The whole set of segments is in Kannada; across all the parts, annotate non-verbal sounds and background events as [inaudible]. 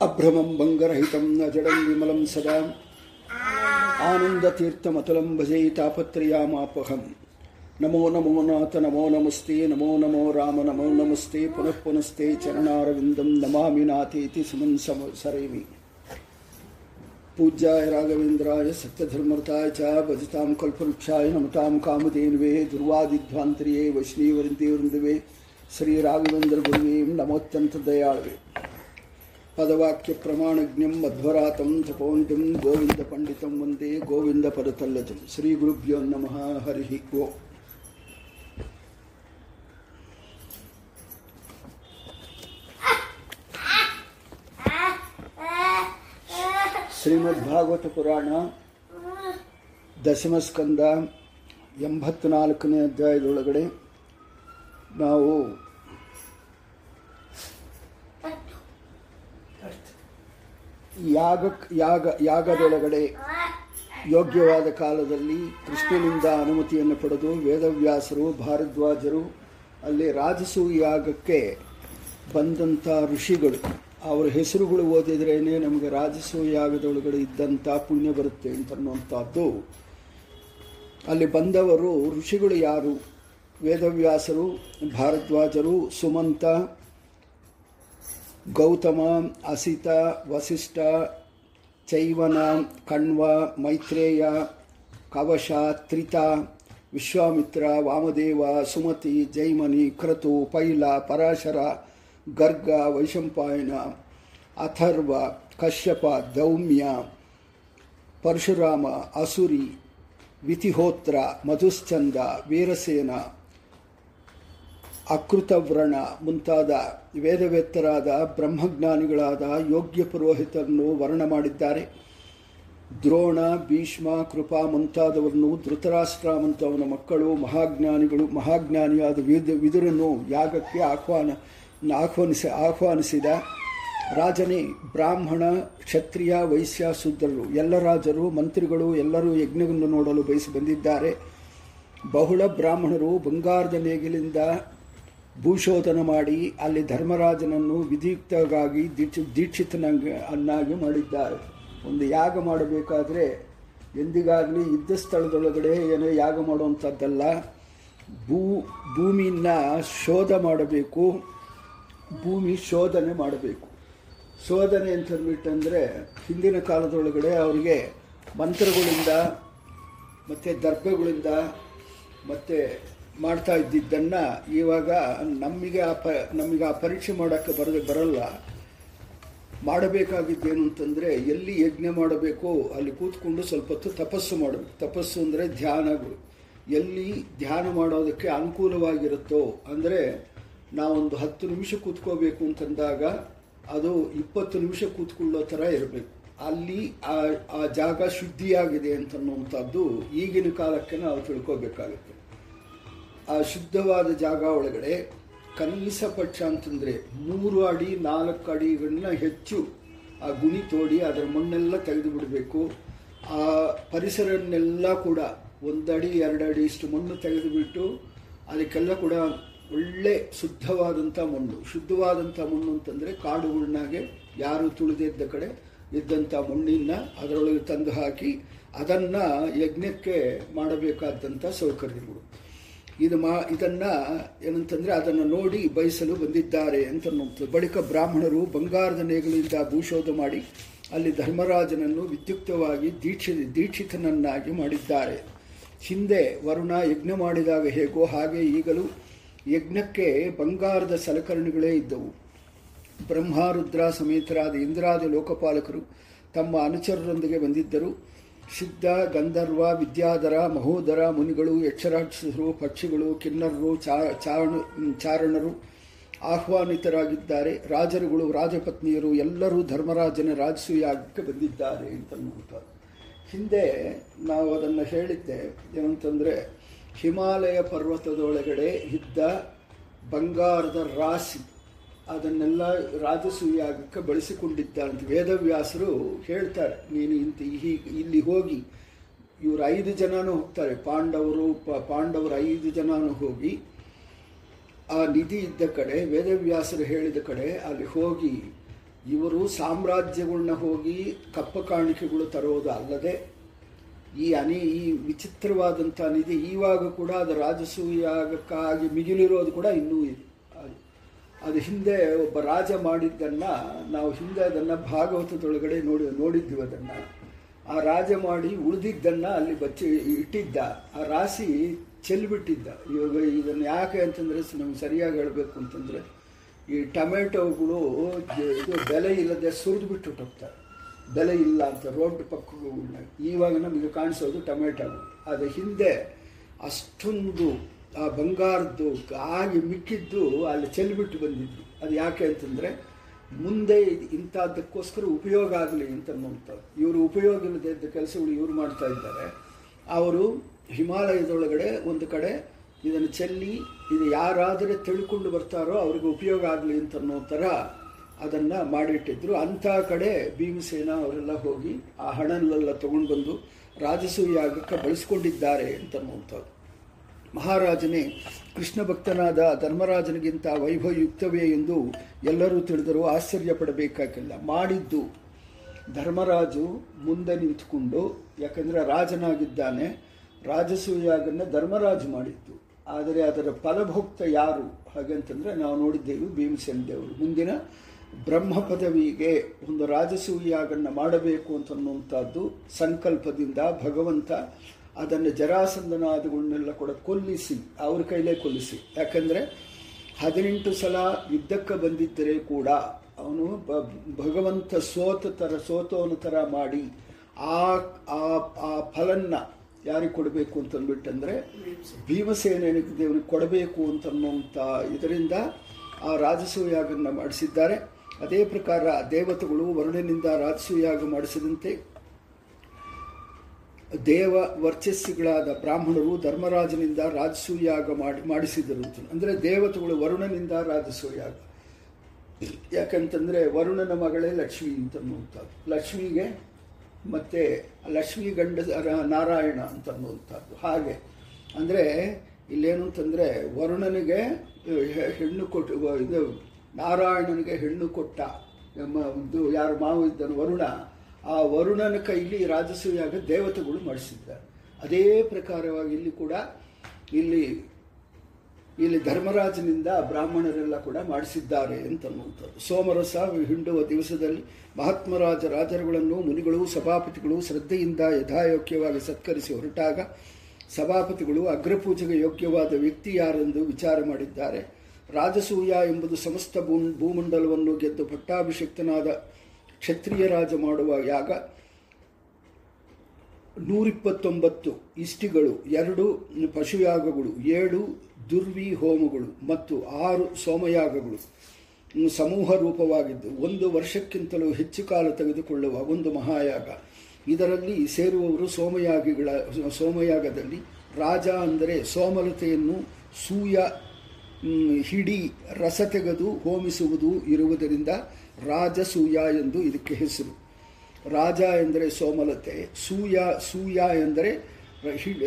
അഭ്രമം ഭംഗരഹിതം ന ജടം വിമലം സദാ ആനന്ദതീർത്ഥമതുലം ഭജേ താപത്രയാമാപഹം നമോ നമോ നാഥ നമോ നമസ്തേ നമോ നമോ രാമ നമോ നമസ്തേ പുനഃപുനസ്തേ ചരണാരവിന്ദം നമാമി നാഥേതി സുമൻ സമസരേമി പൂജ്യ രാഘവേന്ദ്രായ സത്യധർമ്മതായ ച ഭജതാം കൽപവൃക്ഷായ നമതാം കാമധേനുവേ ദുർവാദിധ്വാന്തിരിയേ വൈഷ്ണീവൃന്ദേ വൃന്ദുവേ ശ്രീ നമോത്യന്തദയാളവേ पदवाक्यप्रमाणज्ञं मध्वरातं तपोनिधिं गोविन्दपण्डितं वन्दे गोविन्दपदतल्लजं श्रीगुरुभ्यो नमः हरिः ओ ಶ್ರೀಮದ್ಭಾಗವತ ಪುರಾಣ ದಶಮಸ್ಕಂದ ಎಂಬತ್ನಾಲ್ಕನೇ ಅಧ್ಯಾಯದೊಳಗಡೆ ನಾವು ಯಾಗ ಯಾಗ, ಯಾಗದೊಳಗಡೆ ಯೋಗ್ಯವಾದ ಕಾಲದಲ್ಲಿ ಕೃಷ್ಣನಿಂದ ಅನುಮತಿಯನ್ನು ಪಡೆದು ವೇದವ್ಯಾಸರು, ಭಾರದ್ವಾಜರು, ಅಲ್ಲಿ ರಾಜಸೂಯ ಯಾಗಕ್ಕೆ ಬಂದಂಥ ಋಷಿಗಳು. ಅವರ ಹೆಸರುಗಳು ಓದಿದ್ರೇ ನಮಗೆ ರಾಜಸೂಯ ಯಾಗದೊಳಗಡೆ ಇದ್ದಂಥ ಪುಣ್ಯ ಬರುತ್ತೆ ಅಂತನ್ನುವಂಥದ್ದು. ಅಲ್ಲಿ ಬಂದವರು ಋಷಿಗಳು ಯಾರು? ವೇದವ್ಯಾಸರು, ಭಾರದ್ವಾಜರು, ಸುಮಂತ ಗೌತಮ, ಅಸಿತ, ವಸಿಷ್ಠ, ಚೈವನ, ಕಣ್ವ, ಮೈತ್ರೇಯ, ಕವಶ, ತ್ರಿತ, ವಿಶ್ವಾಮಿತ್ರ, ವಾಮದೇವ, ಸುಮತಿ, ಜೈಮನಿ, ಕ್ರತು, ಪೈಲ, ಪರಾಶರ, ಗರ್ಗ, ವೈಶಂಪಾಯನ, ಅಥರ್ವ, ಕಶ್ಯಪ, ದೌಮ್ಯ, ಪರಶುರಾಮ, ಅಸುರಿ, ವಿತಿಹೋತ್ರ, ಮಧುಶ್ಚಂದ, ವೀರಸೇನ ಅಕೃತವ್ರಣ ಮುಂತಾದ ವೇದವೇತ್ತರಾದ ಬ್ರಹ್ಮಜ್ಞಾನಿಗಳಾದ ಯೋಗ್ಯ ಪುರೋಹಿತರನ್ನು ವರ್ಣ ಮಾಡಿದ್ದಾರೆ. ದ್ರೋಣ, ಭೀಷ್ಮ, ಕೃಪಾ ಮುಂತಾದವರನ್ನು ಧೃತರಾಷ್ಟ್ರ ಮುಂತವನ ಮಕ್ಕಳು, ಮಹಾಜ್ಞಾನಿಗಳು, ಮಹಾಜ್ಞಾನಿಯಾದ ವಿದು, ವಿದುರನ್ನು ಯಾಗಕ್ಕೆ ಆಹ್ವಾನ, ಆಹ್ವಾನಿಸಿ, ಆಹ್ವಾನಿಸಿದ ರಾಜನೇ, ಬ್ರಾಹ್ಮಣ, ಕ್ಷತ್ರಿಯ, ವೈಶ್ಯ, ಶೂದ್ರರು, ಎಲ್ಲ ರಾಜರು, ಮಂತ್ರಿಗಳು ಎಲ್ಲರೂ ಯಜ್ಞವನ್ನು ನೋಡಲು ಬಯಸಿ ಬಂದಿದ್ದಾರೆ. ಬಹುಳ ಬ್ರಾಹ್ಮಣರು ಬಂಗಾರದ ನೇಗಿಲಿಂದ ಭೂಶೋಧನ ಮಾಡಿ ಅಲ್ಲಿ ಧರ್ಮರಾಜನನ್ನು ವಿಧಿಯುಕ್ತವಾಗಿ ದೀಕ್ಷ, ದೀಕ್ಷಿತನಾಗಿ, ಅನ್ನಾಗಿ ಮಾಡಿದ್ದಾರೆ. ಒಂದು ಯಾಗ ಮಾಡಬೇಕಾದ್ರೆ ಎಂದಿಗಾಗಲಿ ಯುದ್ಧ ಸ್ಥಳದೊಳಗಡೆ ಏನೋ ಯಾಗ ಮಾಡುವಂಥದ್ದಲ್ಲ. ಭೂ, ಭೂಮಿನ ಶೋಧ ಮಾಡಬೇಕು. ಭೂಮಿ ಶೋಧನೆ ಮಾಡಬೇಕು. ಶೋಧನೆ ಅಂತಂದ್ಬಿಟ್ಟಂದರೆ ಹಿಂದಿನ ಕಾಲದೊಳಗಡೆ ಅವರಿಗೆ ಮಂತ್ರಗಳಿಂದ, ಮತ್ತು ದರ್ಭಗಳಿಂದ ಮತ್ತು ಮಾಡ್ತಾ ಇದ್ದಿದ್ದನ್ನು ಇವಾಗ ನಮಗೆ ಆ ಪ ನಮಗೆ ಆ ಪರೀಕ್ಷೆ ಮಾಡೋಕ್ಕೆ ಬರದೆ ಬರಲ್ಲ. ಮಾಡಬೇಕಾಗಿದ್ದೇನು ಅಂತಂದರೆ ಎಲ್ಲಿ ಯಜ್ಞ ಮಾಡಬೇಕು, ಅಲ್ಲಿ ಕೂತ್ಕೊಂಡು ಸ್ವಲ್ಪ ಹೊತ್ತು ತಪಸ್ಸು ಮಾಡಬೇಕು ತಪಸ್ಸು ಅಂದರೆ ಧ್ಯಾನಗಳು ಎಲ್ಲಿ ಧ್ಯಾನ ಮಾಡೋದಕ್ಕೆ ಅನುಕೂಲವಾಗಿರುತ್ತೋ, ಅಂದರೆ ನಾವೊಂದು ಹತ್ತು ನಿಮಿಷ ಕೂತ್ಕೋಬೇಕು ಅಂತಂದಾಗ ಅದು ಇಪ್ಪತ್ತು ನಿಮಿಷ ಕೂತ್ಕೊಳ್ಳೋ ಥರ ಇರಬೇಕು. ಅಲ್ಲಿ ಆ ಆ ಜಾಗ ಶುದ್ಧಿಯಾಗಿದೆ ಅಂತನ್ನುವಂಥದ್ದು ಈಗಿನ ಕಾಲಕ್ಕೆ ನಾವು ತಿಳ್ಕೋಬೇಕಾಗುತ್ತೆ. ಆ ಶುದ್ಧವಾದ ಜಾಗ ಒಳಗಡೆ ಕನಿಷ್ಠ ಪಕ್ಷ ಅಂತಂದರೆ ಮೂರು ಅಡಿ, ನಾಲ್ಕು ಅಡಿಗಳನ್ನ ಹೆಚ್ಚು ಆ ಗುಣಿ ತೋಡಿ ಅದರ ಮಣ್ಣೆಲ್ಲ ತೆಗೆದು ಬಿಡಬೇಕು. ಆ ಪರಿಸರನ್ನೆಲ್ಲ ಕೂಡ ಒಂದಡಿ ಎರಡು ಅಡಿ ಇಷ್ಟು ಮಣ್ಣು ತೆಗೆದುಬಿಟ್ಟು ಅದಕ್ಕೆಲ್ಲ ಕೂಡ ಒಳ್ಳೆ ಶುದ್ಧವಾದಂಥ ಮಣ್ಣು. ಶುದ್ಧವಾದಂಥ ಮಣ್ಣು ಅಂತಂದರೆ ಕಾಡುಗಳನ್ನಾಗೆ ಯಾರು ತುಳಿದಿದ್ದ ಕಡೆ ಇದ್ದಂಥ ಮಣ್ಣಿನ ಅದರೊಳಗೆ ತಂದು ಹಾಕಿ ಅದನ್ನು ಯಜ್ಞಕ್ಕೆ ಮಾಡಬೇಕಾದಂಥ ಸೌಕರ್ಯಗಳು. ಇದು ಮಾ, ಇದನ್ನು ಏನಂತಂದರೆ ಅದನ್ನು ನೋಡಿ ಬಯಸಲು ಬಂದಿದ್ದಾರೆ ಅಂತ ಬಳಿಕ ಬ್ರಾಹ್ಮಣರು ಬಂಗಾರದ ನೇಗಳಿಂದ ಭೂಶೋಧ ಮಾಡಿ ಅಲ್ಲಿ ಧರ್ಮರಾಜನನ್ನು ವಿದ್ಯುಕ್ತವಾಗಿ ದೀಕ್ಷಿ, ದೀಕ್ಷಿತನನ್ನಾಗಿ ಮಾಡಿದ್ದಾರೆ. ಹಿಂದೆ ವರುಣ ಯಜ್ಞ ಮಾಡಿದಾಗ ಹೇಗೋ ಹಾಗೆ ಈಗಲೂ ಯಜ್ಞಕ್ಕೆ ಬಂಗಾರದ ಸಲಕರಣೆಗಳೇ ಇದ್ದವು. ಬ್ರಹ್ಮಾರುದ್ರ ಸಮೇತರಾದ ಇಂದ್ರಾದಿ ಲೋಕಪಾಲಕರು ತಮ್ಮ ಅನುಚರರೊಂದಿಗೆ ಬಂದಿದ್ದರು. ಸಿದ್ಧ ಗಂಧರ್ವ ವಿದ್ಯಾಧರ ಮಹೋದರ ಮುನಿಗಳು ಯಕ್ಷರಾಕ್ಷಸರು ಪಕ್ಷಿಗಳು ಕಿನ್ನರರು ಚಾರಣ ಚಾರಣರು ಆಹ್ವಾನಿತರಾಗಿದ್ದಾರೆ. ರಾಜರುಗಳು ರಾಜಪತ್ನಿಯರು ಎಲ್ಲರೂ ಧರ್ಮರಾಜನ ರಾಜಸೂಯಾಗಕ್ಕೆ ಬಂದಿದ್ದಾರೆ ಅಂತನ್ನುವಂಥದ್ದು ಹಿಂದೆ ನಾವು ಅದನ್ನು ಹೇಳಿದ್ದೆ. ಏನಂತಂದರೆ ಹಿಮಾಲಯ ಪರ್ವತದೊಳಗಡೆ ಇದ್ದ ಬಂಗಾರದ ರಾಶಿ. ಅದನ್ನೆಲ್ಲ ರಾಜಸೂಯಾಗಕ್ಕೆ ಬಳಸಿಕೊಂಡಿದ್ದ ಅಂತ ವೇದವ್ಯಾಸರು ಹೇಳ್ತಾರೆ, ನೀನು ಇಂತ ಇಲ್ಲಿ ಹೋಗಿ, ಇವರು ಐದು ಜನನೂ ಹೋಗ್ತಾರೆ, ಪಾಂಡವರು ಪಾಂಡವರು ಐದು ಜನನೂ ಹೋಗಿ, ಆ ನಿಧಿ ಇದ್ದ ಕಡೆ, ವೇದವ್ಯಾಸರು ಹೇಳಿದ ಕಡೆ, ಅಲ್ಲಿ ಹೋಗಿ, ಇವರು ಸಾಮ್ರಾಜ್ಯಗಳನ್ನ ಹೋಗಿ ಕಪ್ಪ ಕಾಣಿಕೆಗಳು ತರೋದು ಅಲ್ಲದೆ, ಈ ಅನಿ, ಈ ವಿಚಿತ್ರವಾದಂಥ ನಿಧಿ ಈವಾಗ ಕೂಡ ಅದು ರಾಜಸೂಯಾಗಕ್ಕಾಗಿ ಮಿಗಿಲಿರೋದು ಕೂಡ ಇನ್ನೂ ಇದೆ. ಅದು- ಹಿಂದೆ ಒಬ್ಬ ರಾಜ ಮಾಡಿದ್ದನ್ನು ನಾವು ಹಿಂದೆ ಅದನ್ನು ಭಾಗವತದೊಳಗಡೆ ನೋಡಿ ನೋಡಿದ್ವಿ ಅದನ್ನು. ಆ ರಾಜ ಮಾಡಿ ಉಳಿದಿದ್ದನ್ನು ಅಲ್ಲಿ ಬಚ್ಚಿ ಇಟ್ಟಿದ್ದ. ಆ ರಾಶಿ ಚೆಲ್ಬಿಟ್ಟಿದ್ದ. ಇವಾಗ ಇದನ್ನು ಯಾಕೆ ಅಂತಂದರೆ ನಮ್ಗೆ ಸರಿಯಾಗಿ ಹೇಳಬೇಕು ಅಂತಂದರೆ ಈ ಟೊಮೆಟೊಗಳು ಇದು ಬೆಲೆ ಇಲ್ಲದೆ ಸುರಿದು ಬಿಟ್ಟು ಹೋಗ್ತಾರೆ ಬೆಲೆ ಇಲ್ಲ ಅಂತ ರೋಡ್ ಪಕ್ಕಗಳನ್ನ ಇವಾಗ ನಮಗೆ ಕಾಣಿಸೋದು ಟೊಮೆಟೊಗಳು. ಅದು ಹಿಂದೆ ಅಷ್ಟೊಂದು ಆ ಬಂಗಾರದ್ದು ಆಗಿ ಮಿಕ್ಕಿದ್ದು ಅಲ್ಲಿ ಚೆಲ್ಬಿಟ್ಟು ಬಂದಿದ್ದು. ಅದು ಯಾಕೆ ಅಂತಂದರೆ ಮುಂದೆ ಇಂಥದ್ದಕ್ಕೋಸ್ಕರ ಉಪಯೋಗ ಆಗಲಿ ಅಂತ ನೋಡ್ತಾರೆ ಇವರು ಉಪಯೋಗ ಇಲ್ಲದೆ ಇದ್ದ ಕೆಲಸಗಳು ಇವರು ಮಾಡ್ತಾ ಇದ್ದಾರೆ. ಅವರು ಹಿಮಾಲಯದೊಳಗಡೆ ಒಂದು ಕಡೆ ಇದನ್ನು ಚೆಲ್ಲಿ, ಇದು ಯಾರಾದರೆ ತಿಳ್ಕೊಂಡು ಬರ್ತಾರೋ ಅವ್ರಿಗೆ ಉಪಯೋಗ ಆಗಲಿ ಅಂತ ಅನ್ನೋ ಥರ ಅದನ್ನು ಮಾಡಿಟ್ಟಿದ್ರು. ಅಂಥ ಕಡೆ ಭೀಮಸೇನ ಅವರೆಲ್ಲ ಹೋಗಿ ಆ ಹಣನೆಲ್ಲ ತೊಗೊಂಡು ಬಂದು ರಾಜಸೂಯಾಗಕ್ಕೆ ಬಳಸ್ಕೊಂಡಿದ್ದಾರೆ ಅಂತ ಅನ್ನುವಂಥದ್ದು. ಮಹಾರಾಜನೇ, ಕೃಷ್ಣ ಭಕ್ತನಾದ ಧರ್ಮರಾಜನಿಗಿಂತ ವೈಭವಯುಕ್ತವೇ ಎಂದು ಎಲ್ಲರೂ ತಿಳಿದರೂ ಆಶ್ಚರ್ಯ ಪಡಬೇಕಾಗಿಲ್ಲ ಮಾಡಿದ್ದು ಧರ್ಮರಾಜು ಮುಂದೆ ನಿಂತುಕೊಂಡು, ಯಾಕಂದರೆ ರಾಜನಾಗಿದ್ದಾನೆ ರಾಜಸೂಯಾಗನ್ನು ಧರ್ಮರಾಜು ಮಾಡಿದ್ದು. ಆದರೆ ಅದರ ಫಲಭೋಕ್ತ ಯಾರು? ಹಾಗಂತಂದರೆ ನಾವು ನೋಡಿದ್ದೇವೆ ಭೀಮಸೇನ ದೇವರು. ಮುಂದಿನ ಬ್ರಹ್ಮ ಪದವಿಗೆ ಒಂದು ರಾಜಸೂಯಾಗನ್ನು ಮಾಡಬೇಕು ಅಂತನ್ನುವಂಥದ್ದು ಸಂಕಲ್ಪದಿಂದ ಭಗವಂತ ಅದನ್ನು ಜರಾಸಂದನಾದಗಳನ್ನೆಲ್ಲ ಕೂಡ ಕೊಲ್ಲಿಸಿ, ಅವ್ರ ಕೈಲೇ ಕೊಲ್ಲಿಸಿ. ಯಾಕಂದರೆ ಹದಿನೆಂಟು ಸಲ ಯುದ್ಧಕ್ಕೆ ಬಂದಿದ್ದರೆ ಕೂಡ ಅವನು ಭಗವಂತ ಸೋತ ಥರ ಸೋತೋನ ಥರ ಮಾಡಿ ಆ ಆ ಫಲನ್ನ ಯಾರಿಗೆ ಕೊಡಬೇಕು ಅಂತಂದ್ಬಿಟ್ಟಂದರೆ ಭೀಮಸೇನಿಗೆ ದೇವನಿಗೆ ಕೊಡಬೇಕು ಅಂತನ್ನುವಂಥ ಇದರಿಂದ ಆ ರಾಜಸೂಯಾಗನ್ನು ಮಾಡಿಸಿದ್ದಾರೆ. ಅದೇ ಪ್ರಕಾರ ದೇವತೆಗಳು ವರುಣನಿಂದ ರಾಜಸೂಯಾಗ ಮಾಡಿಸಿದಂತೆ ದೇವ ವರ್ಚಸ್ಸುಗಳಾದ ಬ್ರಾಹ್ಮಣರು ಧರ್ಮರಾಜನಿಂದ ರಾಜಸೂಯಾಗ ಮಾಡಿ ಮಾಡಿಸಿದರು ಅಂದರೆ ದೇವತೆಗಳು ವರುಣನಿಂದ ರಾಜಸೂಯಾಗ. ಯಾಕಂತಂದರೆ ವರುಣನ ಮಗಳೇ ಲಕ್ಷ್ಮಿ ಅಂತನ್ನುವಂಥದ್ದು ಲಕ್ಷ್ಮಿಗೆ ಮತ್ತು ಲಕ್ಷ್ಮಿ ಗಂಡ ನಾರಾಯಣ ಅಂತನ್ನುವಂಥದ್ದು ಹಾಗೆ ಅಂದರೆ ಇಲ್ಲೇನು ಅಂತಂದರೆ ವರುಣನಿಗೆ ಹೆಣ್ಣು ಕೊಟ್ಟು ಇದು ನಾರಾಯಣನಿಗೆ ಹೆಣ್ಣು ಕೊಟ್ಟ ನಮ್ಮ ಒಂದು ಯಾರು ಮಾವು ಇದ್ದನು ವರುಣ. ಆ ವರುಣನ ಕೈಲಿ ರಾಜಸೂಯಾಗ ದೇವತೆಗಳು ಮಾಡಿಸಿದ್ದಾರೆ. ಅದೇ ಪ್ರಕಾರವಾಗಿ ಇಲ್ಲಿ ಕೂಡ ಇಲ್ಲಿ ಇಲ್ಲಿ ಧರ್ಮರಾಜನಿಂದ ಬ್ರಾಹ್ಮಣರೆಲ್ಲ ಕೂಡ ಮಾಡಿಸಿದ್ದಾರೆ ಅಂತನ್ನುವಂಥದ್ದು. ಸೋಮರಸ, ಹಿಂಡುವ ದಿವಸದಲ್ಲಿ ಮಹಾತ್ಮರಾಜ ರಾಜರುಗಳನ್ನು, ಮುನಿಗಳು, ಸಭಾಪತಿಗಳು ಶ್ರದ್ಧೆಯಿಂದ ಯಥಾಯೋಗ್ಯವಾಗಿ ಸತ್ಕರಿಸಿ ಹೊರಟಾಗ ಸಭಾಪತಿಗಳು ಅಗ್ರಪೂಜೆಗೆ ಯೋಗ್ಯವಾದ ವ್ಯಕ್ತಿ ಯಾರೆಂದು ವಿಚಾರ ಮಾಡಿದ್ದಾರೆ. ರಾಜಸೂಯ ಎಂಬುದು ಸಮಸ್ತ ಭೂ, ಭೂಮಂಡಲವನ್ನು ಗೆದ್ದು ಪಟ್ಟಾಭಿಷಿಕ್ತನಾದ ಕ್ಷತ್ರಿಯ ರಾಜ ಮಾಡುವ ಯಾಗ. ನೂರಿಪ್ಪತ್ತೊಂಬತ್ತು ಇಷ್ಟಿಗಳು, ಎರಡು ಪಶುಯಾಗಗಳು, ಏಳು ದುರ್ವಿ ಹೋಮಗಳು ಮತ್ತು ಆರು ಸೋಮಯಾಗಗಳು. ಸಮೂಹ ರೂಪವಾಗಿದ್ದು, ಒಂದು ವರ್ಷಕ್ಕಿಂತಲೂ ಹೆಚ್ಚು ಕಾಲ ತೆಗೆದುಕೊಳ್ಳುವ ಒಂದು ಮಹಾಯಾಗ. ಇದರಲ್ಲಿ ಸೇರುವವರು ಸೋಮಯಾಗಿಗಳ, ಸೋಮಯಾಗದಲ್ಲಿ ರಾಜ ಅಂದರೆ ಸೋಮಲತೆಯನ್ನು ಸೂಯ ಹಿಡಿ, ರಸ ತೆಗೆದು ಹೋಮಿಸುವುದು ಇರುವುದರಿಂದ ರಾಜಸೂಯ ಎಂದು ಇದಕ್ಕೆ ಹೆಸರು. ರಾಜ ಎಂದರೆ ಸೋಮಲತೆ, ಸೂಯ ಸೂಯ ಎಂದರೆ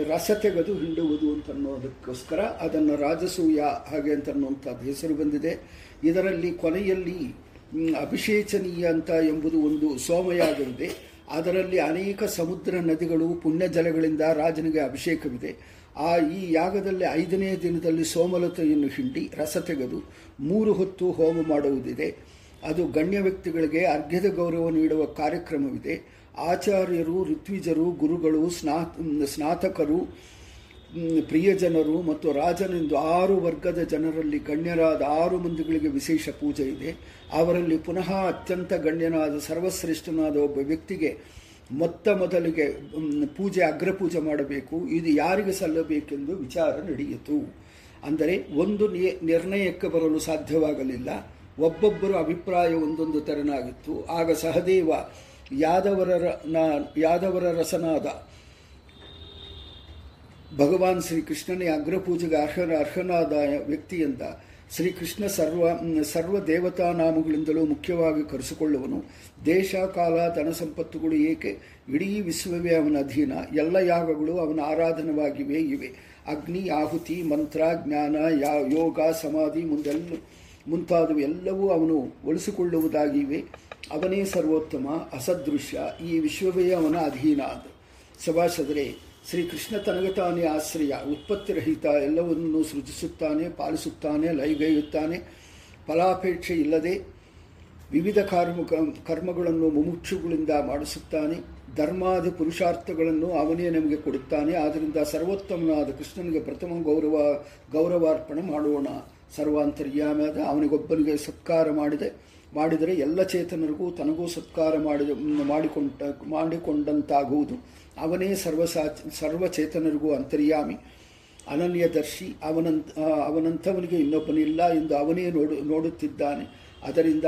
ರಸ ತೆಗೆದು ಹಿಂಡುವುದು ಅಂತ ಅನ್ನೋದಕ್ಕೋಸ್ಕರ ಅದನ್ನು ರಾಜಸೂಯ ಹಾಗೆ ಅಂತ ಅನ್ನುವಂಥದ್ದು ಹೆಸರು ಬಂದಿದೆ. ಇದರಲ್ಲಿ ಕೊನೆಯಲ್ಲಿ ಅಭಿಷೇಚನೀಯ ಅಂತ ಎಂಬುದು ಒಂದು ಸೋಮಯಾಗವಿದೆ ಅದರಲ್ಲಿ ಅನೇಕ ಸಮುದ್ರ ನದಿಗಳು ಪುಣ್ಯ ಜಲಗಳಿಂದ ರಾಜನಿಗೆ ಅಭಿಷೇಕವಿದೆ. ಆ ಈ ಯಾಗದಲ್ಲಿ ಐದನೇ ದಿನದಲ್ಲಿ ಸೋಮಲತೆಯನ್ನು ಹಿಂಡಿ ರಸ ತೆಗೆದು ಮೂರು ಹೊತ್ತು ಹೋಮ ಮಾಡುವುದಿದೆ. ಅದು ಗಣ್ಯ ವ್ಯಕ್ತಿಗಳಿಗೆ ಅರ್ಘ್ಯದ ಗೌರವ ನೀಡುವ ಕಾರ್ಯಕ್ರಮವಿದೆ. ಆಚಾರ್ಯರು, ಋತ್ವಿಜರು, ಗುರುಗಳು ಸ್ನಾ ಸ್ನಾತಕರು ಪ್ರಿಯಜನರು ಮತ್ತು ರಾಜನೆಂದು ಆರು ವರ್ಗದ ಜನರಲ್ಲಿ ಗಣ್ಯರಾದ ಆರು ಮಂದಿಗಳಿಗೆ ವಿಶೇಷ ಪೂಜೆ ಇದೆ. ಅವರಲ್ಲಿ ಪುನಃ ಅತ್ಯಂತ ಗಣ್ಯನಾದ ಸರ್ವಶ್ರೇಷ್ಠನಾದ ಒಬ್ಬ ವ್ಯಕ್ತಿಗೆ ಮೊತ್ತ ಮೊದಲಿಗೆ ಪೂಜೆ ಅಗ್ರಪೂಜೆ ಮಾಡಬೇಕು. ಇದು ಯಾರಿಗೆ ಸಲ್ಲಬೇಕೆಂದು ವಿಚಾರ ನಡೆಯಿತು. ಅಂದರೆ ಒಂದು ನಿರ್ಣಯಕ್ಕೆ ಬರಲು ಸಾಧ್ಯವಾಗಲಿಲ್ಲ. ಒಬ್ಬೊಬ್ಬರ ಅಭಿಪ್ರಾಯ ಒಂದೊಂದು ತೆರನಾಗಿತ್ತು. ಆಗ ಸಹದೇವ ಯಾದವರ ಯಾದವರ ರಸನಾದ ಭಗವಾನ್ ಶ್ರೀಕೃಷ್ಣನೇ ಅಗ್ರಪೂಜೆಗೆ ಅರ್ಹನ, ಅರ್ಹನಾದ ವ್ಯಕ್ತಿಯಿಂದ ಶ್ರೀಕೃಷ್ಣ ಸರ್ವ ಸರ್ವ ದೇವತಾ ನಾಮಗಳಿಂದಲೂ ಮುಖ್ಯವಾಗಿ ಕರೆಸಿಕೊಳ್ಳುವನು. ದೇಶ, ಕಾಲ, ಧನ ಸಂಪತ್ತುಗಳು ಏಕೆ? ಇಡೀ ವಿಶ್ವವೇ ಅವನ ಅಧೀನ. ಎಲ್ಲ ಯಾಗಗಳು ಅವನ ಆರಾಧನವಾಗಿವೆ ಇವೆ. ಅಗ್ನಿ, ಆಹುತಿ, ಮಂತ್ರ, ಜ್ಞಾನ, ಯಾ, ಯೋಗ, ಸಮಾಧಿ ಮುಂದೆಲ್ಲ ಮುಂತಾದವು ಎಲ್ಲವೂ ಅವನು ಉಳಿಸಿಕೊಳ್ಳುವುದಾಗಿವೆ ಅವನೇ ಸರ್ವೋತ್ತಮ, ಅಸದೃಶ್ಯ, ಈ ವಿಶ್ವವೇ ಅವನ ಅಧೀನ ಅದು ಸಭಾಸದರೆ, ಶ್ರೀಕೃಷ್ಣ ತನಗತಾನೇ ಆಶ್ರಯ, ಉತ್ಪತ್ತಿರಹಿತ, ಎಲ್ಲವನ್ನೂ ಸೃಜಿಸುತ್ತಾನೆ, ಪಾಲಿಸುತ್ತಾನೆ ಲೈಗೈಯುತ್ತಾನೆ ಫಲಾಪೇಕ್ಷೆ ಇಲ್ಲದೆ ವಿವಿಧ ಕರ್ಮ, ಕರ್ಮಗಳನ್ನು ಮುಮುಕ್ಷುಗಳಿಂದ ಮಾಡಿಸುತ್ತಾನೆ. ಧರ್ಮಾದಿ ಪುರುಷಾರ್ಥಗಳನ್ನು ಅವನೇ ನಮಗೆ ಕೊಡುತ್ತಾನೆ. ಆದ್ದರಿಂದ ಸರ್ವೋತ್ತಮನಾದ ಕೃಷ್ಣನಿಗೆ ಪ್ರಥಮ ಗೌರವ, ಗೌರವಾರ್ಪಣೆ ಮಾಡೋಣ. ಸರ್ವಾಂತರ್ಯಾಮದ, ಅವನಿಗೊಬ್ಬನಿಗೆ ಸತ್ಕಾರ ಮಾಡಿದೆ, ಮಾಡಿದರೆ ಎಲ್ಲ ಚೇತನರಿಗೂ ತನಗೂ ಸತ್ಕಾರ ಮಾಡಿದ ಮಾಡಿಕೊಂಡ, ಮಾಡಿಕೊಂಡಂತಾಗುವುದು. ಅವನೇ ಸರ್ವಸಾ ಸರ್ವಚೇತನರಿಗೂ ಅಂತರ್ಯಾಮಿ. ಅನನ್ಯದರ್ಶಿ, ಅವನಂತ ಅವನಂಥವನಿಗೆ ಇನ್ನೊಬ್ಬನಿಲ್ಲ ಎಂದು ಅವನೇ ನೋಡು, ನೋಡುತ್ತಿದ್ದಾನೆ. ಅದರಿಂದ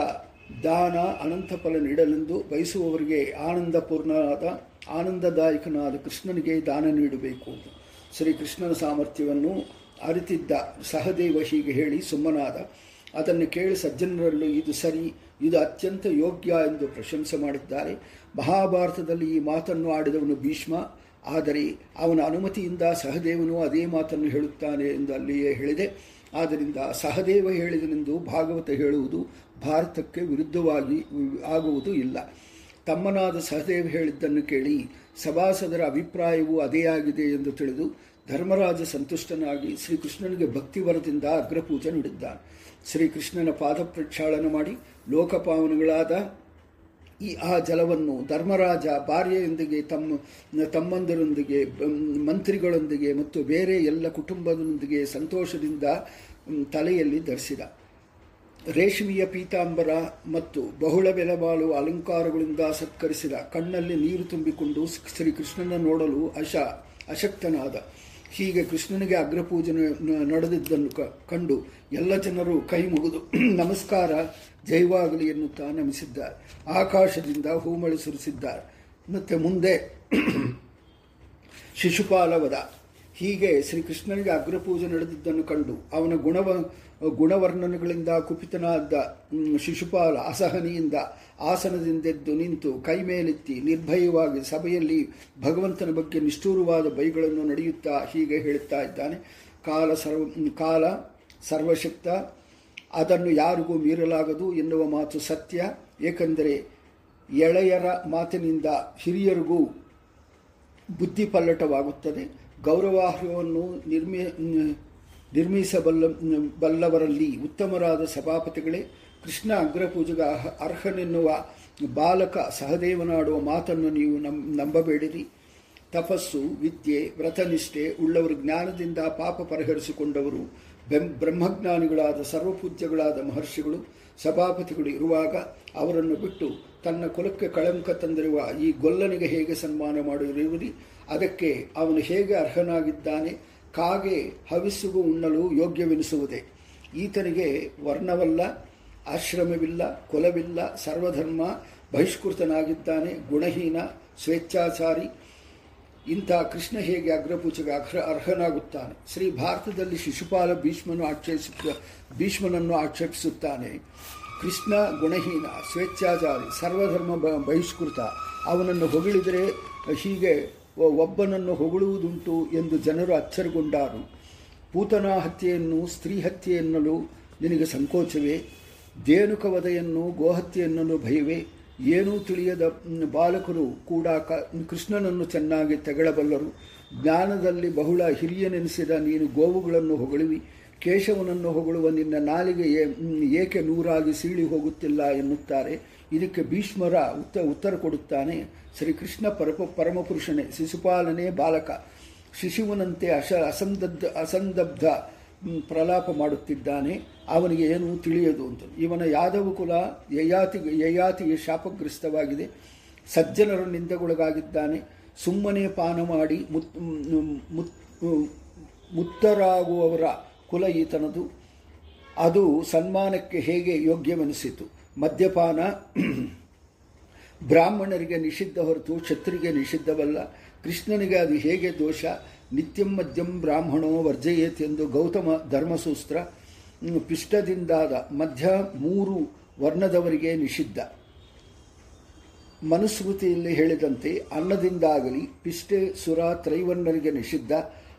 ದಾನ ಅನಂತ ಫಲ ನೀಡಲೆಂದು ಬಯಸುವವರಿಗೆ ಆನಂದಪೂರ್ಣನಾದ, ಆನಂದದಾಯಕನಾದ ಕೃಷ್ಣನಿಗೆ ದಾನ ನೀಡಬೇಕು. ಅಂತ ಶ್ರೀಕೃಷ್ಣನ ಸಾಮರ್ಥ್ಯವನ್ನು ಅರಿತಿದ್ದ ಸಹದೇವ ಹೀಗೆ ಹೇಳಿ ಸುಮ್ಮನಾದ. ಅದನ್ನು ಕೇಳಿ ಸಜ್ಜನರಲ್ಲೂ ಇದು ಸರಿ, ಇದು ಅತ್ಯಂತ ಯೋಗ್ಯ ಎಂದು ಪ್ರಶಂಸೆ ಮಾಡಿದ್ದಾರೆ. ಮಹಾಭಾರತದಲ್ಲಿ ಈ ಮಾತನ್ನು ಆಡಿದವನು ಭೀಷ್ಮ. ಆದರೆ ಅವನ ಅನುಮತಿಯಿಂದ ಸಹದೇವನು ಅದೇ ಮಾತನ್ನು ಹೇಳುತ್ತಾನೆ ಎಂದು ಅಲ್ಲಿಯೇ ಹೇಳಿದೆ. ಆದ್ದರಿಂದ ಸಹದೇವ ಹೇಳಿದನೆಂದು ಭಾಗವತ ಹೇಳುವುದು ಭಾರತಕ್ಕೆ ವಿರುದ್ಧವಾಗಿ ಆಗುವುದು ಇಲ್ಲ. ತಮ್ಮನಾದ ಸಹದೇವ ಹೇಳಿದ್ದನ್ನು ಕೇಳಿ ಸಭಾಸದರ ಅಭಿಪ್ರಾಯವೂ ಅದೇ ಆಗಿದೆ ಎಂದು ತಿಳಿದು ಧರ್ಮರಾಜ ಸಂತುಷ್ಟನಾಗಿ ಶ್ರೀಕೃಷ್ಣನಿಗೆ ಭಕ್ತಿವರದಿಂದ ಅಗ್ರಪೂಜೆ ನೀಡಿದ್ದಾನೆ. ಶ್ರೀಕೃಷ್ಣನ ಪಾದ ಪ್ರಕ್ಷಾಳನ ಮಾಡಿ ಲೋಕಪಾವನಗಳಾದ ಈ ಆ ಜಲವನ್ನು ಧರ್ಮರಾಜ ಭಾರ್ಯೆಯೊಂದಿಗೆ ತಮ್ಮ, ತಮ್ಮಂದರೊಂದಿಗೆ ಮಂತ್ರಿಗಳೊಂದಿಗೆ ಮತ್ತು ಬೇರೆ ಎಲ್ಲ ಕುಟುಂಬದೊಂದಿಗೆ ಸಂತೋಷದಿಂದ ತಲೆಯಲ್ಲಿ ಧರಿಸಿದ. ರೇಷ್ಮೆಯ ಪೀತಾಂಬರ ಮತ್ತು ಬಹುಳ ಬೆಲೆ ಬಾಳುವ ಅಲಂಕಾರಗಳಿಂದ ಸತ್ಕರಿಸಿದ ಕಣ್ಣಲ್ಲಿ ನೀರು ತುಂಬಿಕೊಂಡು ಶ್ರೀಕೃಷ್ಣನ ನೋಡಲು ಅಶ, ಅಶಕ್ತನಾದ. ಹೀಗೆ ಕೃಷ್ಣನಿಗೆ ಅಗ್ರಪೂಜೆ ನಡೆದಿದ್ದನ್ನು ಕಂಡು ಎಲ್ಲ ಜನರು ಕೈ ಮುಗಿದು [clears throat] ನಮಸ್ಕಾರ, ಜೈವಾಗಲಿ ಎನ್ನುತ್ತಾ ನಮಿಸಿದ್ದಾರೆ. ಆಕಾಶದಿಂದ ಹೂಮಳೆ ಸುರಿಸಿದ್ದಾರೆ. ಮತ್ತೆ ಮುಂದೆ [clears throat] ಶಿಶುಪಾಲವದ ಹೀಗೆ ಶ್ರೀಕೃಷ್ಣನಿಗೆ ಅಗ್ರಪೂಜೆ ನಡೆದಿದ್ದನ್ನು ಕಂಡು ಅವನ ಗುಣವ ಗುಣವರ್ಣನೆಗಳಿಂದ ಕುಪಿತನಾದ ಶಿಶುಪಾಲ ಅಸಹನೆಯಿಂದ ಆಸನದಿಂದೆದ್ದು ನಿಂತು ಕೈ ಮೇಲೆತ್ತಿ ನಿರ್ಭಯವಾಗಿ ಸಭೆಯಲ್ಲಿ ಭಗವಂತನ ಬಗ್ಗೆ ನಿಷ್ಠೂರವಾದ ಬೈಗಳನ್ನು ನಡೆಯುತ್ತಾ ಹೀಗೆ ಹೇಳುತ್ತಾ ಇದ್ದಾನೆ. ಕಾಲ ಸರ್ವ, ಕಾಲ ಸರ್ವಶಕ್ತ, ಅದನ್ನು ಯಾರಿಗೂ ಮೀರಲಾಗದು ಎನ್ನುವ ಮಾತು ಸತ್ಯ. ಏಕೆಂದರೆ ಎಳೆಯರ ಮಾತಿನಿಂದ ಹಿರಿಯರಿಗೂ ಬುದ್ಧಿ ಪಲ್ಲಟವಾಗುತ್ತದೆ ಗೌರವಾರ್ಹವನ್ನು ನಿರ್ಮಿ, ನಿರ್ಮಿಸಬಲ್ಲ, ಬಲ್ಲವರಲ್ಲಿ ಉತ್ತಮರಾದ ಸಭಾಪತಿಗಳೇ ಕೃಷ್ಣ ಅಗ್ರಪೂಜೆಗೆ ಅರ್ಹನೆನ್ನುವ ಬಾಲಕ ಸಹದೇವನಾಡುವ ಮಾತನ್ನು ನೀವು ನಂ ನಂಬಬೇಡಿರಿ. ತಪಸ್ಸು, ವಿದ್ಯೆ, ವ್ರತನಿಷ್ಠೆ, ಉಳ್ಳವರು ಜ್ಞಾನದಿಂದ ಪಾಪ ಪರಿಹರಿಸಿಕೊಂಡವರು ಬ್ರಹ್ಮಜ್ಞಾನಿಗಳಾದ ಸರ್ವಪೂಜ್ಯಗಳಾದ ಮಹರ್ಷಿಗಳು, ಸಭಾಪತಿಗಳು ಇರುವಾಗ ಅವರನ್ನು ಬಿಟ್ಟು ತನ್ನ ಕುಲಕ್ಕೆ ಕಳಂಕ ತಂದಿರುವ ಈ ಗೊಲ್ಲನಿಗೆ ಹೇಗೆ ಸನ್ಮಾನ ಮಾಡಿರುವಿರಿ? ಅದಕ್ಕೆ ಅವನು ಹೇಗೆ ಅರ್ಹನಾಗಿದ್ದಾನೆ? ಕಾಗೆ ಹವಿಸ್ಸುಗೂ ಉಣ್ಣಲು ಯೋಗ್ಯವೆನಿಸುವುದೇ? ಈತನಿಗೆ ವರ್ಣವಲ್ಲ ಆಶ್ರಮವಿಲ್ಲ, ಕುಲವಿಲ್ಲ, ಸರ್ವಧರ್ಮ, ಬಹಿಷ್ಕೃತನಾಗಿದ್ದಾನೆ, ಗುಣಹೀನ, ಸ್ವೇಚ್ಛಾಚಾರಿ. ಇಂಥ ಕೃಷ್ಣ ಹೇಗೆ ಅಗ್ರಪೂಜೆಗೆ ಅರ್ಹ, ಅರ್ಹನಾಗುತ್ತಾನೆ? ಶ್ರೀ ಭಾರತದಲ್ಲಿ ಶಿಶುಪಾಲ ಭೀಷ್ಮನು ಆಕ್ಷೇಪಿಸುತ್ತ, ಭೀಷ್ಮನನ್ನು ಆಕ್ಷೇಪಿಸುತ್ತಾನೆ. ಕೃಷ್ಣ ಗುಣಹೀನ, ಸ್ವೇಚ್ಛಾಚಾರಿ, ಸರ್ವಧರ್ಮ ಬಹಿಷ್ಕೃತ. ಅವನನ್ನು ಹೊಗಳಿದರೆ ಹೀಗೆ ಒಬ್ಬನನ್ನು ಹೊಗಳುವುದುಂಟು ಎಂದು ಜನರು ಅಚ್ಚರಿಗೊಂಡಾರು. ಪೂತನ ಹತ್ಯೆಯನ್ನು, ಸ್ತ್ರೀ ಹತ್ಯೆಯನ್ನಲು ನಿನಗೆ ಸಂಕೋಚವೇ? ದೇನುಕವಧೆಯನ್ನು ವಧೆಯನ್ನು ಗೋಹತ್ಯೆಯನ್ನು ಭಯವೇ, ಏನೂ ತಿಳಿಯದ ಬಾಲಕರು ಕೂಡ ಕ, ಕೃಷ್ಣನನ್ನು ಚೆನ್ನಾಗಿ ತೆಗಳಬಲ್ಲರು. ಜ್ಞಾನದಲ್ಲಿ ಬಹುಳ ಹಿರಿಯನೆನಿಸಿದ ನೀನು ಗೋವುಗಳನ್ನು ಹೊಗಳುವಿ, ಕೇಶವನನ್ನು ಹೊಗಳುವ ನಿನ್ನ ನಾಲಿಗೆ ಏಕೆ ನೂರಾಗಿ ಸೀಳಿ ಹೋಗುತ್ತಿಲ್ಲ ಎನ್ನುತ್ತಾರೆ. ಇದಕ್ಕೆ ಭೀಷ್ಮರ ಉತ್ತ, ಉತ್ತರ ಕೊಡುತ್ತಾನೆ. ಶ್ರೀಕೃಷ್ಣ ಪರಪ, ಪರಮಪುರುಷನೇ, ಶಿಶುಪಾಲನೆ ಬಾಲಕ. ಶಿಶುವನಂತೆ ಅಶ ಅಸಂದಬ್ಧ ಅಸಂದಬ್ಧ. ಪ್ರಲಾಪ ಮಾಡುತ್ತಿದ್ದಾನೆ, ಅವನಿಗೆ ಏನೂ ತಿಳಿಯದು ಅಂತ. ಇವನ ಯಾದವ ಕುಲ ಯಯಾತಿ ಯಯಾತಿಗೆ ಶಾಪಗ್ರಸ್ತವಾಗಿದೆ. ಸಜ್ಜನರ ನಿಂದೆಗೊಳಗಾಗಿದ್ದಾನೆ. ಸುಮ್ಮನೆ ಪಾನ ಮಾಡಿ ಮುತ್ ಮುತ್, ಮುತ್ತರಾಗುವವರ ಕುಲ ಈತನದು. ಅದು ಸನ್ಮಾನಕ್ಕೆ ಹೇಗೆ ಯೋಗ್ಯವೆನಿಸಿತು? ಮದ್ಯಪಾನ ಬ್ರಾಹ್ಮಣರಿಗೆ ನಿಷಿದ್ಧ ಹೊರತು ಛತ್ರಿಗೆ ನಿಷಿದ್ಧವಲ್ಲ. ಕೃಷ್ಣನಿಗೆ ಅದು ಹೇಗೆ ದೋಷ? ನಿತ್ಯಂ ಮದ್ಯಂ ಬ್ರಾಹ್ಮಣೋ ವರ್ಜಯೇತ್ ಎಂದು ಗೌತಮ ಧರ್ಮಸೂತ್ರ ಪಿಷ್ಟದಿಂದಾದ ಮಧ್ಯ ಮೂರು ವರ್ಣದವರಿಗೆ ನಿಷಿದ್ಧ. ಮನುಸ್ಮೃತಿಯಲ್ಲಿ ಹೇಳಿದಂತೆ ಅನ್ನದಿಂದಾಗಲಿ ಪಿಷ್ಟೆ ಸುರ ತ್ರೈವರ್ಣರಿಗೆ ನಿಷಿದ್ಧ.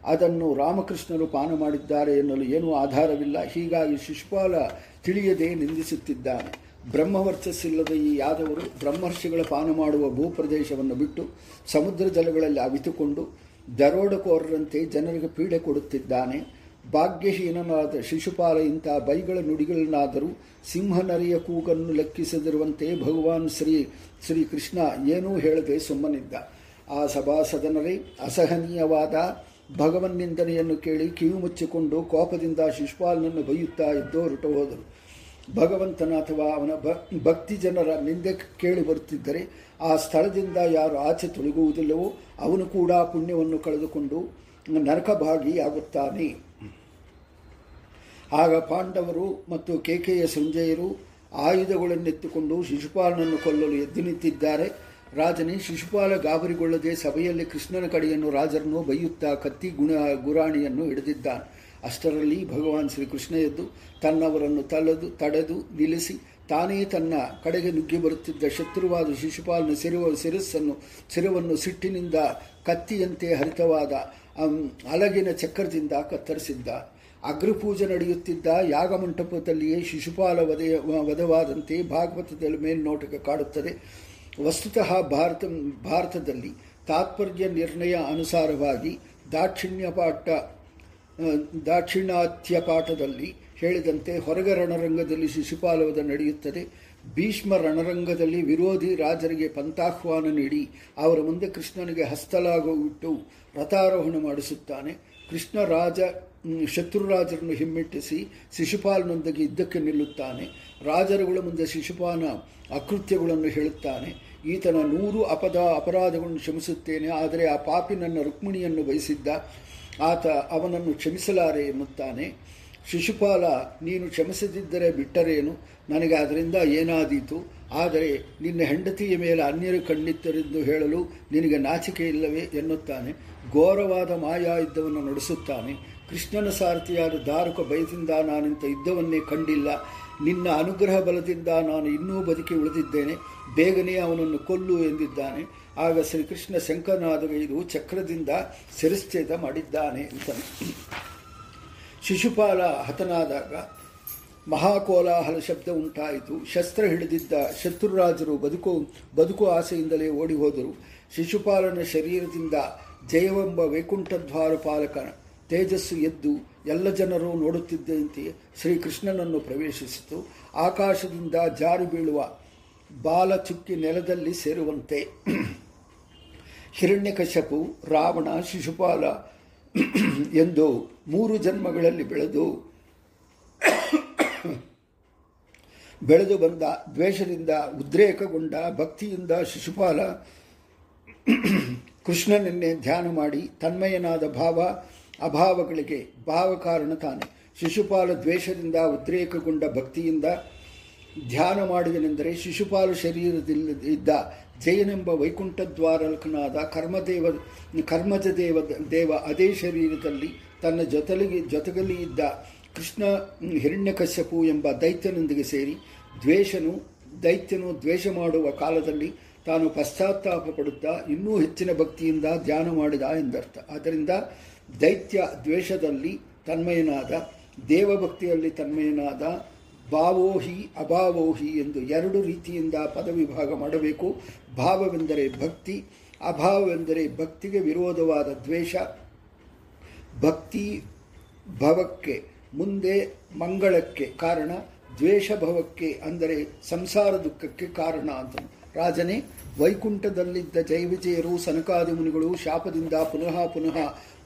ಅದನ್ನು ರಾಮಕೃಷ್ಣರು ಪಾನ ಮಾಡಿದ್ದಾರೆ ಎನ್ನಲು ಏನೂ ಆಧಾರವಿಲ್ಲ. ಹೀಗಾಗಿ ಶಿಶುಪಾಲ ತಿಳಿಯದೆ ನಿಂದಿಸುತ್ತಿದ್ದಾನೆ. ಬ್ರಹ್ಮವರ್ಚಸ್ಸಿಲ್ಲದ ಈ ಯಾದವರು ಬ್ರಹ್ಮರ್ಷಿಗಳ ಪಾನ ಮಾಡುವ ಭೂಪ್ರದೇಶವನ್ನು ಬಿಟ್ಟು ಸಮುದ್ರ ಜಲಗಳಲ್ಲಿ ಅವಿತುಕೊಂಡು ದರೋಡಕೋರರಂತೆ ಜನರಿಗೆ ಪೀಡೆ ಕೊಡುತ್ತಿದ್ದಾನೆ. ಭಾಗ್ಯಹೀನನಾದ ಶಿಶುಪಾಲ ಇಂಥ ಬೈಗಳ ನುಡಿಗಳನ್ನಾದರೂ ಸಿಂಹನರಿಯ ಕೂಗನ್ನು ಲೆಕ್ಕಿಸದಿರುವಂತೆ ಭಗವಾನ್ ಶ್ರೀ, ಶ್ರೀಕೃಷ್ಣ ಏನೂ ಹೇಳದೆ ಸುಮ್ಮನಿದ್ದ. ಆ ಸಭಾಸದನರೇ, ಅಸಹನೀಯವಾದ ಭಗವನ್ನಿಂದನೆಯನ್ನು ಕೇಳಿ ಕಿವಿ ಮುಚ್ಚಿಕೊಂಡು ಕೋಪದಿಂದ ಶಿಶುಪಾಲನನ್ನು ಬೈಯುತ್ತಾ ಇದ್ದು ಹೊರಟು ಹೋದರು ಭಗವಂತನ ಅಥವಾ ಅವನ ಭಕ್ತಿ ಜನರ ನಿಂದೆ ಕೇಳಿ ಬರುತ್ತಿದ್ದರೆ ಆ ಸ್ಥಳದಿಂದ ಯಾರು ಆಚೆ ತೊಲಗುವುದಿಲ್ಲವೋ ಅವನು ಕೂಡ ಪುಣ್ಯವನ್ನು ಕಳೆದುಕೊಂಡು ನರಕಭಾಗಿಯಾಗುತ್ತಾನೆ ಆಗ ಪಾಂಡವರು ಮತ್ತು ಕೇಕೆಯ ಸಂಜಯರು ಆಯುಧಗಳನ್ನೆತ್ತುಕೊಂಡು ಶಿಶುಪಾಲನನ್ನು ಕೊಲ್ಲಲು ಎದ್ದು ನಿಂತಿದ್ದಾರೆ. ರಾಜನೇ, ಶಿಶುಪಾಲ ಗಾಬರಿಗೊಳ್ಳದೆ ಸಭೆಯಲ್ಲಿ ಕೃಷ್ಣನ ಕಡೆಯನ್ನು ರಾಜರನ್ನು ಬೈಯುತ್ತಾ ಕತ್ತಿ ಗುಣ, ಗುರಾಣಿಯನ್ನು ಹಿಡಿದಿದ್ದಾನೆ. ಅಷ್ಟರಲ್ಲಿ ಭಗವಾನ್ ಶ್ರೀಕೃಷ್ಣ ಎದ್ದು ತನ್ನವರನ್ನು ತಳೆದು, ತಡೆದು ನಿಲ್ಲಿಸಿ ತಾನೇ ತನ್ನ ಕಡೆಗೆ ನುಗ್ಗಿ ಬರುತ್ತಿದ್ದ ಶತ್ರುವಾದ ಶಿಶುಪಾಲನ ಸಿರುವ ಶಿರಸ್ಸನ್ನು, ಸಿರವನ್ನು ಸಿಟ್ಟಿನಿಂದ ಕತ್ತಿಯಂತೆ ಹರಿತವಾದ ಅಲಗಿನ ಚಕ್ರದಿಂದ ಕತ್ತರಿಸಿದ್ದ. ಅಗ್ರಪೂಜೆ ನಡೆಯುತ್ತಿದ್ದ ಯಾಗಮಂಟಪದಲ್ಲಿಯೇ ಶಿಶುಪಾಲ ವಧೆಯ ವಧವಾದಂತೆ ಭಾಗವತದಲ್ಲಿ ಮೇಲ್ನೋಟಕ್ಕೆ ಕಾಡುತ್ತದೆ. ವಸ್ತುತಃ ಭಾರತ, ಭಾರತದಲ್ಲಿ ತಾತ್ಪರ್ಯ ನಿರ್ಣಯ ಅನುಸಾರವಾಗಿ ದಾಕ್ಷಿಣ್ಯ ಪಾಠ ದಾಕ್ಷಿಣಾತ್ಯ ಪಾಠದಲ್ಲಿ ಹೇಳಿದಂತೆ ಹೊರಗ ರಣರಂಗದಲ್ಲಿ ಶಿಶುಪಾಲವದ ನಡೆಯುತ್ತದೆ. ಭೀಷ್ಮ ರಣರಂಗದಲ್ಲಿ ವಿರೋಧಿ ರಾಜರಿಗೆ ಪಂಥಾಹ್ವಾನ ನೀಡಿ ಅವರ ಮುಂದೆ ಕೃಷ್ಣನಿಗೆ ಹಸ್ತಲಾಗುವಿಟ್ಟು ರಥಾರೋಹಣ ಮಾಡಿಸುತ್ತಾನೆ. ಕೃಷ್ಣ ರಾಜ ಶತ್ರುರಾಜರನ್ನು ಹಿಮ್ಮೆಟ್ಟಿಸಿ ಶಿಶುಪಾಲನೊಂದಿಗೆ ಯುದ್ಧಕ್ಕೆ ನಿಲ್ಲುತ್ತಾನೆ. ರಾಜರುಗಳ ಮುಂದೆ ಶಿಶುಪಾಲನ ಅಕೃತ್ಯಗಳನ್ನು ಹೇಳುತ್ತಾನೆ. ಈತನ ನೂರು ಅಪದ ಅಪರಾಧಗಳನ್ನು ಕ್ಷಮಿಸುತ್ತೇನೆ, ಆದರೆ ಆ ಪಾಪಿ ನನ್ನ ರುಕ್ಮಿಣಿಯನ್ನು ಬಯಸಿದ್ದ ಆತ ಅವನನ್ನು ಕ್ಷಮಿಸಲಾರೆ ಎನ್ನುತ್ತಾನೆ. ಶಿಶುಪಾಲ, ನೀನು ಕ್ಷಮಿಸದಿದ್ದರೆ ಬಿಟ್ಟರೇನು? ನನಗೆ ಅದರಿಂದ ಏನಾದೀತು? ಆದರೆ ನಿನ್ನ ಹೆಂಡತಿಯ ಮೇಲೆ ಅನ್ಯರು ಕಣ್ಣಿತ್ತರೆಂದು ಹೇಳಲು ನಿನಗೆ ನಾಚಿಕೆ ಇಲ್ಲವೇ ಎನ್ನುತ್ತಾನೆ. ಘೋರವಾದ ಮಾಯಾ ಯುದ್ಧವನ್ನು ನಡೆಸುತ್ತಾನೆ. ಕೃಷ್ಣನ ಸಾರಥಿಯಾದ ದಾರುಕ ಭಯದಿಂದ ನಾನಿಂಥ ಯುದ್ಧವನ್ನೇ ಕಂಡಿಲ್ಲ. ನಿನ್ನ ಅನುಗ್ರಹ ಬಲದಿಂದ ನಾನು ಇನ್ನೂ ಬದುಕಿ ಉಳಿದಿದ್ದೇನೆ. ಬೇಗನೆ ಅವನನ್ನು ಕೊಲ್ಲು ಎಂದಿದ್ದಾನೆ. ಆಗ ಶ್ರೀಕೃಷ್ಣ ಶಂಕನಾದಗೈದು ಚಕ್ರದಿಂದ ಶಿರಶ್ಛೇದ ಮಾಡಿದ್ದಾನೆ ಅಂತ ಶಿಶುಪಾಲ ಹತನಾದಾಗ ಮಹಾಕೋಲಾಹಲ ಶಬ್ದ ಉಂಟಾಯಿತು. ಶಸ್ತ್ರ ಹಿಡಿದಿದ್ದ ಶತ್ರುರಾಜರು ಬದುಕು ಬದುಕು ಆಸೆಯಿಂದಲೇ ಓಡಿ ಹೋದರು. ಶಿಶುಪಾಲನ ಶರೀರದಿಂದ ಜಯವೆಂಬ ವೈಕುಂಠದ್ವಾರ ಪಾಲಕ ತೇಜಸ್ಸು ಎದ್ದು ಎಲ್ಲ ಜನರು ನೋಡುತ್ತಿದ್ದಂತೆ ಶ್ರೀಕೃಷ್ಣನನ್ನು ಪ್ರವೇಶಿಸಿತು. ಆಕಾಶದಿಂದ ಜಾರಿ ಬೀಳುವ ಬಾಲ ಚುಕ್ಕಿ ನೆಲದಲ್ಲಿ ಸೇರುವಂತೆ. ಹಿರಣ್ಯಕಶಪು ರಾವಣ ಶಿಶುಪಾಲ ಎಂದು ಮೂರು ಜನ್ಮಗಳಲ್ಲಿ ಬೆಳೆದು ಬೆಳೆದು ಬಂದ ದ್ವೇಷದಿಂದ ಉದ್ರೇಕಗೊಂಡ ಭಕ್ತಿಯಿಂದ ಶಿಶುಪಾಲ ಕೃಷ್ಣನನ್ನೇ ಧ್ಯಾನ ಮಾಡಿ ತನ್ಮಯನಾದ ಭಾವ ಅಭಾವಗಳಿಗೆ ಭಾವಕಾರಣ ತಾನೆ. ಶಿಶುಪಾಲ ದ್ವೇಷದಿಂದ ಉದ್ರೇಕಗೊಂಡ ಭಕ್ತಿಯಿಂದ ಧ್ಯಾನ ಮಾಡಿದನೆಂದರೆ ಶಿಶುಪಾಲ ಶರೀರದಲ್ಲಿ ಇದ್ದ ಜಯನೆಂಬ ವೈಕುಂಠದ್ವಾರಕನಾದ ಕರ್ಮದೇವ ಕರ್ಮಜ ದೇವ ದೇವ ಅದೇ ಶರೀರದಲ್ಲಿ ತನ್ನ ಜೊತೆಲಿಗೆ ಜೊತೆಗಲಿ ಇದ್ದ ಕೃಷ್ಣ ಹಿರಣ್ಯಕಶ್ಯಪು ಎಂಬ ದೈತ್ಯನೊಂದಿಗೆ ಸೇರಿ ದ್ವೇಷನು, ದೈತ್ಯನು ದ್ವೇಷ ಮಾಡುವ ಕಾಲದಲ್ಲಿ ತಾನು ಪಶ್ಚಾತ್ತಾಪ ಪಡುತ್ತಾ ಇನ್ನೂ ಹೆಚ್ಚಿನ ಭಕ್ತಿಯಿಂದ ಧ್ಯಾನ ಮಾಡಿದ ಎಂದರ್ಥ. ಆದ್ದರಿಂದ ದೈತ್ಯ ದ್ವೇಷದಲ್ಲಿ ತನ್ಮಯನಾದ, ದೇವಭಕ್ತಿಯಲ್ಲಿ ತನ್ಮಯನಾದ ಭಾವೋಹಿ, ಅಭಾವೋಹಿ ಎಂದು ಎರಡು ರೀತಿಯಿಂದ ಪದವಿಭಾಗ ಮಾಡಬೇಕು. ಭಾವವೆಂದರೆ ಭಕ್ತಿ, ಅಭಾವವೆಂದರೆ ಭಕ್ತಿಗೆ ವಿರೋಧವಾದ ದ್ವೇಷ. ಭಕ್ತಿ ಭವಕ್ಕೆ ಮುಂದೆ ಮಂಗಳಕ್ಕೆ ಕಾರಣ, ದ್ವೇಷ ಭವಕ್ಕೆ ಅಂದರೆ ಸಂಸಾರ ದುಃಖಕ್ಕೆ ಕಾರಣ ಅಂತ. ರಾಜನೇ, ವೈಕುಂಠದಲ್ಲಿದ್ದ ಜೈವಿಜಯರು ಸನಕಾದಿ ಮುನಿಗಳು ಶಾಪದಿಂದ ಪುನಃ ಪುನಃ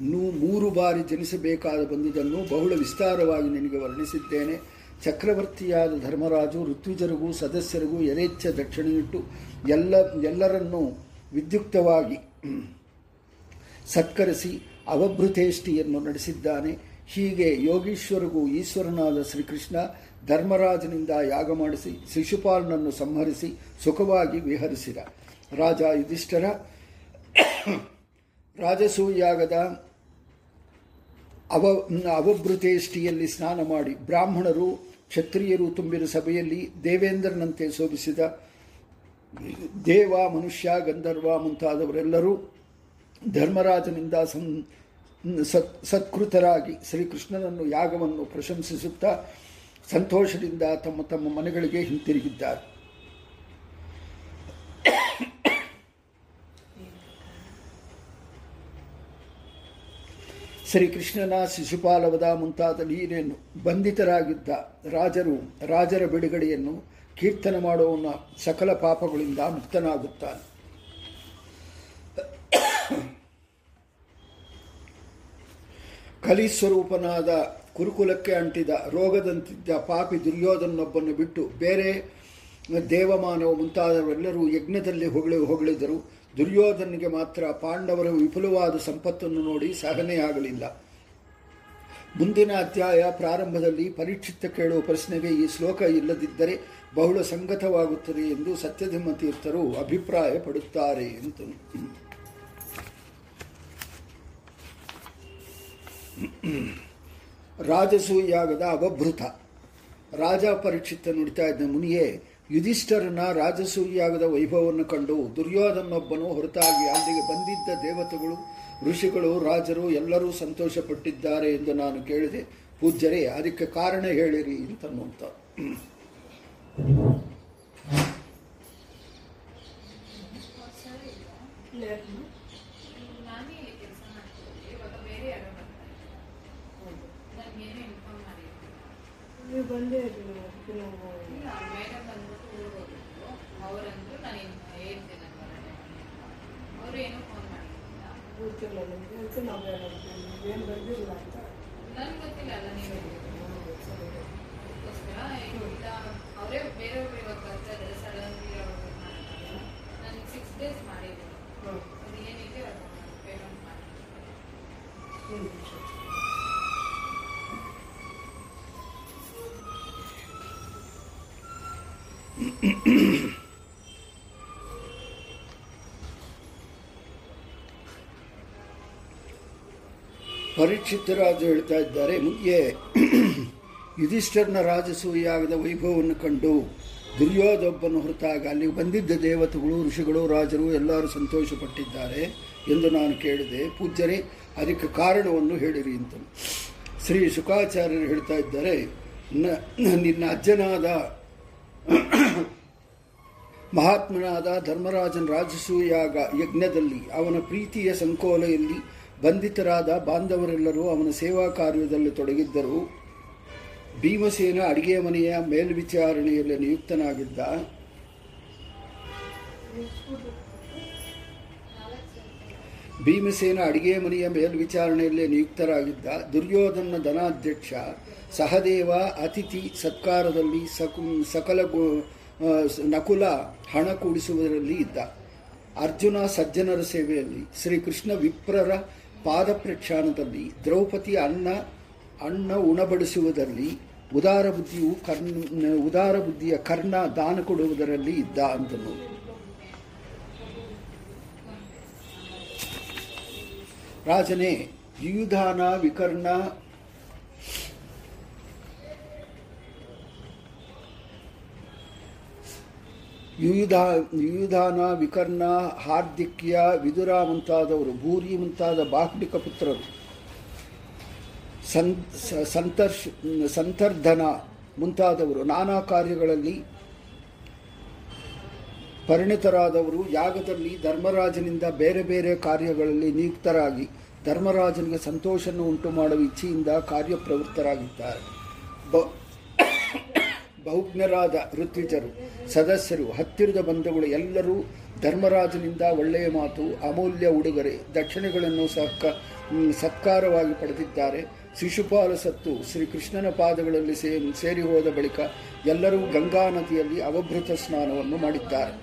ನೂ ಮೂರು ಬಾರಿ ಜನಿಸಬೇಕಾದ ಬಂದುದನ್ನು ಬಹುಳ ವಿಸ್ತಾರವಾಗಿ ನಿನಗೆ ವರ್ಣಿಸಿದ್ದೇನೆ. ಚಕ್ರವರ್ತಿಯಾದ ಧರ್ಮರಾಜು ಋತ್ವಿಜರಿಗೂ ಸದಸ್ಯರಿಗೂ ಯಥೇಚ್ಛ ದಕ್ಷಿಣೆಯಿಟ್ಟು ಎಲ್ಲ, ಎಲ್ಲರನ್ನೂ ವಿದ್ಯುಕ್ತವಾಗಿ ಸತ್ಕರಿಸಿ ಅವಭೃತೇಷ್ಟಿಯನ್ನು ನಡೆಸಿದ್ದಾನೆ. ಹೀಗೆ ಯೋಗೀಶ್ವರಿಗೂ ಈಶ್ವರನಾದ ಶ್ರೀಕೃಷ್ಣ ಧರ್ಮರಾಜನಿಂದ ಯಾಗ ಮಾಡಿಸಿ ಶಿಶುಪಾಲನನ್ನು ಸಂಹರಿಸಿ ಸುಖವಾಗಿ ವಿಹರಿಸಿದ. ರಾಜ ಯುಧಿಷ್ಠರ ರಾಜಸೂಯಾಗದ ಅವ ಅವಭೃತೇಷ್ಟಿಯಲ್ಲಿ ಸ್ನಾನ ಮಾಡಿ ಬ್ರಾಹ್ಮಣರು ಕ್ಷತ್ರಿಯರು ತುಂಬಿದ ಸಭೆಯಲ್ಲಿ ದೇವೇಂದ್ರನಂತೆ ಶೋಭಿಸಿದ ದೇವ, ಮನುಷ್ಯ, ಗಂಧರ್ವ ಮುಂತಾದವರೆಲ್ಲರೂ ಧರ್ಮರಾಜನಿಂದ ಸಂ ಸತ್ ಸತ್ಕೃತರಾಗಿ ಶ್ರೀಕೃಷ್ಣನನ್ನು ಯಾಗವನ್ನು ಪ್ರಶಂಸಿಸುತ್ತಾ ಸಂತೋಷದಿಂದ ತಮ್ಮ ತಮ್ಮ ಮನೆಗಳಿಗೆ ಹಿಂತಿರುಗಿದ್ದಾರೆ. ಶ್ರೀಕೃಷ್ಣನ ಶಿಶುಪಾಲವದ ಮುಂತಾದ ಲೀಲೆಯನ್ನು ಬಂಧಿತರಾಗಿದ್ದ ರಾಜರು, ರಾಜರ ಬಿಡುಗಡೆಯನ್ನು ಕೀರ್ತನೆ ಮಾಡುವವನ ಸಕಲ ಪಾಪಗಳಿಂದ ಮುಕ್ತನಾಗುತ್ತಾನೆ. ಕಲಿಸ್ವರೂಪನಾದ ಕುರುಕುಲಕ್ಕೆ ಅಂಟಿದ ರೋಗದಂತಿದ್ದ ಪಾಪಿ ದುರ್ಯೋಧನೊಬ್ಬನ್ನು ಬಿಟ್ಟು ಬೇರೆ ದೇವಮಾನವ ಮುಂತಾದವರೆಲ್ಲರೂ ಯಜ್ಞದಲ್ಲಿ ಹೊಗಳಿ ಹೊಗಳಿದರು. ದುರ್ಯೋಧನಿಗೆ ಮಾತ್ರ ಪಾಂಡವರ ವಿಪುಲವಾದ ಸಂಪತ್ತನ್ನು ನೋಡಿ ಸಹನೆಯಾಗಲಿಲ್ಲ ಮುಂದಿನ ಅಧ್ಯಾಯ ಪ್ರಾರಂಭದಲ್ಲಿ ಪರೀಕ್ಷಿತ ಕೇಳುವ ಪ್ರಶ್ನೆಗೆ ಈ ಶ್ಲೋಕ ಇಲ್ಲದಿದ್ದರೆ ಬಹಳ ಸಂಗತವಾಗುತ್ತದೆ ಎಂದು ಸತ್ಯಧರ್ಮ ತೀರ್ಥರು ಅಭಿಪ್ರಾಯ ಪಡುತ್ತಾರೆ ಅಂತ ರಾಜಸೂಯಾಗದ ಅವಭೃತ. ರಾಜ ಪರೀಕ್ಷಿತ ನುಡಿತಾ ಇದ್ದ ಮುನಿಯೇ ಯುಧಿಷ್ಠರನ ರಾಜಸೂಯಾಗದ ವೈಭವವನ್ನು ಕಂಡು ದುರ್ಯೋಧನೊಬ್ಬನು ಹೊರತಾಗಿ ಅಲ್ಲಿಗೆ ಬಂದಿದ್ದ ದೇವತೆಗಳು, ಋಷಿಗಳು, ರಾಜರು ಎಲ್ಲರೂ ಸಂತೋಷಪಟ್ಟಿದ್ದಾರೆ ಎಂದು ನಾನು ಕೇಳಿದೆ. ಪೂಜ್ಯರೇ, ಅದಕ್ಕೆ ಕಾರಣ ಹೇಳಿರಿ ಅಂತನ್ನುವಂಥ ನಾನೇ ಇಲ್ಲಿ ಕೆಲಸ ಮಾಡ್ತಿದ್ದೆ ಇವಾಗ ಬೇರೆ ಯಾರೋ ಬರ್ತಾರೆ ನನಗೇನು ಇನ್ಫಾರ್ಮ್ ಮಾಡಿದ್ರು ನೀವು ಬಂದೇ ಇರಲಿಲ್ಲ ಅದಕ್ಕೆ ನಾವು ಇಲ್ಲ ಮೇಡಮ್ ಬಂದ್ಬಿಟ್ಟು ಊರಿಗೆ ಹೋಗಿದ್ರು ಅವರಂದ್ರು ನಾನು ಹೇಳ್ತೀನಿ ನಾನು ಬರೋಣ ಅವರು ಏನೂ ಫೋನ್ ಮಾಡಿಲ್ಲ ಗೊತ್ತಿಲ್ಲ ನಿಮಗೆ ಅದಕ್ಕೆ ನಾವು ಏನು ಬಂದಿಲ್ಲ ಅಂತ ನನಗೆ ಗೊತ್ತಿಲ್ಲ ಅಲ್ಲ ನೀವು ಸರಿ ಅದಕ್ಕೋಸ್ಕರ ಇಲ್ಲ ಅವರೇ ಬೇರೆಯವರು ಇವಾಗ ಬರ್ತಾರೆ ಸಡನ್ಲಿ ಅವರು ಮಾಡ್ತಾರೆ ನನಗೆ ಸಿಕ್ಸ್ ಡೇಸ್ ಮಾಡಿದ್ರು ಹಾಂ ಅದು ಏನಿದೆ ಅದು ಪೇಮೆಂಟ್ ಮಾಡಿ ಹ್ಞೂ ಪರೀಕ್ಷಿತರಾಜು ಹೇಳ್ತಾ ಇದ್ದಾರೆ. ಮುಂದೆ ಯುಧಿಷ್ಠರ್ನ ರಾಜಸೂಯಾಗದ ವೈಭವವನ್ನು ಕಂಡು ದುರ್ಯೋಧೊಬ್ಬನು ಹೊರತಾಗ ಅಲ್ಲಿ ಬಂದಿದ್ದ ದೇವತೆಗಳು, ಋಷಿಗಳು, ರಾಜರು ಎಲ್ಲರೂ ಸಂತೋಷಪಟ್ಟಿದ್ದಾರೆ ಎಂದು ನಾನು ಕೇಳಿದೆ. ಪೂಜ್ಯರೇ, ಅದಕ್ಕೆ ಕಾರಣವನ್ನು ಹೇಳಿರಿ ಅಂತ ಶ್ರೀ ಶುಕಾಚಾರ್ಯರು ಹೇಳ್ತಾ ಇದ್ದಾರೆ ನಿನ್ನ ಅಜ್ಜನಾದ ಮಹಾತ್ಮನಾದ ಧರ್ಮರಾಜನ ರಾಜಸೂಯಾಗ ಯಜ್ಞದಲ್ಲಿ, ಅವನ ಪ್ರೀತಿಯ ಸಂಕೋಲೆಯಲ್ಲಿ ಬಂಧಿತರಾದ ಬಾಂಧವರೆಲ್ಲರೂ ಅವನ ಸೇವಾ ಕಾರ್ಯದಲ್ಲಿ ತೊಡಗಿದ್ದರು. ಭೀಮಸೇನ ಅಡಿಗೆ ಮನೆಯ ಮೇಲ್ವಿಚಾರಣೆಯಲ್ಲಿ ನಿಯುಕ್ತನಾಗಿದ್ದ ಭೀಮಸೇನ ಅಡಿಗೆ ಮನೆಯ ಮೇಲ್ವಿಚಾರಣೆಯಲ್ಲಿ ನಿಯುಕ್ತರಾಗಿದ್ದ ದುರ್ಯೋಧನ ಧನಾಧ್ಯಕ್ಷ ಸಹದೇವ ಅತಿಥಿ ಸತ್ಕಾರದಲ್ಲಿ ಸಕು, ಸಕಲ ನಕುಲ ಹಣ ಕೂಡಿಸುವುದರಲ್ಲಿ ಇದ್ದ. ಅರ್ಜುನ ಸಜ್ಜನರ ಸೇವೆಯಲ್ಲಿ ಶ್ರೀಕೃಷ್ಣ ವಿಪ್ರರ ಪಾದ ಪ್ರಕ್ಷಾಣದಲ್ಲಿ ದ್ರೌಪದಿ ಅನ್ನ ಅನ್ನ ಉಣಬಡಿಸುವುದರಲ್ಲಿ ಉದಾರ ಬುದ್ಧಿಯು ಕರ್ಣ, ಉದಾರ ಬುದ್ಧಿಯ ಕರ್ಣ ದಾನ ಕೊಡುವುದರಲ್ಲಿ ಇದ್ದ ಅಂತನು ರಾಜನೇ ಯುಧಾನ ವಿಕರ್ಣ ಯುಯುಧ, ಯುಯುಧಾನ, ವಿಕರ್ಣ, ಹಾರ್ದಿಕ್ಯ, ವಿದುರ ಮುಂತಾದವರು, ಭೂರಿ ಮುಂತಾದ ಬಾಹ್ಲಿಕ ಪುತ್ರರು. ಸಂ ಸ- ಸಂತರ್ಷ, ಸಂತರ್ಧನ ಮುಂತಾದವರು, ನಾನಾ ಕಾರ್ಯಗಳಲ್ಲಿ ಪರಿಣಿತರಾದವರು. ಯಾಗದಲ್ಲಿ ಧರ್ಮರಾಜನಿಂದ ಬೇರೆ ಬೇರೆ ಕಾರ್ಯಗಳಲ್ಲಿ ನಿಯುಕ್ತರಾಗಿ ಧರ್ಮರಾಜನಿಗೆ ಸಂತೋಷವನ್ನು ಉಂಟು ಮಾಡುವ ಇಚ್ಛೆಯಿಂದ ಕಾರ್ಯಪ್ರವೃತ್ತರಾಗಿದ್ದಾರೆ. ಬ- ಬಹುಜ್ಞರಾದ ಋತ್ವಿಜರು, ಸದಸ್ಯರು, ಹತ್ತಿರದ ಬಂಧುಗಳು ಎಲ್ಲರೂ ಧರ್ಮರಾಜನಿಂದ ಒಳ್ಳೆಯ ಮಾತು, ಅಮೂಲ್ಯ ಉಡುಗೊರೆ, ದಕ್ಷಿಣೆಗಳನ್ನು ಸಹಕ ಸತ್ಕಾರವಾಗಿ ಪಡೆದಿದ್ದಾರೆ. ಶಿಶುಪಾಲ ಸತ್ತು ಶ್ರೀಕೃಷ್ಣನ ಪಾದಗಳಲ್ಲಿ ಸೇ ಸೇರಿ ಹೋದ ಬಳಿಕ ಎಲ್ಲರೂ ಗಂಗಾ ನದಿಯಲ್ಲಿ ಅವಭೃತ ಸ್ನಾನವನ್ನು ಮಾಡಿದ್ದಾರೆ.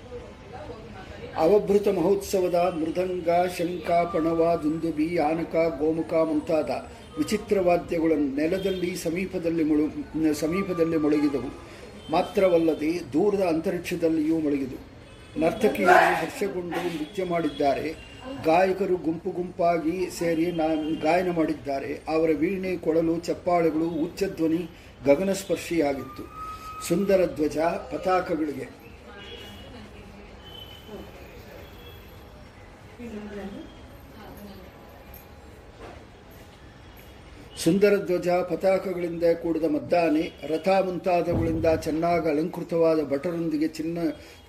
ಅವಭೃತ ಮಹೋತ್ಸವದ ಮೃದಂಗ ಶಂಕ ಪಣವ, ದುಂದುಬಿ, ಯಾನಕ, ಗೋಮುಖ ಮುಂತಾದ ವಿಚಿತ್ರ ವಾದ್ಯಗಳನ್ನು ನೆಲದಲ್ಲಿ ಸಮೀಪದಲ್ಲಿ ಮುಳು ಸಮೀಪದಲ್ಲಿ ಮೊಳಗಿದವು. ಮಾತ್ರವಲ್ಲದೆ ದೂರದ ಅಂತರಿಕ್ಷದಲ್ಲಿಯೂ ಮೊಳಗಿದವು. ನರ್ತಕಿಯರು ಹರ್ಷಗೊಂಡು ನೃತ್ಯ ಮಾಡಿದ್ದಾರೆ. ಗಾಯಕರು ಗುಂಪು ಗುಂಪಾಗಿ ಸೇರಿ ನಾ, ಗಾಯನ ಮಾಡಿದ್ದಾರೆ. ಅವರ ವೀಣೆ, ಕೊಳಲು, ಚಪ್ಪಾಳೆಗಳು ಉಚ್ಚಧ್ವನಿ ಗಗನಸ್ಪರ್ಶಿಯಾಗಿತ್ತು ಸುಂದರ ಧ್ವಜ ಪತಾಕಗಳಿಗೆ. ಸುಂದರ ಧ್ವಜ ಪತಾಕಗಳಿಂದ ಕೂಡಿದ ಮದ್ದಾನೆ, ರಥ ಮುಂತಾದವುಗಳಿಂದ ಚೆನ್ನಾಗಿ ಅಲಂಕೃತವಾದ ಭಟರೊಂದಿಗೆ ಚಿನ್ನ,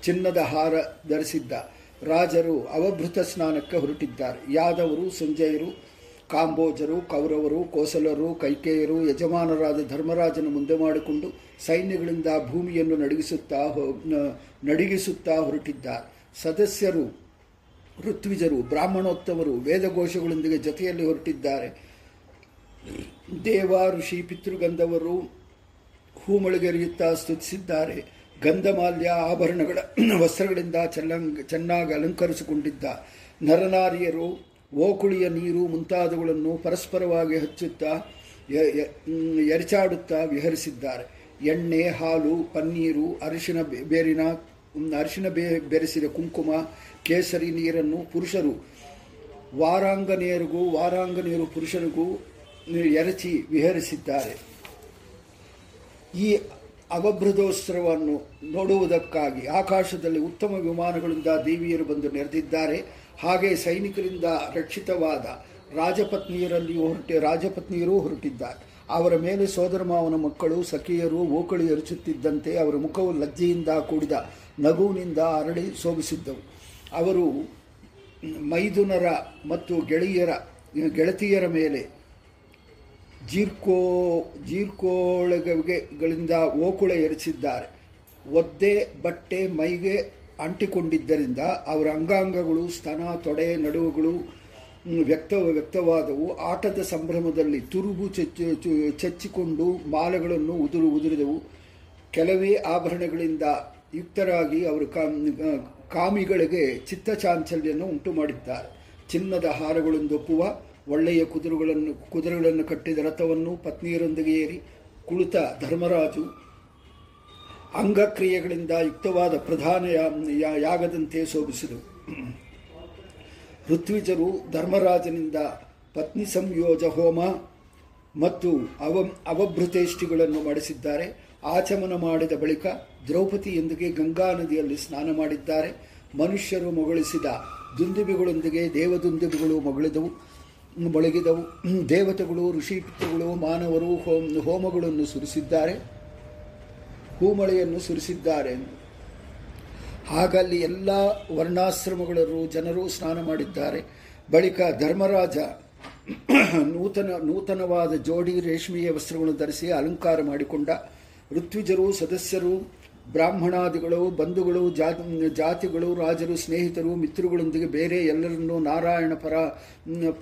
ಚಿನ್ನದ ಹಾರ ಧರಿಸಿದ್ದ ರಾಜರು ಅವಭೃತ ಸ್ನಾನಕ್ಕೆ ಹೊರಟಿದ್ದಾರೆ. ಯಾದವರು, ಸಂಜಯರು, ಕಾಂಬೋಜರು, ಕೌರವರು, ಕೋಸಲರು, ಕೈಕೇಯರು, ಯಜಮಾನರಾದ ಧರ್ಮರಾಜನ ಮುಂದೆ ಮಾಡಿಕೊಂಡು ಸೈನ್ಯಗಳಿಂದ ಭೂಮಿಯನ್ನು ನಡಗಿಸುತ್ತಾ ನಡಗಿಸುತ್ತಾ ಹೊರಟಿದ್ದಾರೆ. ಸದಸ್ಯರು, ಋತ್ವಿಜರು ಬ್ರಾಹ್ಮಣೋತ್ತವರು ವೇದಘೋಷಗಳೊಂದಿಗೆ ಜೊತೆಯಲ್ಲಿ ಹೊರಟಿದ್ದಾರೆ. ದೇವ ಋಷಿ ಪಿತೃಗಂಧವರು ಹೂಮಳಿಗೆರೆಯುತ್ತಾ ಸ್ತುತಿಸಿದ್ದಾರೆ. ಗಂಧಮಾಲ್ಯ ಆಭರಣಗಳ [clears throat] ವಸ್ತ್ರಗಳಿಂದ ಚೆಲ್ಲಂಗ್ ಚೆನ್ನಾಗಿ ಅಲಂಕರಿಸಿಕೊಂಡಿದ್ದ ನರನಾರಿಯರು ಓಕುಳಿಯ ನೀರು ಮುಂತಾದವುಗಳನ್ನು ಪರಸ್ಪರವಾಗಿ ಹಚ್ಚುತ್ತಾ ಎರಚಾಡುತ್ತಾ ವಿಹರಿಸಿದ್ದಾರೆ. ಎಣ್ಣೆ, ಹಾಲು, ಪನ್ನೀರು, ಅರಿಶಿನ ಬೇರಿನ ಅರಿಶಿನ ಬೇ, ಬೆರೆಸಿದ ಕುಂಕುಮ, ಕೇಸರಿ ನೀರನ್ನು ಪುರುಷರು, ವಾರಾಂಗನೇಯರಿಗೂ, ವಾರಾಂಗನೆಯರು ಪುರುಷರಿಗೂ ಎರಚಿ ವಿಹರಿಸಿದ್ದಾರೆ. ಈ ಅವಭೃತೋತ್ಸವವನ್ನು ನೋಡುವುದಕ್ಕಾಗಿ ಆಕಾಶದಲ್ಲಿ ಉತ್ತಮ ವಿಮಾನಗಳಿಂದ ದೇವಿಯರು ಬಂದು ನೆರೆದಿದ್ದಾರೆ. ಹಾಗೆ ಸೈನಿಕರಿಂದ ರಕ್ಷಿತವಾದ ರಾಜಪತ್ನಿಯರಲ್ಲಿಯೂ ಹೊರಟಿ ರಾಜಪತ್ನಿಯರೂ ಹೊರಟಿದ್ದಾರೆ. ಅವರ ಮೇಲೆ ಸೋದರಮಾವನ ಮಕ್ಕಳು, ಸಖಿಯರು, ಓಕಳಿ ಎರಚುತ್ತಿದ್ದಂತೆ ಅವರ ಮುಖವು ಲಜ್ಜೆಯಿಂದ ಕೂಡಿದ ನಗುವಿನಿಂದ ಅರಳಿ ಸೋಗಿಸಿದ್ದವು ಅವರು ಮೈದುನರ ಮತ್ತು ಗೆಳೆಯರ, ಗೆಳತಿಯರ ಮೇಲೆ ಜೀರ್ಕೋ ಜೀರ್ಕೋಳಗಳಿಂದ ಓಕುಳ ಎರಚಿದ್ದಾರೆ. ಒದ್ದೆ, ಬಟ್ಟೆ, ಮೈಗೆ ಅಂಟಿಕೊಂಡಿದ್ದರಿಂದ ಅವರ ಅಂಗಾಂಗಗಳು, ಸ್ತನ, ತೊಡೆ, ನಡುವುಗಳು ವ್ಯಕ್ತ, ವ್ಯಕ್ತವಾದವು. ಆಟದ ಸಂಭ್ರಮದಲ್ಲಿ ತುರುಬು ಚೆಚ್ಚು ಚೆಚ್ಚಿಕೊಂಡು ಮಾಲೆಗಳನ್ನು ಉದುರು, ಉದುರಿದವು. ಕೆಲವೇ ಆಭರಣಗಳಿಂದ ಯುಕ್ತರಾಗಿ ಅವರು ಕಾಮ್- ಕಾಮಿಗಳಿಗೆ ಚಿತ್ತಚಾಂಚಲ್ಯನ್ನು ಉಂಟು ಮಾಡಿದ್ದಾರೆ ಚಿನ್ನದ ಹಾರಗಳೊಂದೊಪ್ಪುವ ಒಳ್ಳೆಯ ಕುದುರೆಗಳನ್ನು ಕುದುರೆಗಳನ್ನು ಕಟ್ಟಿದ ರಥವನ್ನು ಪತ್ನಿಯರೊಂದಿಗೆ ಏರಿ ಕುಳಿತ ಧರ್ಮರಾಜು ಅಂಗಕ್ರಿಯೆಗಳಿಂದ ಯುಕ್ತವಾದ ಪ್ರಧಾನ ಯಾಗದಂತೆ ಶೋಭಿಸಿದರು ಋತ್ವಿಜರು ಧರ್ಮರಾಜನಿಂದ ಪತ್ನಿ ಸಂಯೋಜ ಹೋಮ ಮತ್ತು ಅವ ಅವಭೃತೇಷ್ಟಿಗಳನ್ನು ಮಾಡಿಸಿದ್ದಾರೆ. ಆಚಮನ ಮಾಡಿದ ಬಳಿಕ ದ್ರೌಪದಿಯೊಂದಿಗೆ ಗಂಗಾ ನದಿಯಲ್ಲಿ ಸ್ನಾನ ಮಾಡಿದ್ದಾರೆ. ಮನುಷ್ಯರು ಮೊಗಳಿಸಿದ ದುಂದುಬಿಗಳೊಂದಿಗೆ ದೇವದುಂದುಬಿಗಳು ಮೊಗಳಿದವು. ಮೊಳಗಿದವು ದೇವತೆಗಳು ಋಷಿ ಪಿತೃಗಳು ಮಾನವರು, ಹೋಮ್, ಹೋಮಗಳನ್ನು ಸುರಿಸಿದ್ದಾರೆ. ಹೂಮಳೆಯನ್ನು ಸುರಿಸಿದ್ದಾರೆ. ಹಾಗಲ್ಲಿ ಎಲ್ಲ ವರ್ಣಾಶ್ರಮಗಳರು ಜನರು ಸ್ನಾನ ಮಾಡಿದ್ದಾರೆ. ಬಳಿಕ ಧರ್ಮರಾಜ ನೂತನ, ನೂತನವಾದ ಜೋಡಿ ರೇಷ್ಮೆಯ ವಸ್ತ್ರಗಳನ್ನು ಧರಿಸಿ ಅಲಂಕಾರ ಮಾಡಿಕೊಂಡ. ಋತ್ವಿಜರು, ಸದಸ್ಯರು ಬ್ರಾಹ್ಮಣಾದಿಗಳು, ಬಂಧುಗಳು ಜಾತಿಗಳು, ರಾಜರು, ಸ್ನೇಹಿತರು, ಮಿತ್ರಗಳೊಂದಿಗೆ ಬೇರೆ ಎಲ್ಲರನ್ನೂ ನಾರಾಯಣ ಪರ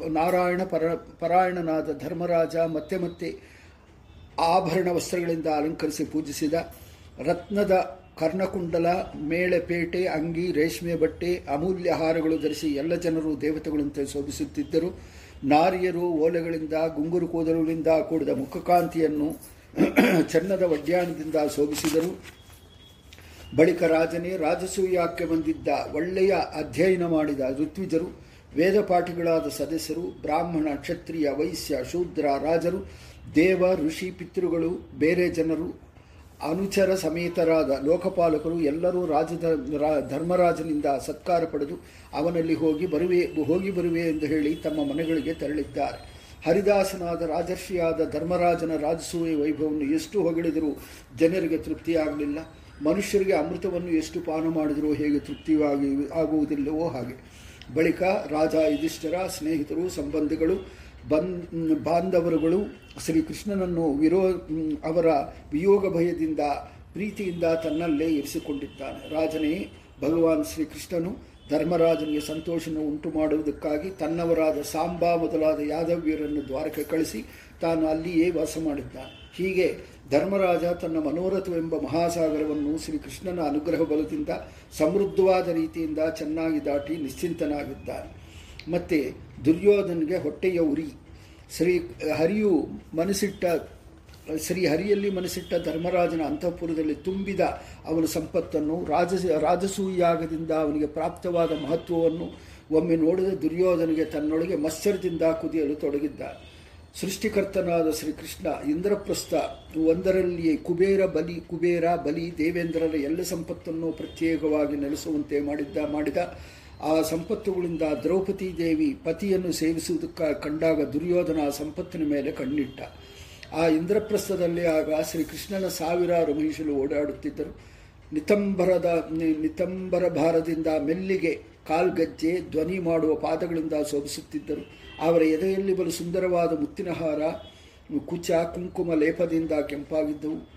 ನಾರಾಯಣ ಪರ, ಪರಾಯಣನಾದ ಧರ್ಮರಾಜ ಮತ್ತೆ ಮತ್ತೆ ಆಭರಣ ವಸ್ತ್ರಗಳಿಂದ ಅಲಂಕರಿಸಿ ಪೂಜಿಸಿದ ರತ್ನದ ಕರ್ಣಕುಂಡಲ ಮೇಳೆಪೇಟೆ ಅಂಗಿ, ರೇಷ್ಮೆ ಬಟ್ಟೆ, ಅಮೂಲ್ಯ ಹಾರಗಳು ಧರಿಸಿ ಎಲ್ಲ ಜನರು ದೇವತೆಗಳಂತೆ ಶೋಭಿಸುತ್ತಿದ್ದರು. ನಾರಿಯರು ಓಲೆಗಳಿಂದ, ಗುಂಗುರು ಕೂದಲುಗಳಿಂದ ಕೂಡಿದ ಮುಖಕಾಂತಿಯನ್ನು [clears throat] ಚನ್ನದ ವಡ್ಯಾಣದಿಂದ ಶೋಭಿಸಿದರು. ಬಳಿಕ ರಾಜನೇ ರಾಜಸೂಯಾಕ್ಕೆ ಬಂದಿದ್ದ? ಒಳ್ಳೆಯ ಅಧ್ಯಯನ ಮಾಡಿದ ಋತ್ವಿಜರು ವೇದಪಾಠಿಗಳಾದ ಸದಸ್ಯರು, ಬ್ರಾಹ್ಮಣ, ಕ್ಷತ್ರಿಯ, ವೈಶ್ಯ, ಶೂದ್ರ, ರಾಜರು, ದೇವ, ಋಷಿ, ಪಿತೃಗಳು, ಬೇರೆ ಜನರು, ಅನುಚರ ಸಮೇತರಾದ ಲೋಕಪಾಲಕರು ಎಲ್ಲರೂ ರಾಜಧ ಧರ್ಮರಾಜನಿಂದ ಸತ್ಕಾರ ಪಡೆದು ಅವನಲ್ಲಿ ಹೋಗಿ ಬರುವೆ ಹೋಗಿ ಬರುವೆ ಎಂದು ಹೇಳಿ ತಮ್ಮ ಮನೆಗಳಿಗೆ ತೆರಳಿದ್ದಾರೆ. ಹರಿದಾಸನಾದ ರಾಜರ್ಷಿಯಾದ ಧರ್ಮರಾಜನ ರಾಜಸೂಯ ವೈಭವವನ್ನು ಎಷ್ಟು ಹೊಗಳಿದರೂ ಜನರಿಗೆ ತೃಪ್ತಿಯಾಗಲಿಲ್ಲ. ಮನುಷ್ಯರಿಗೆ ಅಮೃತವನ್ನು ಎಷ್ಟು ಪಾನ ಮಾಡಿದರೂ ಹೇಗೆ ತೃಪ್ತಿಯಾಗಿ ಆಗುವುದಿಲ್ಲವೋ ಹಾಗೆ. ಬಳಿಕ ರಾಜ, ಯುಧಿಷ್ಠರ, ಸ್ನೇಹಿತರು, ಸಂಬಂಧಿಗಳು ಬನ್ ಬಾಂಧವರುಗಳು ಶ್ರೀಕೃಷ್ಣನನ್ನು ವಿರೋ, ಅವರ ವಿಯೋಗ ಭಯದಿಂದ, ಪ್ರೀತಿಯಿಂದ ತನ್ನಲ್ಲೇ ಇರಿಸಿಕೊಂಡಿದ್ದಾನೆ. ರಾಜನೇ, ಭಗವಾನ್ ಶ್ರೀಕೃಷ್ಣನು ಧರ್ಮರಾಜನಿಗೆ ಸಂತೋಷವನ್ನು ಉಂಟು ಮಾಡುವುದಕ್ಕಾಗಿ ತನ್ನವರಾದ ಸಾಂಬಾ ಮೊದಲಾದ ಯಾದವ್ಯರನ್ನು ದ್ವಾರಕ್ಕೆ ಕಳಿಸಿ ತಾನು ಅಲ್ಲಿಯೇ ವಾಸ ಮಾಡಿದ್ದಾನೆ. ಹೀಗೆ ಧರ್ಮರಾಜ ತನ್ನ ಮನೋರಥವೆಂಬ ಮಹಾಸಾಗರವನ್ನು ಶ್ರೀಕೃಷ್ಣನ ಅನುಗ್ರಹ ಬಲದಿಂದ ಸಮೃದ್ಧವಾದ ರೀತಿಯಿಂದ ಚೆನ್ನಾಗಿ ದಾಟಿ ನಿಶ್ಚಿಂತನಾಗಿದ್ದಾನೆ. ಮತ್ತು ದುರ್ಯೋಧನಿಗೆ ಹೊಟ್ಟೆಯ ಉರಿ. ಶ್ರೀ ಹರಿಯು ಮನಸ್ಸಿಟ್ಟ, ಶ್ರೀ ಹರಿಯಲ್ಲಿ ಮನಸ್ಸಿಟ್ಟ ಧರ್ಮರಾಜನ ಅಂತಃಪುರದಲ್ಲಿ ತುಂಬಿದ ಅವನ ಸಂಪತ್ತನ್ನು ರಾಜ ರಾಜಸೂಯಾಗದಿಂದ ಅವನಿಗೆ ಪ್ರಾಪ್ತವಾದ ಮಹತ್ವವನ್ನು ಒಮ್ಮೆ ನೋಡಿದ ದುರ್ಯೋಧನಿಗೆ ತನ್ನೊಳಗೆ ಮತ್ಸರದಿಂದ ಕುದಿಯಲು ತೊಡಗಿದ್ದಾನೆ. ಸೃಷ್ಟಿಕರ್ತನಾದ ಶ್ರೀಕೃಷ್ಣ ಇಂದ್ರಪ್ರಸ್ಥ ಒಂದರಲ್ಲಿಯೇ ಕುಬೇರ ಬಲಿ ಕುಬೇರ ಬಲಿ, ದೇವೇಂದ್ರರ ಎಲ್ಲ ಸಂಪತ್ತನ್ನು ಪ್ರತ್ಯೇಕವಾಗಿ ನೆಲೆಸುವಂತೆ ಮಾಡಿದ್ದ, ಮಾಡಿದ ಆ ಸಂಪತ್ತುಗಳಿಂದ ದ್ರೌಪದಿ ದೇವಿ ಪತಿಯನ್ನು ಸೇವಿಸುವುದಕ್ಕೆ ಕಂಡಾಗ ದುರ್ಯೋಧನ ಆ ಸಂಪತ್ತಿನ ಮೇಲೆ ಕಣ್ಣಿಟ್ಟ. ಆ ಇಂದ್ರಪ್ರಸ್ಥದಲ್ಲಿ ಆಗ ಶ್ರೀಕೃಷ್ಣನ ಸಾವಿರಾರು ಮಹಿಷಲು ಓಡಾಡುತ್ತಿದ್ದರು. ನಿತಂಬರದ, ನಿತಂಬರ ಭಾರದಿಂದ ಮೆಲ್ಲಿಗೆ ಕಾಲ್ಗಜ್ಜೆ ಧ್ವನಿ ಮಾಡುವ ಪಾದಗಳಿಂದ ಶೋಭಿಸುತ್ತಿದ್ದರು. ಅವರ ಎದೆಯಲ್ಲಿ ಬಲು ಸುಂದರವಾದ ಮುತ್ತಿನ ಹಾರ, ಕುಚ, ಕುಂಕುಮ ಲೇಪದಿಂದ ಕೆಂಪಾಗಿದ್ದವು.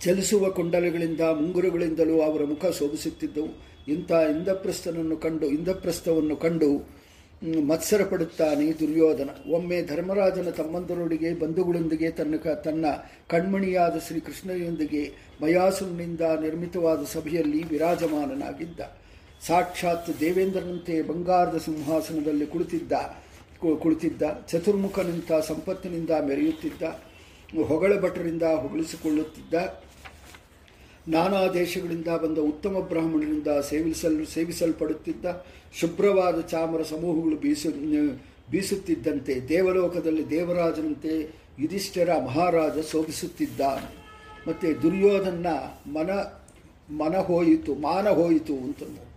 ಚಲಿಸುವ ಕುಂಡಲಗಳಿಂದ, ಮುಂಗುರುಗಳಿಂದಲೂ ಅವರ ಮುಖ ಶೋಭಿಸುತ್ತಿದ್ದವು. ಇಂಥ ಇಂದ್ರಪ್ರಸ್ಥನನ್ನು ಕಂಡು, ಇಂದ್ರಪ್ರಸ್ಥವನ್ನು ಕಂಡು ಮತ್ಸರ ಪಡುತ್ತಾನೆ ದುರ್ಯೋಧನ. ಒಮ್ಮೆ ಧರ್ಮರಾಜನ ತಮ್ಮಂದರೊಡಿಗೆ ಬಂಧುಗಳೊಂದಿಗೆ ತನ್ನ ತನ್ನ ಕಣ್ಮಣಿಯಾದ ಶ್ರೀಕೃಷ್ಣನೊಂದಿಗೆ ಮಯಾಸುರನಿಂದ ನಿರ್ಮಿತವಾದ ಸಭೆಯಲ್ಲಿ ವಿರಾಜಮಾನನಾಗಿದ್ದ. ಸಾಕ್ಷಾತ್ ದೇವೇಂದ್ರನಂತೆ ಬಂಗಾರದ ಸಿಂಹಾಸನದಲ್ಲಿ ಕುಳಿತಿದ್ದ ಕುಳಿತಿದ್ದ, ಚತುರ್ಮುಖನಿಂದ, ಸಂಪತ್ತಿನಿಂದ ಮೆರೆಯುತ್ತಿದ್ದ, ಹೊಗಳ ಭಟರಿಂದ ಹೊಗಳಿಸಿಕೊಳ್ಳುತ್ತಿದ್ದ, ನಾನಾ ದೇಶಗಳಿಂದ ಬಂದ ಉತ್ತಮ ಬ್ರಾಹ್ಮಣರಿಂದ ಸೇವಿಸಲು, ಸೇವಿಸಲ್ಪಡುತ್ತಿದ್ದ, ಶುಭ್ರವಾದ ಚಾಮರ ಸಮೂಹಗಳು ಬೀಸ, ಬೀಸುತ್ತಿದ್ದಂತೆ, ದೇವಲೋಕದಲ್ಲಿ ದೇವರಾಜನಂತೆ ಯುಧಿಷ್ಠರ ಮಹಾರಾಜ ಶೋಭಿಸುತ್ತಿದ್ದ ಮತ್ತು ದುರ್ಯೋಧನ ಮನ ಮನ ಹೋಯಿತು, ಮಾನ ಹೋಯಿತು ಅಂತ ನೋಡ್ತು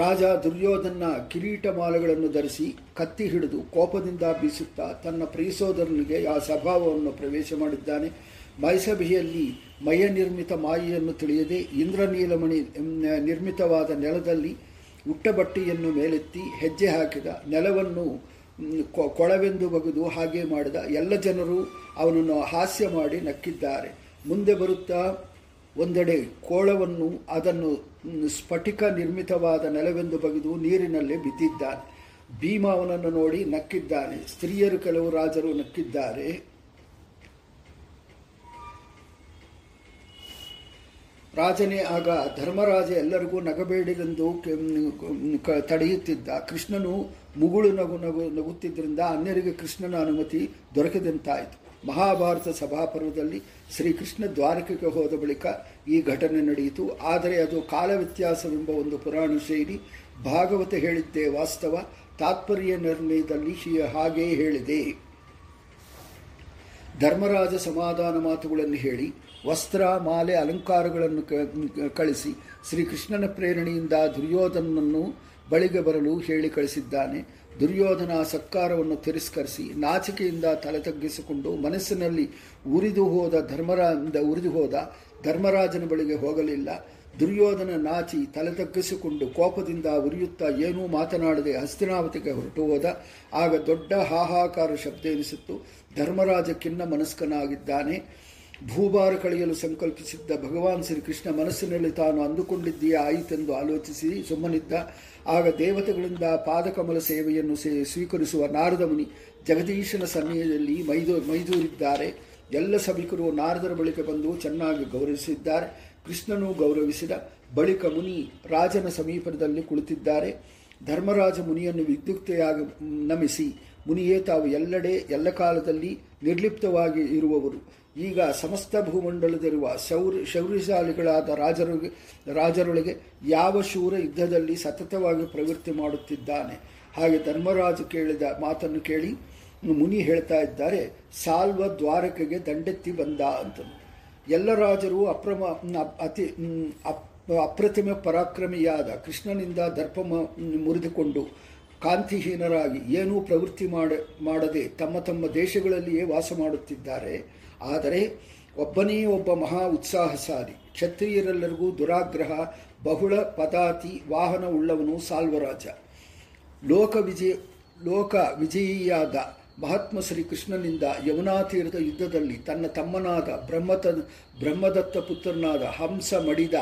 ರಾಜ ದುರ್ಯೋಧನ ಕಿರೀಟ ಮಾಲೆಗಳನ್ನು ಧರಿಸಿ ಕತ್ತಿ ಹಿಡಿದು ಕೋಪದಿಂದ ಬೀಸುತ್ತಾ ತನ್ನ ಪ್ರಿಯಸೋದರನಿಗೆ ಆ ಸ್ವಭಾವವನ್ನು ಪ್ರವೇಶ ಮಾಡಿದ್ದಾನೆ. ಮೈಸಭೆಯಲ್ಲಿ ಮಯ ನಿರ್ಮಿತ ಮಾಯಿಯನ್ನು ತಿಳಿಯದೆ ಇಂದ್ರನೀಲಮಣಿ ನಿರ್ಮಿತವಾದ ನೆಲದಲ್ಲಿ ಉಟ್ಟ ಬಟ್ಟೆಯನ್ನು ಮೇಲೆತ್ತಿ ಹೆಜ್ಜೆ ಹಾಕಿದ ನೆಲವನ್ನು ಕೊಳವೆಂದು ಬಗೆದು ಹಾಗೆ ಮಾಡಿದ ಎಲ್ಲ ಜನರು ಅವನನ್ನು ಹಾಸ್ಯ ಮಾಡಿ ನಕ್ಕಿದ್ದಾರೆ. ಮುಂದೆ ಬರುತ್ತಾ ಒಂದೆಡೆ ಕೋಳವನ್ನು ಅದನ್ನು ಸ್ಫಟಿಕ ನಿರ್ಮಿತವಾದ ನೆಲವೆಂದು ಬಗೆದು ನೀರಿನಲ್ಲಿ ಬಿದ್ದಿದ್ದಾನೆ. ಭೀಮ ಅವನನ್ನು ನೋಡಿ ನಕ್ಕಿದ್ದಾನೆ. ಸ್ತ್ರೀಯರು ಕೆಲವು ರಾಜರು ನಕ್ಕಿದ್ದಾರೆ. ರಾಜನೇ ಆಗ ಧರ್ಮರಾಜ ಎಲ್ಲರಿಗೂ ನಗಬೇಡಿರೆಂದು ತಡೆಯುತ್ತಿದ್ದ. ಕೃಷ್ಣನು ಮುಗುಳು ನಗು ನಗು ನಗುತ್ತಿದ್ದರಿಂದ ಅನ್ಯರಿಗೆ ಕೃಷ್ಣನ ಅನುಮತಿ ದೊರಕದಂತಾಯಿತು. ಮಹಾಭಾರತ ಸಭಾಪರ್ವದಲ್ಲಿ ಶ್ರೀಕೃಷ್ಣ ದ್ವಾರಕೆಗೆ ಹೋದ ಬಳಿಕ ಈ ಘಟನೆ ನಡೆಯಿತು. ಆದರೆ ಅದು ಕಾಲ ವ್ಯತ್ಯಾಸವೆಂಬ ಒಂದು ಪುರಾಣ ಶೈಲಿ ಭಾಗವತ ಹೇಳಿದ್ದೇ ವಾಸ್ತವ. ತಾತ್ಪರ್ಯ ನಿರ್ಣಯದಲ್ಲಿ ಹಾಗೆಯೇ ಹೇಳಿದೆ. ಧರ್ಮರಾಜ ಸಮಾಧಾನ ಮಾತುಗಳನ್ನು ಹೇಳಿ, ವಸ್ತ್ರ, ಮಾಲೆ, ಅಲಂಕಾರಗಳನ್ನು ಕಳಿಸಿ ಶ್ರೀಕೃಷ್ಣನ ಪ್ರೇರಣೆಯಿಂದ ದುರ್ಯೋಧನನನ್ನು ಬಳಿಗೆ ಬರಲು ಹೇಳಿ ಕಳಿಸಿದ್ದಾನೆ. ದುರ್ಯೋಧನ ಸತ್ಕಾರವನ್ನು ತಿರಸ್ಕರಿಸಿ ನಾಚಿಕೆಯಿಂದ ತಲೆ ತಗ್ಗಿಸಿಕೊಂಡು ಮನಸ್ಸಿನಲ್ಲಿ ಉರಿದು ಹೋದ ಧರ್ಮರಾಜ ಉರಿದು ಹೋದ ಧರ್ಮರಾಜನ ಬಳಿಗೆ ಹೋಗಲಿಲ್ಲ. ದುರ್ಯೋಧನ ನಾಚಿ ತಲೆ ತಗ್ಗಿಸಿಕೊಂಡು ಕೋಪದಿಂದ ಉರಿಯುತ್ತಾ ಏನೂ ಮಾತನಾಡದೆ ಹಸ್ತಿನಾವತಿಗೆ ಹೊರಟು ಹೋದ. ಆಗ ದೊಡ್ಡ ಹಾಹಾಕಾರ ಶಬ್ದ ಎನಿಸಿತ್ತು. ಧರ್ಮರಾಜ ಖಿನ್ನ ಮನಸ್ಕನಾಗಿದ್ದಾನೆ. ಭೂಭಾರ ಕಳೆಯಲು ಸಂಕಲ್ಪಿಸಿದ್ದ ಭಗವಾನ್ ಶ್ರೀಕೃಷ್ಣ ಮನಸ್ಸಿನಲ್ಲಿ ತಾನು ಅಂದುಕೊಂಡಿದ್ದೀಯೇ ಆಯಿತೆಂದು ಆಲೋಚಿಸಿ ಸುಮ್ಮನಿದ್ದ. ಆಗ ದೇವತೆಗಳಿಂದ ಪಾದಕಮಲ ಸೇವೆಯನ್ನು ಸೇ ಸ್ವೀಕರಿಸುವ ನಾರದ ಮುನಿ ಜಗದೀಶನ ಸಮಯದಲ್ಲಿ ಮೈದೂ ಮೈದೂರಿದ್ದಾರೆ. ಎಲ್ಲ ಸಭಿಕರು ನಾರದರ ಬಳಿಕ ಬಂದು ಚೆನ್ನಾಗಿ ಗೌರವಿಸಿದ್ದಾರೆ. ಕೃಷ್ಣನು ಗೌರವಿಸಿದ. ಬಳಿಕ ಮುನಿ ರಾಜನ ಸಮೀಪದಲ್ಲಿ ಕುಳಿತಿದ್ದಾರೆ. ಧರ್ಮರಾಜ ಮುನಿಯನ್ನು ವಿದ್ಯುಕ್ತೆಯಾಗಿ ನಮಿಸಿ ಮುನಿಯೇ ತಾವು ಎಲ್ಲೆಡೆ ಎಲ್ಲ ಕಾಲದಲ್ಲಿ ನಿರ್ಲಿಪ್ತವಾಗಿ ಇರುವವರು. ಈಗ ಸಮಸ್ತ ಭೂಮಂಡಲದಲ್ಲಿರುವ ಶೌರ್ ಶೌರ್ಯಶಾಲಿಗಳಾದ ರಾಜರು ರಾಜರೊಳಗೆ ಯಾವ ಶೂರ ಯುದ್ಧದಲ್ಲಿ ಸತತವಾಗಿ ಪ್ರವೃತ್ತಿ ಮಾಡುತ್ತಿದ್ದಾನೆ? ಹಾಗೆ ಧರ್ಮರಾಜ ಕೇಳಿದ ಮಾತನ್ನು ಕೇಳಿ ಮುನಿ ಹೇಳ್ತಾ ಇದ್ದಾರೆ, ಸಾಲ್ವ ದ್ವಾರಕೆಗೆ ದಂಡೆತ್ತಿ ಬಂದ ಅಂತ ಎಲ್ಲ ರಾಜರು ಅಪ್ರಮ ಅಪ್- ಅತಿ, ಅಪ್- ಅಪ್ರತಿಮ ಪರಾಕ್ರಮಿಯಾದ ಕೃಷ್ಣನಿಂದ ದರ್ಪ ಮುರಿದುಕೊಂಡು ಕಾಂತಿಹೀನರಾಗಿ ಏನೂ ಪ್ರವೃತ್ತಿ ಮಾಡ, ಮಾಡದೆ ತಮ್ಮ ತಮ್ಮ ದೇಶಗಳಲ್ಲಿಯೇ ವಾಸ ಮಾಡುತ್ತಿದ್ದಾರೆ. ಆದರೆ ಒಬ್ಬನೇ ಒಬ್ಬ ಮಹಾ ಉತ್ಸಾಹಶಾಲಿ ಕ್ಷತ್ರಿಯರೆಲ್ಲರಿಗೂ ದುರಾಗ್ರಹ, ಬಹುಳ ಪದಾತಿ ವಾಹನ ಉಳ್ಳವನು ಸಾಲ್ವರಾಜ. ಲೋಕ ವಿಜಯ, ಲೋಕ ವಿಜಯಿಯಾದ ಮಹಾತ್ಮ ಶ್ರೀಕೃಷ್ಣನಿಂದ ಯಮುನಾ ತೀರದ ಯುದ್ಧದಲ್ಲಿ ತನ್ನ ತಮ್ಮನಾದ ಬ್ರಹ್ಮತ, ಬ್ರಹ್ಮದತ್ತ ಪುತ್ರನಾದ ಹಂಸ ಮಡಿದ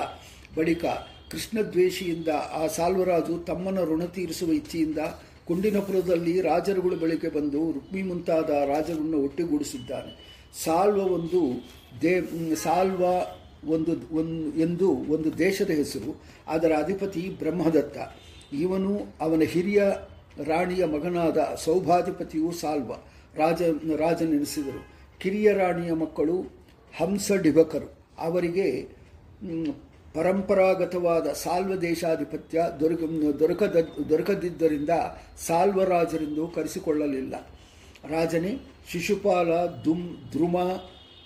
ಬಳಿಕ ಕೃಷ್ಣದ್ವೇಷಿಯಿಂದ ಆ ಸಾಲ್ವರಾಜು ತಮ್ಮನ ಋಣ ತೀರಿಸುವ ಇಚ್ಛೆಯಿಂದ ಕುಂಡಿನಪುರದಲ್ಲಿ ರಾಜರುಗಳ ಬಳಿಕೆ ಬಂದು ರುಕ್ಮಿ ಮುಂತಾದ ರಾಜರನ್ನು ಒಟ್ಟುಗೂಡಿಸಿದ್ದಾನೆ. ಸಾಲ್ವ ಒಂದು ದೇ ಸಾಲ್ವ ಒಂದು ಒಂದು, ಎಂದು ಒಂದು ದೇಶದ ಹೆಸರು, ಅದರ ಅಧಿಪತಿ ಬ್ರಹ್ಮದತ್ತ. ಇವನು ಅವನ ಹಿರಿಯ ರಾಣಿಯ ಮಗನಾದ ಸೌಭಾಧಿಪತಿಯು ಸಾಲ್ವ. ರಾಜ, ರಾಜನೆನಿಸಿದರು. ಕಿರಿಯ ರಾಣಿಯ ಮಕ್ಕಳು ಹಂಸ ಡಿಬಕರು. ಅವರಿಗೆ ಪರಂಪರಾಗತವಾದ ಸಾಲ್ವ ದೇಶಾಧಿಪತ್ಯ ದೊರಕ, ದೊರಕದ, ದೊರಕದಿದ್ದರಿಂದ ಸಾಲ್ವ ರಾಜರೆಂದು ಕರೆಸಿಕೊಳ್ಳಲಿಲ್ಲ. ರಾಜನೇ, ಶಿಶುಪಾಲ, ದುಮ್ ಧ್ರುವ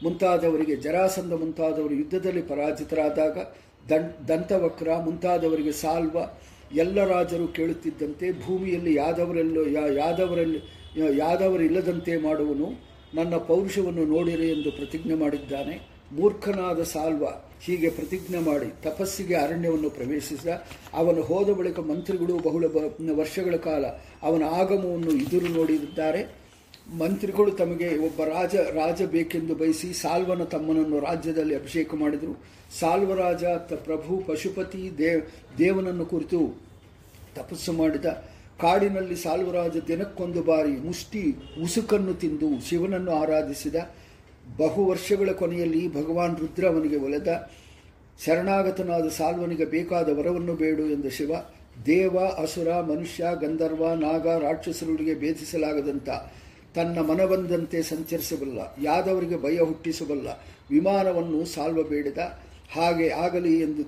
ಮುಂತಾದವರಿಗೆ, ಜರಾಸಂಧ ಮುಂತಾದವರು ಯುದ್ಧದಲ್ಲಿ ಪರಾಜಿತರಾದಾಗ ದಂ ದಂತವಕ್ರ ಮುಂತಾದವರಿಗೆ ಸಾಲ್ವ, ಎಲ್ಲ ರಾಜರು ಕೇಳುತ್ತಿದ್ದಂತೆ, ಭೂಮಿಯಲ್ಲಿ ಯಾದವರೆಲ್ಲೋ, ಯಾ, ಯಾದವರಲ್ಲಿ ಯಾದವರಿಲ್ಲದಂತೆ ಮಾಡುವನು, ನನ್ನ ಪೌರುಷವನ್ನು ನೋಡಿರಿ ಎಂದು ಪ್ರತಿಜ್ಞೆ ಮಾಡಿದ್ದಾನೆ. ಮೂರ್ಖನಾದ ಸಾಲ್ವ, ಹೀಗೆ ಪ್ರತಿಜ್ಞೆ ಮಾಡಿ ತಪಸ್ಸಿಗೆ ಅರಣ್ಯವನ್ನು ಪ್ರವೇಶಿಸಿದ, ಅವನು ಹೋದ ಬಳಿಕ ಮಂತ್ರಿಗಳು ಬಹುಳ ವರ್ಷಗಳ ಕಾಲ ಅವನ ಆಗಮವನ್ನು ಎದುರು ನೋಡಿದ್ದಾರೆ. ಮಂತ್ರಿಗಳು ತಮಗೆ ಒಬ್ಬ ರಾಜ ರಾಜ ಬೇಕೆಂದು ಬಯಸಿ ಸಾಲ್ವನ ತಮ್ಮನನ್ನು ರಾಜ್ಯದಲ್ಲಿ ಅಭಿಷೇಕ ಮಾಡಿದರು. ಸಾಲ್ವರಾಜ ತ ಪ್ರಭು ಪಶುಪತಿ ದೇವ್ ದೇವನನ್ನು ಕುರಿತು ತಪಸ್ಸು ಮಾಡಿದ. ಕಾಡಿನಲ್ಲಿ ಸಾಲ್ವರಾಜ ದಿನಕ್ಕೊಂದು ಬಾರಿ ಮುಷ್ಟಿ, ಉಸುಕನ್ನು ತಿಂದು ಶಿವನನ್ನು ಆರಾಧಿಸಿದ. ಬಹು ವರ್ಷಗಳ ಕೊನೆಯಲ್ಲಿ ಭಗವಾನ್ ರುದ್ರ ಅವನಿಗೆ ಒಲೆದ. ಶರಣಾಗತನಾದ ಸಾಲ್ವನಿಗೆ ಬೇಕಾದ ವರವನ್ನು ಬೇಡು ಎಂದ ಶಿವ. ದೇವ, ಅಸುರ, ಮನುಷ್ಯ, ಗಂಧರ್ವ, ನಾಗ ರಾಕ್ಷಸರುಗಳಿಗೆ ಭೇದಿಸಲಾಗದಂತ ತನ್ನ ಮನಬಂದಂತೆ ಸಂಚರಿಸಬಲ್ಲ, ಯಾದವರಿಗೆ ಭಯ ಹುಟ್ಟಿಸಬಲ್ಲ, ವಿಮಾನವನ್ನು ಸಾಲ್ವ ಬೇಡದ, ಹಾಗೆ ಆಗಲಿ ಎಂದು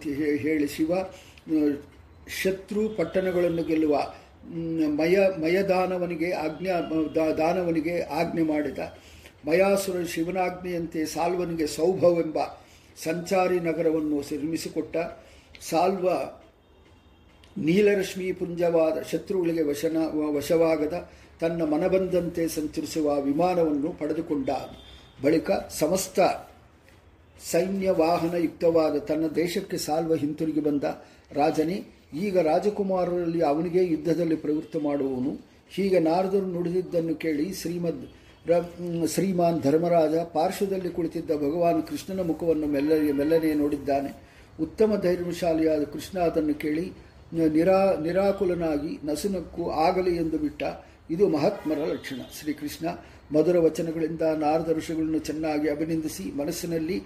ಹೇಳಿ ಶಿವ ಶತ್ರು ಪಟ್ಟಣಗಳನ್ನು ಗೆಲ್ಲುವ ಮಯ, ಮಯದಾನವನಿಗೆ ಆಜ್ಞಾ ದಾನವನಿಗೆ ಆಜ್ಞೆ ಮಾಡಿದ. ಮಯಾಸುರ ಶಿವನಾಜ್ಞೆಯಂತೆ ಸಾಲ್ವನಿಗೆ ಸೌಭವೆಂಬ ಸಂಚಾರಿ ನಗರವನ್ನು ನಿರ್ಮಿಸಿಕೊಟ್ಟ. ಸಾಲ್ವ ನೀಲರಶ್ಮಿ ಪುಂಜವಾದ ಶತ್ರುಗಳಿಗೆ ವಶನ ವಶವಾಗದ. ತನ್ನ ಮನಬಂದಂತೆ ಸಂಚರಿಸುವ ವಿಮಾನವನ್ನು ಪಡೆದುಕೊಂಡ ಬಳಿಕ ಸಮಸ್ತ ಸೈನ್ಯ ವಾಹನ ಯುಕ್ತವಾದ ತನ್ನ ದೇಶಕ್ಕೆ ಸಾಲ್ವ ಹಿಂತಿರುಗಿ ಬಂದ ರಾಜನೇ, ಈಗ ರಾಜಕುಮಾರರಲ್ಲಿ ಅವನಿಗೆ ಯುದ್ಧದಲ್ಲಿ ಪ್ರವೃತ್ತ ಮಾಡುವವನು. ಹೀಗೆ ನಾರದರು ನುಡಿದಿದ್ದನ್ನು ಕೇಳಿ ಶ್ರೀಮದ್ ಶ್ರೀಮಾನ್ ಧರ್ಮರಾಜ ಪಾರ್ಶ್ವದಲ್ಲಿ ಕುಳಿತಿದ್ದ ಭಗವಾನ್ ಕೃಷ್ಣನ ಮುಖವನ್ನು ಮೆಲ್ಲನೆ ಮೆಲ್ಲನೆ ನೋಡಿದ್ದಾನೆ. ಉತ್ತಮ ಧೈರ್ಯಶಾಲಿಯಾದ ಕೃಷ್ಣ ಅದನ್ನು ಕೇಳಿ ನಿರಾ, ನಿರಾಕುಲನಾಗಿ ನಸುನಕ್ಕೂ ಆಗಲಿ ಎಂದು ಬಿಟ್ಟ. ಇದು ಮಹಾತ್ಮರ ಲಕ್ಷಣ. ಶ್ರೀಕೃಷ್ಣ ಮಧುರ ವಚನಗಳಿಂದ ನಾರದ ಋಷಿಗಳನ್ನು ಚೆನ್ನಾಗಿ ಅಭಿನಂದಿಸಿ ಮನಸ್ಸಿನಲ್ಲಿ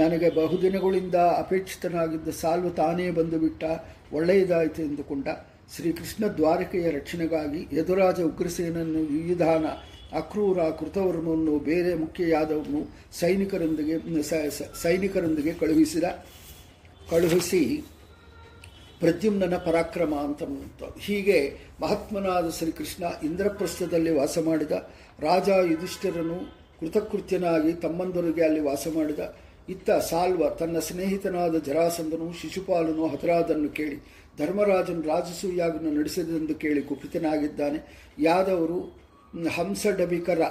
ನನಗೆ ಬಹುದಿನಗಳಿಂದ ಅಪೇಕ್ಷಿತನಾಗಿದ್ದ ಸಾಲ್ವ ತಾನೇ ಬಂದು ಬಿಟ್ಟ ಒಳ್ಳೆಯದಾಯಿತು ಎಂದುಕೊಂಡ ಶ್ರೀಕೃಷ್ಣ ದ್ವಾರಕೆಯ ರಕ್ಷಣೆಗಾಗಿ ಯದುರಾಜ ಉಗ್ರಸೇನನ್ನು ವಿವಿಧಾನ ಅಕ್ರೂರ ಕೃತವರ್ಮವನ್ನು ಬೇರೆ ಮುಖ್ಯ ಯಾದವನು ಸೈನಿಕರೊಂದಿಗೆ ಸೈನಿಕರೊಂದಿಗೆ ಕಳುಹಿಸಿದ, ಕಳುಹಿಸಿ ಪ್ರದ್ಯುಮ್ನನ ಪರಾಕ್ರಮ ಅಂತ. ಹೀಗೆ ಮಹಾತ್ಮನಾದ ಶ್ರೀಕೃಷ್ಣ ಇಂದ್ರಪ್ರಸ್ಥದಲ್ಲಿ ವಾಸ ಮಾಡಿದ, ರಾಜ ಯುಧಿಷ್ಠಿರನು ಕೃತಕೃತ್ಯನಾಗಿ ತಮ್ಮಂದರಿಗೆ ಅಲ್ಲಿ ವಾಸ ಮಾಡಿದ, ಇತ್ತ ಸಾಲ್ವ ತನ್ನ ಸ್ನೇಹಿತನಾದ ಜರಾಸಂದನು ಶಿಶುಪಾಲನು ಹತರಾದನ್ನು ಕೇಳಿ, ಧರ್ಮರಾಜನು ರಾಜಸೂಯಾಗನ್ನು ನಡೆಸಿದೆಂದು ಕೇಳಿ ಕುಪಿತನಾಗಿದ್ದಾನೆ ಯಾದವರು ಹಂಸಡಬಿಕರ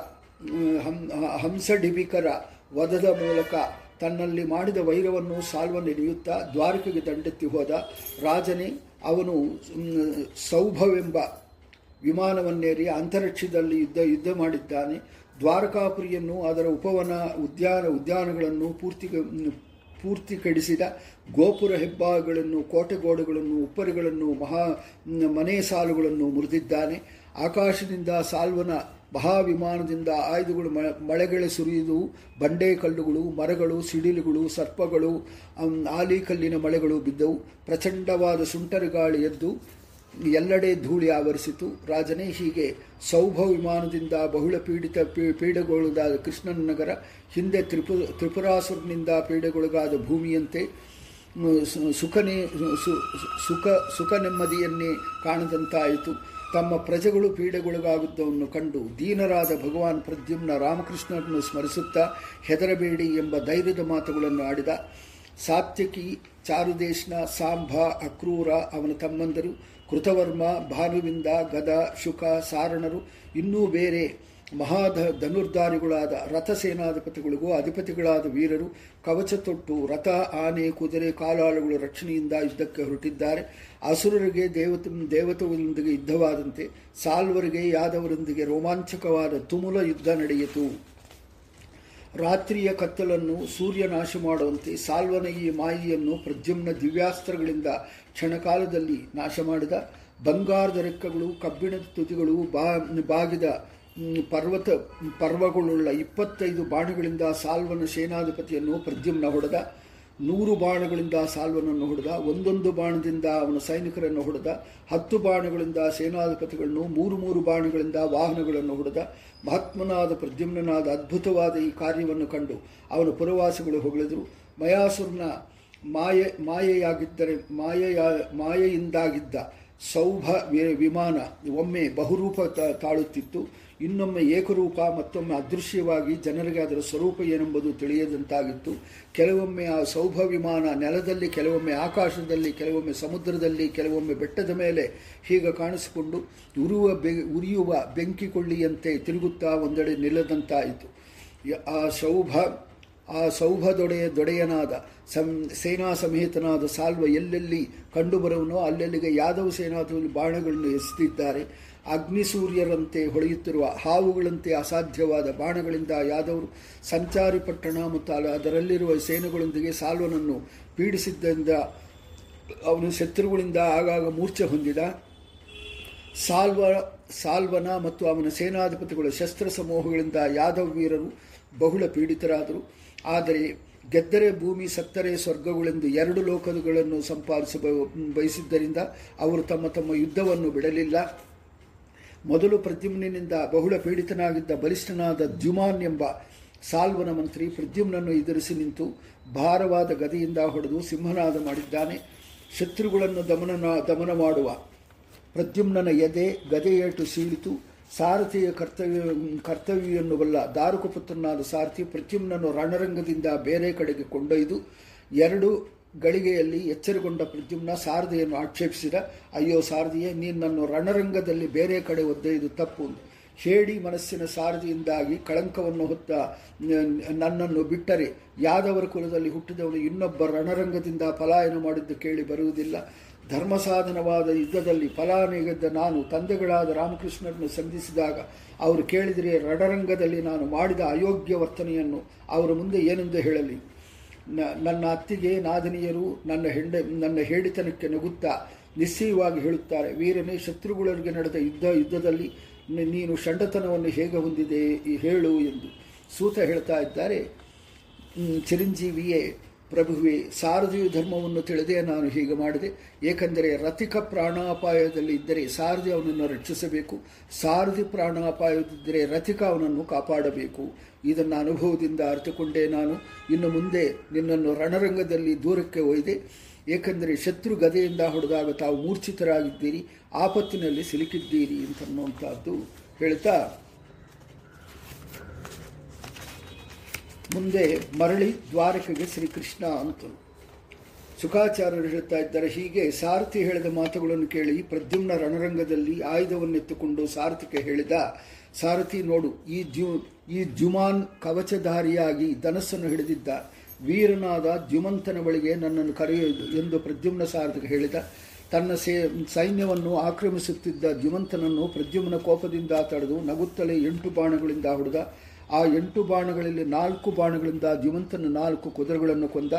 ಹಂ- ಹಂಸಡಿಬಿಕರ ವಧದ ಮೂಲಕ ತನ್ನಲ್ಲಿ ಮಾಡಿದ ವೈರವನ್ನು ಸಾಲ್ವ ನೆನೆಯುತ್ತಾ ದ್ವಾರಕೆಗೆ ದಂಡೆತ್ತಿ ಹೋದ ರಾಜನೇ, ಅವನು ಸೌಭವೆಂಬ ವಿಮಾನವನ್ನೇರಿ ಅಂತರಿಕ್ಷದಲ್ಲಿ ಯುದ್ಧ ಯುದ್ಧ ಮಾಡಿದ್ದಾನೆ. ದ್ವಾರಕಾಪುರಿಯನ್ನು ಅದರ ಉಪವನ, ಉದ್ಯಾನ, ಉದ್ಯಾನಗಳನ್ನು ಪೂರ್ತಿ ಪೂರ್ತಿ ಕಡಿಸಿದ ಗೋಪುರ ಹೆಬ್ಬಾಗಳನ್ನು ಕೋಟೆಗೋಡೆಗಳನ್ನು, ಉಪ್ಪರಿಗಳನ್ನು, ಮಹಾ ಮನೆ ಸಾಲುಗಳನ್ನು ಮುರಿದಿದ್ದಾನೆ. ಆಕಾಶದಿಂದ ಸಾಲ್ವನ ಮಹಾವಿಮಾನದಿಂದ ಆಯುಧಗಳು ಮಳೆಗಳು ಸುರಿಯುವುದು ಬಂಡೆ ಕಲ್ಲುಗಳು, ಮರಗಳು, ಸಿಡಿಲುಗಳು, ಸರ್ಪಗಳು ಆಲಿ ಆಲಿಕಲ್ಲಿನ ಮಳೆಗಳು ಬಿದ್ದವು. ಪ್ರಚಂಡವಾದ ಸುಂಟರು ಗಾಳಿ ಎದ್ದು ಎಲ್ಲೆಡೆ ಧೂಳಿ ಆವರಿಸಿತು. ರಾಜನೇ, ಹೀಗೆ ಸೌಭ ವಿಮಾನದಿಂದ ಬಹುಳ ಪೀಡಿತ ಪೀಡೆಗೊಳಗಾದ ಕೃಷ್ಣನ ನಗರ, ಹಿಂದೆ ತ್ರಿಪು, ತ್ರಿಪುರಾಸುರನಿಂದ ಪೀಡೆಗೊಳಗಾದ ಭೂಮಿಯಂತೆ ಸುಖನೇ ಸುಖ ಸುಖ ನೆಮ್ಮದಿಯನ್ನೇ ಕಾಣದಂತಾಯಿತು. ತಮ್ಮ ಪ್ರಜೆಗಳು ಪೀಡೆಗೊಳಗಾಗುವುದನ್ನು ಕಂಡು ದೀನರಾದ ಭಗವಾನ್ ಪ್ರದ್ಯುಮ್ನ ರಾಮಕೃಷ್ಣನನ್ನು ಸ್ಮರಿಸುತ್ತಾ ಹೆದರಬೇಡಿ ಎಂಬ ಧೈರ್ಯದ ಮಾತುಗಳನ್ನು ಆಡಿದ ಸಾತ್ಯಕಿ ಚಾರುದೇಶ್ನ ಸಾಂಬ ಅಕ್ರೂರ, ಅವನ ತಮ್ಮಂದರು, ಕೃತವರ್ಮ, ಭಾನುವಿಂದ, ಗದ, ಶುಕ, ಸಾರಣರು ಇನ್ನೂ ಬೇರೆ. ಮಹಾಧ ಧನುರ್ಧಾರಿಗಳಾದ ರಥಸೇನಾಧಿಪತಿಗಳಿಗೂ ಅಧಿಪತಿಗಳಾದ ವೀರರು ಕವಚ ತೊಟ್ಟು ರಥ, ಆನೆ, ಕುದುರೆ, ಕಾಲಾಳುಗಳು ರಕ್ಷಣೆಯಿಂದ ಯುದ್ಧಕ್ಕೆ ಹೊರಟಿದ್ದಾರೆ. ಅಸುರರಿಗೆ ದೇವತ, ದೇವತೆಗಳೊಂದಿಗೆ ಯುದ್ಧವಾದಂತೆ ಸಾಲ್ವರಿಗೆ, ಯಾದವರೊಂದಿಗೆ ರೋಮಾಂಚಕವಾದ ತುಮುಲ ಯುದ್ಧ ನಡೆಯಿತು. ರಾತ್ರಿಯ ಕತ್ತಲನ್ನು ಸೂರ್ಯ ನಾಶ ಮಾಡುವಂತೆ ಸಾಲ್ವನ ಈ ಮಾಯಿಯನ್ನು ಪ್ರದ್ಯುಮ್ನ ದಿವ್ಯಾಸ್ತ್ರಗಳಿಂದ ಕ್ಷಣಕಾಲದಲ್ಲಿ ನಾಶ ಮಾಡಿದ ಬಂಗಾರದ ರೆಕ್ಕಗಳು, ಕಬ್ಬಿಣದ ತುದಿಗಳು ಬಾ, ಬಾಗಿದ ಪರ್ವತ ಪರ್ವಗಳುಳ್ಳ ಇಪ್ಪತ್ತೈದು ಬಾಣಗಳಿಂದ ಸಾಲ್ವನ ಸೇನಾಧಿಪತಿಯನ್ನು ಪ್ರದ್ಯುಮ್ನ ಹೊಡೆದ, ನೂರು ಬಾಣಗಳಿಂದ ಸಾಲ್ವನನ್ನು ಹೊಡೆದ, ಒಂದೊಂದು ಬಾಣದಿಂದ ಅವನ ಸೈನಿಕರನ್ನು ಹೊಡೆದ, ಹತ್ತು ಬಾಣಗಳಿಂದ ಸೇನಾಧಿಪತಿಗಳನ್ನು, ಮೂರು ಮೂರು ಬಾಣಗಳಿಂದ ವಾಹನಗಳನ್ನು ಹೊಡೆದ, ಮಹಾತ್ಮನಾದ ಪ್ರದ್ಯುಮ್ನಾದ ಅದ್ಭುತವಾದ ಈ ಕಾರ್ಯವನ್ನು ಕಂಡು ಅವನ ಪುರವಾಸಿಗಳು ಹೊಗಳಿದರು. ಮಯಾಸುರನ ಮಾಯೆ, ಮಾಯೆಯಾಗಿದ್ದರೆ, ಮಾಯೆಯ, ಮಾಯೆಯಿಂದಾಗಿದ್ದ ಸೌಭ ವಿಮಾನ ಒಮ್ಮೆ ಬಹುರೂಪ ತಾಳುತ್ತಿತ್ತು. ಇನ್ನೊಮ್ಮೆ ಏಕರೂಪ, ಮತ್ತೊಮ್ಮೆ ಅದೃಶ್ಯವಾಗಿ ಜನರಿಗೆ ಅದರ ಸ್ವರೂಪ ಏನೆಂಬುದು ತಿಳಿಯದಂತಾಗಿತ್ತು. ಕೆಲವೊಮ್ಮೆ ಆ ಸೌಭ ವಿಮಾನ ನೆಲದಲ್ಲಿ, ಕೆಲವೊಮ್ಮೆ ಆಕಾಶದಲ್ಲಿ, ಕೆಲವೊಮ್ಮೆ ಸಮುದ್ರದಲ್ಲಿ, ಕೆಲವೊಮ್ಮೆ ಬೆಟ್ಟದ ಮೇಲೆ ಹೀಗೆ ಕಾಣಿಸಿಕೊಂಡು ಉರುವ ಬೆ, ಉರಿಯುವ ಬೆಂಕಿ ಕೊಳ್ಳಿಯಂತೆ ತಿರುಗುತ್ತಾ ಒಂದೆಡೆ ನಿಲ್ಲದಂತಾಯಿತು. ಆ ಶೌಭ ಆ ಸೌಭದೊಡೆಯ, ದೊಡೆಯನಾದ ಸಂ, ಸೇನಾ ಸಮೇತನಾದ ಸಾಲ್ವ ಎಲ್ಲೆಲ್ಲಿ ಕಂಡುಬರುವನೋ, ಅಲ್ಲೆಲ್ಲಿಗೆ ಯಾದವ ಸೇನಾದಲ್ಲಿ ಬಾಣಗಳನ್ನು ಎಸೆದಿದ್ದಾರೆ. ಅಗ್ನಿಸೂರ್ಯರಂತೆ ಹೊಳೆಯುತ್ತಿರುವ ಹಾವುಗಳಂತೆ ಅಸಾಧ್ಯವಾದ ಬಾಣಗಳಿಂದ ಯಾದವರು ಸಂಚಾರಿ ಪಟ್ಟಣ ಮತ್ತು ಅದರಲ್ಲಿರುವ ಸೇನೆಗಳೊಂದಿಗೆ ಸಾಲ್ವನನ್ನು ಪೀಡಿಸಿದ್ದರಿಂದ ಅವನು ಶತ್ರುಗಳಿಂದ ಆಗಾಗ ಮೂರ್ಛೆ ಹೊಂದಿದ. ಸಾಲ್ವ ಸಾಲ್ವನ ಮತ್ತು ಅವನ ಸೇನಾಧಿಪತಿಗಳ ಶಸ್ತ್ರ ಸಮೂಹಗಳಿಂದ ಯಾದವ ವೀರರು ಬಹುಳ ಪೀಡಿತರಾದರು. ಆದರೆ ಗೆದ್ದರೆ ಭೂಮಿ, ಸತ್ತರೆ ಸ್ವರ್ಗಗಳೆಂದು ಎರಡು ಲೋಕಗಳನ್ನು ಸಂಪಾದಿಸ ಬಯಸಿದ್ದರಿಂದ ಅವರು ತಮ್ಮ ತಮ್ಮ ಯುದ್ಧವನ್ನು ಬಿಡಲಿಲ್ಲ. ಮೊದಲು ಪ್ರದ್ಯುಮ್ನಿಂದ ಬಹುಳ ಪೀಡಿತನಾಗಿದ್ದ ಬಲಿಷ್ಠನಾದ ದ್ಯುಮಾನ್ ಎಂಬ ಸಾಲ್ವನ ಮಂತ್ರಿ ಪ್ರದ್ಯುಮ್ನನ್ನು ಎದುರಿಸಿ ನಿಂತು ಭಾರವಾದ ಗದೆಯಿಂದ ಹೊಡೆದು ಸಿಂಹನಾದ ಮಾಡಿದ್ದಾನೆ. ಶತ್ರುಗಳನ್ನು ದಮನ ದಮನ ಮಾಡುವ ಪ್ರದ್ಯುಮ್ನನ ಎದೆ ಗದೆಯೇಟು ಸೀಳಿತು. ಸಾರಥಿಯ ಕರ್ತವ್ಯ ಕರ್ತವ್ಯವನ್ನು ಬಲ್ಲ ದಾರುಕಪುತ್ರನಾದ ಸಾರಥಿ ಪ್ರದ್ಯುಮ್ನನ್ನು ರಣರಂಗದಿಂದ ಬೇರೆ ಕಡೆಗೆ ಕೊಂಡೊಯ್ದು ಎರಡು ಗಳಿಗೆಯಲ್ಲಿ ಎಚ್ಚರಗೊಂಡ ಪ್ರದ್ಯುಮ್ನ ಸಾರಥಿಯನ್ನು ಆಕ್ಷೇಪಿಸಿದ, ಅಯ್ಯೋ ಸಾರಥಿಯೇ ನೀನು ನನ್ನ ರಣರಂಗದಲ್ಲಿ ಬೇರೆ ಕಡೆ ಒದ್ದೊಯ್ದು ತಪ್ಪು ಹೇಡಿ ಮನಸ್ಸಿನ ಸಾರಥಿಯಿಂದಾಗಿ ಕಳಂಕವನ್ನು ಹೊತ್ತ ನನ್ನನ್ನು ಬಿಟ್ಟರೆ ಯಾದವರ ಕುಲದಲ್ಲಿ ಹುಟ್ಟಿದವನು ಇನ್ನೊಬ್ಬ ರಣರಂಗದಿಂದ ಪಲಾಯನ ಮಾಡಿದ್ದು ಕೇಳಿ ಬರುವುದಿಲ್ಲ. ಧರ್ಮ ಸಾಧನವಾದ ಯುದ್ಧದಲ್ಲಿ ಫಲಾನೆಗೆದ್ದ ನಾನು, ತಂದೆಗಳಾದ ರಾಮಕೃಷ್ಣರನ್ನು ಸಂಧಿಸಿದಾಗ ಅವರು ಕೇಳಿದರೆ, ರಣರಂಗದಲ್ಲಿ ನಾನು ಮಾಡಿದ ಅಯೋಗ್ಯ ವರ್ತನೆಯನ್ನು ಅವರ ಮುಂದೆ ಏನೆಂದು ಹೇಳಲಿ? ನನ್ನ ಅತ್ತಿಗೆ ನಾದಿನಿಯರು ನನ್ನ ಹೆಂಡ, ನನ್ನ ಹೇಳಿತನಕ್ಕೆ ನಗುತ್ತಾ ನಿಶ್ಚಯವಾಗಿ ಹೇಳುತ್ತಾರೆ, ವೀರನೇ ಶತ್ರುಗಳೊಳಗೆ ನಡೆದ ಯುದ್ಧ, ಯುದ್ಧದಲ್ಲಿ ನೀನು ಷಂಡತನವನ್ನು ಹೇಗೆ ಹೊಂದಿದೆ, ಹೇಳು ಎಂದು ಸೂತ ಹೇಳ್ತಾ ಇದ್ದಾರೆ. ಚಿರಂಜೀವಿಯೇ ಪ್ರಭುವೇ ಸಾರಥಿಯು ಧರ್ಮವನ್ನು ತಿಳಿದೇ ನಾನು ಹೀಗೆ ಮಾಡಿದೆ. ಏಕೆಂದರೆ ರಥಿಕ ಪ್ರಾಣಾಪಾಯದಲ್ಲಿ ಇದ್ದರೆ ಸಾರಥಿ ಅವನನ್ನು ರಕ್ಷಿಸಬೇಕು. ಸಾರಧಿ ಪ್ರಾಣಾಪಾಯದಿದ್ದರೆ ರಥಿಕ ಅವನನ್ನು ಕಾಪಾಡಬೇಕು. ಇದನ್ನು ಅನುಭವದಿಂದ ಅರಿತುಕೊಂಡೇ ನಾನು. ಇನ್ನು ಮುಂದೆ ನಿನ್ನನ್ನು ರಣರಂಗದಲ್ಲಿ ದೂರಕ್ಕೆ ಒಯ್ದೆ. ಏಕೆಂದರೆ ಶತ್ರು ಗದೆಯಿಂದ ಹೊಡೆದಾಗ ತಾವು ಮೂರ್ಛಿತರಾಗಿದ್ದೀರಿ. ಆಪತ್ತಿನಲ್ಲಿ ಸಿಲುಕಿದ್ದೀರಿ ಅಂತನ್ನುವಂಥದ್ದು ಹೇಳ್ತಾ ಮುಂದೆ ಮರಳಿ ದ್ವಾರಕೆಗೆ ಶ್ರೀಕೃಷ್ಣ ಅಂತನು ಸುಖಾಚಾರ್ಯರು ಹೇಳ್ತಾ ಇದ್ದಾರೆ, ಹೀಗೆ ಸಾರಥಿ ಹೇಳಿದ ಮಾತುಗಳನ್ನು ಕೇಳಿ ಪ್ರದ್ಯುಮ್ನ ರಣರಂಗದಲ್ಲಿ ಆಯುಧವನ್ನೆತ್ತುಕೊಂಡು ಸಾರಥಿಗೆ ಹೇಳಿದ, ಸಾರಥಿ ನೋಡು, ಈ ದ್ಯು, ಈ ದ್ಯುಮಾನ್ ಕವಚಧಾರಿಯಾಗಿ ಧನಸ್ಸನ್ನು ಹಿಡಿದಿದ್ದ, ವೀರನಾದ ದ್ಯುಮಂತನ ಬಳಿಗೆ ನನ್ನನ್ನು ಕರೆಯುವುದು ಎಂದು ಪ್ರದ್ಯುಮ್ನ ಸಾರಥಿಗೆ ಹೇಳಿದ, ತನ್ನ ಸೇ, ಸೈನ್ಯವನ್ನು ಆಕ್ರಮಿಸುತ್ತಿದ್ದ ದ್ಯುಮಂತನನ್ನು ಪ್ರದ್ಯುಮ್ನ ಕೋಪದಿಂದ ತಡೆದು ನಗುತ್ತಲೇ ಎಂಟು ಬಾಣಗಳಿಂದ ಹೊಡೆದ ಆ ಎಂಟು ಬಾಣಗಳಲ್ಲಿ ನಾಲ್ಕು ಬಾಣಗಳಿಂದ ಜೀವಂತನ ನಾಲ್ಕು ಕುದುರೆಗಳನ್ನು ಕೊಂದ,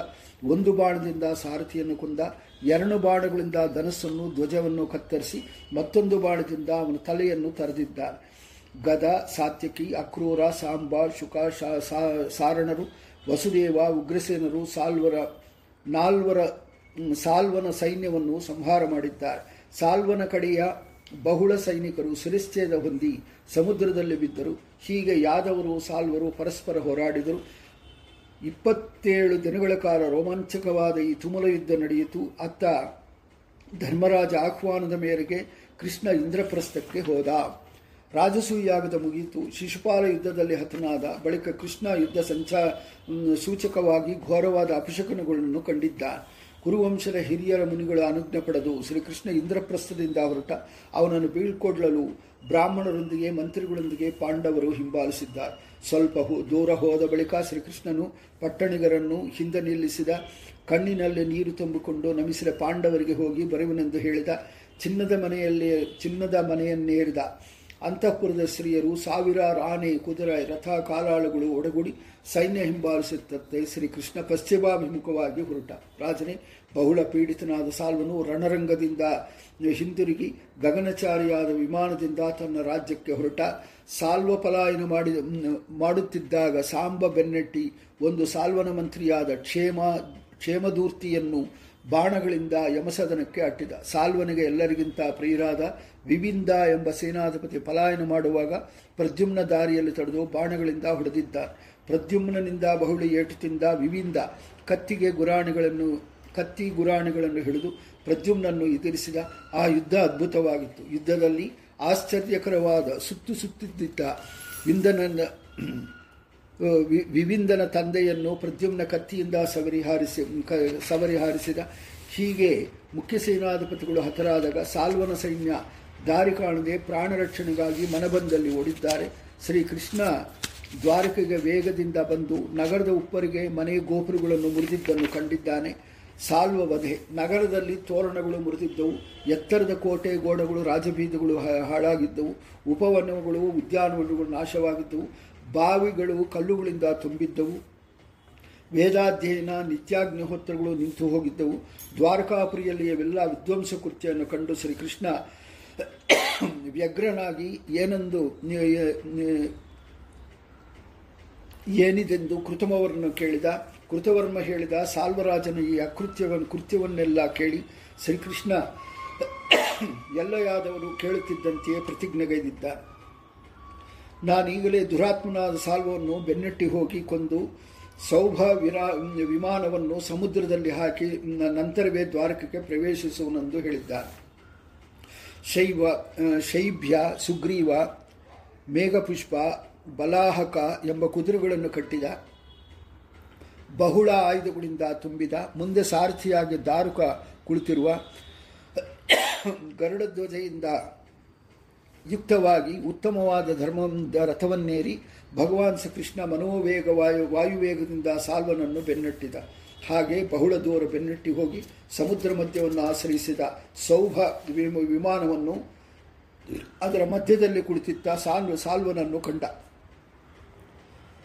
ಒಂದು ಬಾಣದಿಂದ ಸಾರಥಿಯನ್ನು ಕೊಂದ, ಎರಡು ಬಾಣಗಳಿಂದ ಧನಸ್ಸನ್ನು, ಧ್ವಜವನ್ನು ಕತ್ತರಿಸಿ, ಮತ್ತೊಂದು ಬಾಣದಿಂದ ಅವನ ತಲೆಯನ್ನು ತರೆದಿದ್ದ. ಗದ, ಸಾತ್ಯಕಿ, ಅಕ್ರೂರ, ಸಾಂಬ, ಶುಕ ಸಾರಣರು, ವಸುದೇವ, ಉಗ್ರಸೇನರು, ಸಾಲ್ವರ, ನಾಲ್ವರ, ಸಾಲ್ವನ ಸೈನ್ಯವನ್ನು ಸಂಹಾರ ಮಾಡಿದ್ದಾರೆ. ಸಾಲ್ವನ ಕಡೆಯ ಬಹುಳ ಸೈನಿಕರು ಶಿರಶ್ಛೇದ ಹೊಂದಿ ಸಮುದ್ರದಲ್ಲಿ ಬಿದ್ದರು. ಹೀಗೆ ಯಾದವರು, ಸಾಲ್ವರು ಪರಸ್ಪರ ಹೋರಾಡಿದರು. ಇಪ್ಪತ್ತೇಳು ದಿನಗಳ ಕಾಲ ರೋಮಾಂಚಕವಾದ ಈ ತುಮಲ ಯುದ್ಧ ನಡೆಯಿತು. ಅತ್ತ ಧರ್ಮರಾಜ ಆಹ್ವಾನದ ಮೇರೆಗೆ ಕೃಷ್ಣ ಇಂದ್ರಪ್ರಸ್ಥಕ್ಕೆ ಹೋದ. ರಾಜಸೂಯಾಗದ ಮುಗಿಯಿತು ಶಿಶುಪಾಲ ಯುದ್ಧದಲ್ಲಿ ಹತನಾದ ಬಳಿಕ ಕೃಷ್ಣ ಯುದ್ಧ ಸಂಚ ಸೂಚಕವಾಗಿ ಘೋರವಾದ ಅಪಶಕನಗಳನ್ನು ಕಂಡಿದ್ದ. ಕುರುವಂಶದ ಹಿರಿಯರ ಮುನಿಗಳ ಅನುಜ್ಞೆ ಪಡೆದು ಶ್ರೀಕೃಷ್ಣ ಇಂದ್ರಪ್ರಸ್ಥದಿಂದ ಹೊರಟ ಅವನನ್ನು ಬೀಳ್ಕೊಡ್ಲಲು ಬ್ರಾಹ್ಮಣರೊಂದಿಗೆ, ಮಂತ್ರಿಗಳೊಂದಿಗೆ ಪಾಂಡವರು ಹಿಂಬಾಲಿಸಿದ್ದಾರೆ. ಸ್ವಲ್ಪ ದೂರ ಹೋದ ಬಳಿಕ ಶ್ರೀಕೃಷ್ಣನು ಪಟ್ಟಣಿಗರನ್ನು ಹಿಂದೆ ನಿಲ್ಲಿಸಿದ ಕಣ್ಣಿನಲ್ಲಿ ನೀರು ತುಂಬಿಕೊಂಡು ನಮಿಸಿದ ಪಾಂಡವರಿಗೆ ಹೋಗಿ ಬರುವನೆಂದು ಹೇಳಿದ, ಚಿನ್ನದ ಮನೆಯಲ್ಲಿ, ಚಿನ್ನದ ಮನೆಯನ್ನೇರಿದ. ಅಂತಃಪುರದ ಸ್ತ್ರೀಯರು ಸಾವಿರಾರು ಆನೆ, ಕುದುರೆ, ರಥ, ಕಾಲಾಳುಗಳು ಒಡಗೂಡಿ ಸೈನ್ಯ ಹಿಂಬಾಲಿಸುತ್ತಂತೆ ಶ್ರೀಕೃಷ್ಣ ಪಶ್ಚಿಮಾಭಿಮುಖವಾಗಿ ಹೊರಟ. ರಾಜನೇ, ಬಹುಳ ಪೀಡಿತನಾದ ಸಾಲ್ವನು ರಣರಂಗದಿಂದ ಹಿಂದಿರುಗಿ ಗಗನಚಾರಿಯಾದ ವಿಮಾನದಿಂದ ತನ್ನ ರಾಜ್ಯಕ್ಕೆ ಹೊರಟ. ಸಾಲ್ವ ಪಲಾಯನ ಮಾಡಿ ಮಾಡುತ್ತಿದ್ದಾಗ ಸಾಂಬ ಬೆನ್ನಟ್ಟಿ ಒಂದು ಸಾಲ್ವನ ಮಂತ್ರಿಯಾದ ಕ್ಷೇಮ ಕ್ಷೇಮದೂರ್ತಿಯನ್ನು ಬಾಣಗಳಿಂದ ಯಮಸದನಕ್ಕೆ ಅಟ್ಟಿದ. ಸಾಲ್ವನಿಗೆ ಎಲ್ಲರಿಗಿಂತ ಪ್ರಿಯರಾದ ವಿವಿಂದ ಎಂಬ ಸೇನಾಧಿಪತಿ ಪಲಾಯನ ಮಾಡುವಾಗ ಪ್ರದ್ಯುಮ್ನ ದಾರಿಯಲ್ಲಿ ತಡೆದು ಬಾಣಗಳಿಂದ ಹೊಡೆದಿದ್ದ ಪ್ರದ್ಯುಮ್ನನಿಂದ ಬಹುಳಿ ಏಟು ತಿಂದ ವಿವಿಂದ ಕತ್ತಿಗೆ ಗುರಾಣಿಗಳನ್ನು, ಕತ್ತಿ ಗುರಾಣಿಗಳನ್ನು ಹಿಡಿದು ಪ್ರದ್ಯುಮ್ನನ್ನು ಎದುರಿಸಿದ ಆ ಯುದ್ಧ ಅದ್ಭುತವಾಗಿತ್ತು. ಯುದ್ಧದಲ್ಲಿ ಆಶ್ಚರ್ಯಕರವಾದ, ಸುತ್ತು ಸುತ್ತಿದ್ದ ವಿಂದನನ ವಿ- ವಿವಿಂದನ ತಂದೆಯನ್ನು ಪ್ರದ್ಯುಮ್ನ ಕತ್ತಿಯಿಂದ ಸವರಿ ಹಾರಿಸಿ ಹೀಗೆ ಮುಖ್ಯ ಸೇನಾಧಿಪತಿಗಳು ಹತರಾದಾಗ ಸಾಲ್ವನ ಸೈನ್ಯ ದಾರಿ ಕಾಣದೆ ಪ್ರಾಣ ರಕ್ಷಣೆಗಾಗಿ ಮನಬಂದಲ್ಲಿ ಓಡಿದ್ದಾರೆ. ಶ್ರೀಕೃಷ್ಣ ದ್ವಾರಕೆಗೆ ವೇಗದಿಂದ ಬಂದು ನಗರದ ಉಪ್ಪರಿಗೆ ಮನೆ ಗೋಪುರಗಳನ್ನು ಮುರಿದಿದ್ದನ್ನು ಕಂಡಿದ್ದಾನೆ. ಸಾಲ್ವ ವಧೆ. ನಗರದಲ್ಲಿ ತೋರಣಗಳು ಮುರಿದಿದ್ದವು. ಎತ್ತರದ ಕೋಟೆ ಗೋಡೆಗಳು, ರಾಜಬೀದಿಗಳು ಹಾಳಾಗಿದ್ದವು. ಉಪವನಗಳು, ಉದ್ಯಾನವನಗಳು ನಾಶವಾಗಿದ್ದವು. ಬಾವಿಗಳು ಕಲ್ಲುಗಳಿಂದ ತುಂಬಿದ್ದವು. ವೇದಾಧ್ಯಯನ ನಿತ್ಯಾಗ್ನಿಹೋತ್ರಗಳು ನಿಂತು ಹೋಗಿದ್ದವು. ದ್ವಾರಕಾಪುರಿಯಲ್ಲಿ ಇವೆಲ್ಲ ವಿಧ್ವಂಸ ಕೃತ್ಯವನ್ನು ಕಂಡು ಶ್ರೀಕೃಷ್ಣ ವ್ಯಗ್ರನಾಗಿ, ಏನೆಂದು ಏನಿದೆಂದು ಕೃತಮವರನ್ನು ಕೇಳಿದ. ಕೃತವರ್ಮ ಹೇಳಿದ, ಸಾಲ್ವರಾಜನ ಈ ಅಕೃತ್ಯವನ್ನು, ಕೃತ್ಯವನ್ನೆಲ್ಲ ಕೇಳಿ ಶ್ರೀಕೃಷ್ಣ ಎಲ್ಲಯಾದವರು ಕೇಳುತ್ತಿದ್ದಂತೆಯೇ ಪ್ರತಿಜ್ಞೆಗೈದಿದ್ದ. ನಾನೀಗಲೇ ದುರಾತ್ಮನಾದ ಸಾಲ್ವವನ್ನು ಬೆನ್ನಟ್ಟಿ ಹೋಗಿ ಕೊಂದು ಸೌಭ ವಿರಾ ವಿಮಾನವನ್ನು ಸಮುದ್ರದಲ್ಲಿ ಹಾಕಿ ನಂತರವೇ ದ್ವಾರಕಕ್ಕೆ ಪ್ರವೇಶಿಸುವನೆಂದು ಹೇಳಿದ್ದ. ಶೈವ, ಶೈಭ್ಯ, ಸುಗ್ರೀವ, ಮೇಘಪುಷ್ಪ ಬಲಾಹಕ ಎಂಬ ಕುದುರೆಗಳನ್ನು ಕಟ್ಟಿದ, ಬಹುಳ ಆಯುಧಗಳಿಂದ ತುಂಬಿದ, ಮುಂದೆ ಸಾರಥಿಯಾಗಿ ದಾರುಕ ಕುಳಿತಿರುವ ಗರುಡಧ್ವಜೆಯಿಂದ ಯುಕ್ತವಾಗಿ ಉತ್ತಮವಾದ ಧರ್ಮ ರಥವನ್ನೇರಿ ಭಗವಾನ್ ಶ್ರೀಕೃಷ್ಣ ಮನೋವೇಗ ವಾಯು, ವಾಯುವೇಗದಿಂದ ಸಾಲ್ವನನ್ನು ಬೆನ್ನಟ್ಟಿದ. ಹಾಗೆ ಬಹುಳ ದೂರ ಬೆನ್ನಟ್ಟಿ ಹೋಗಿ ಸಮುದ್ರ ಮಧ್ಯವನ್ನು ಆಶ್ರಯಿಸಿದ ಸೌಭ ವಿಮ- ವಿಮಾನವನ್ನು ಅದರ ಮಧ್ಯದಲ್ಲಿ ಕುಳಿತಿದ್ದ ಸಾಲ್ವ ಸಾಲ್ವನನ್ನು ಕಂಡ.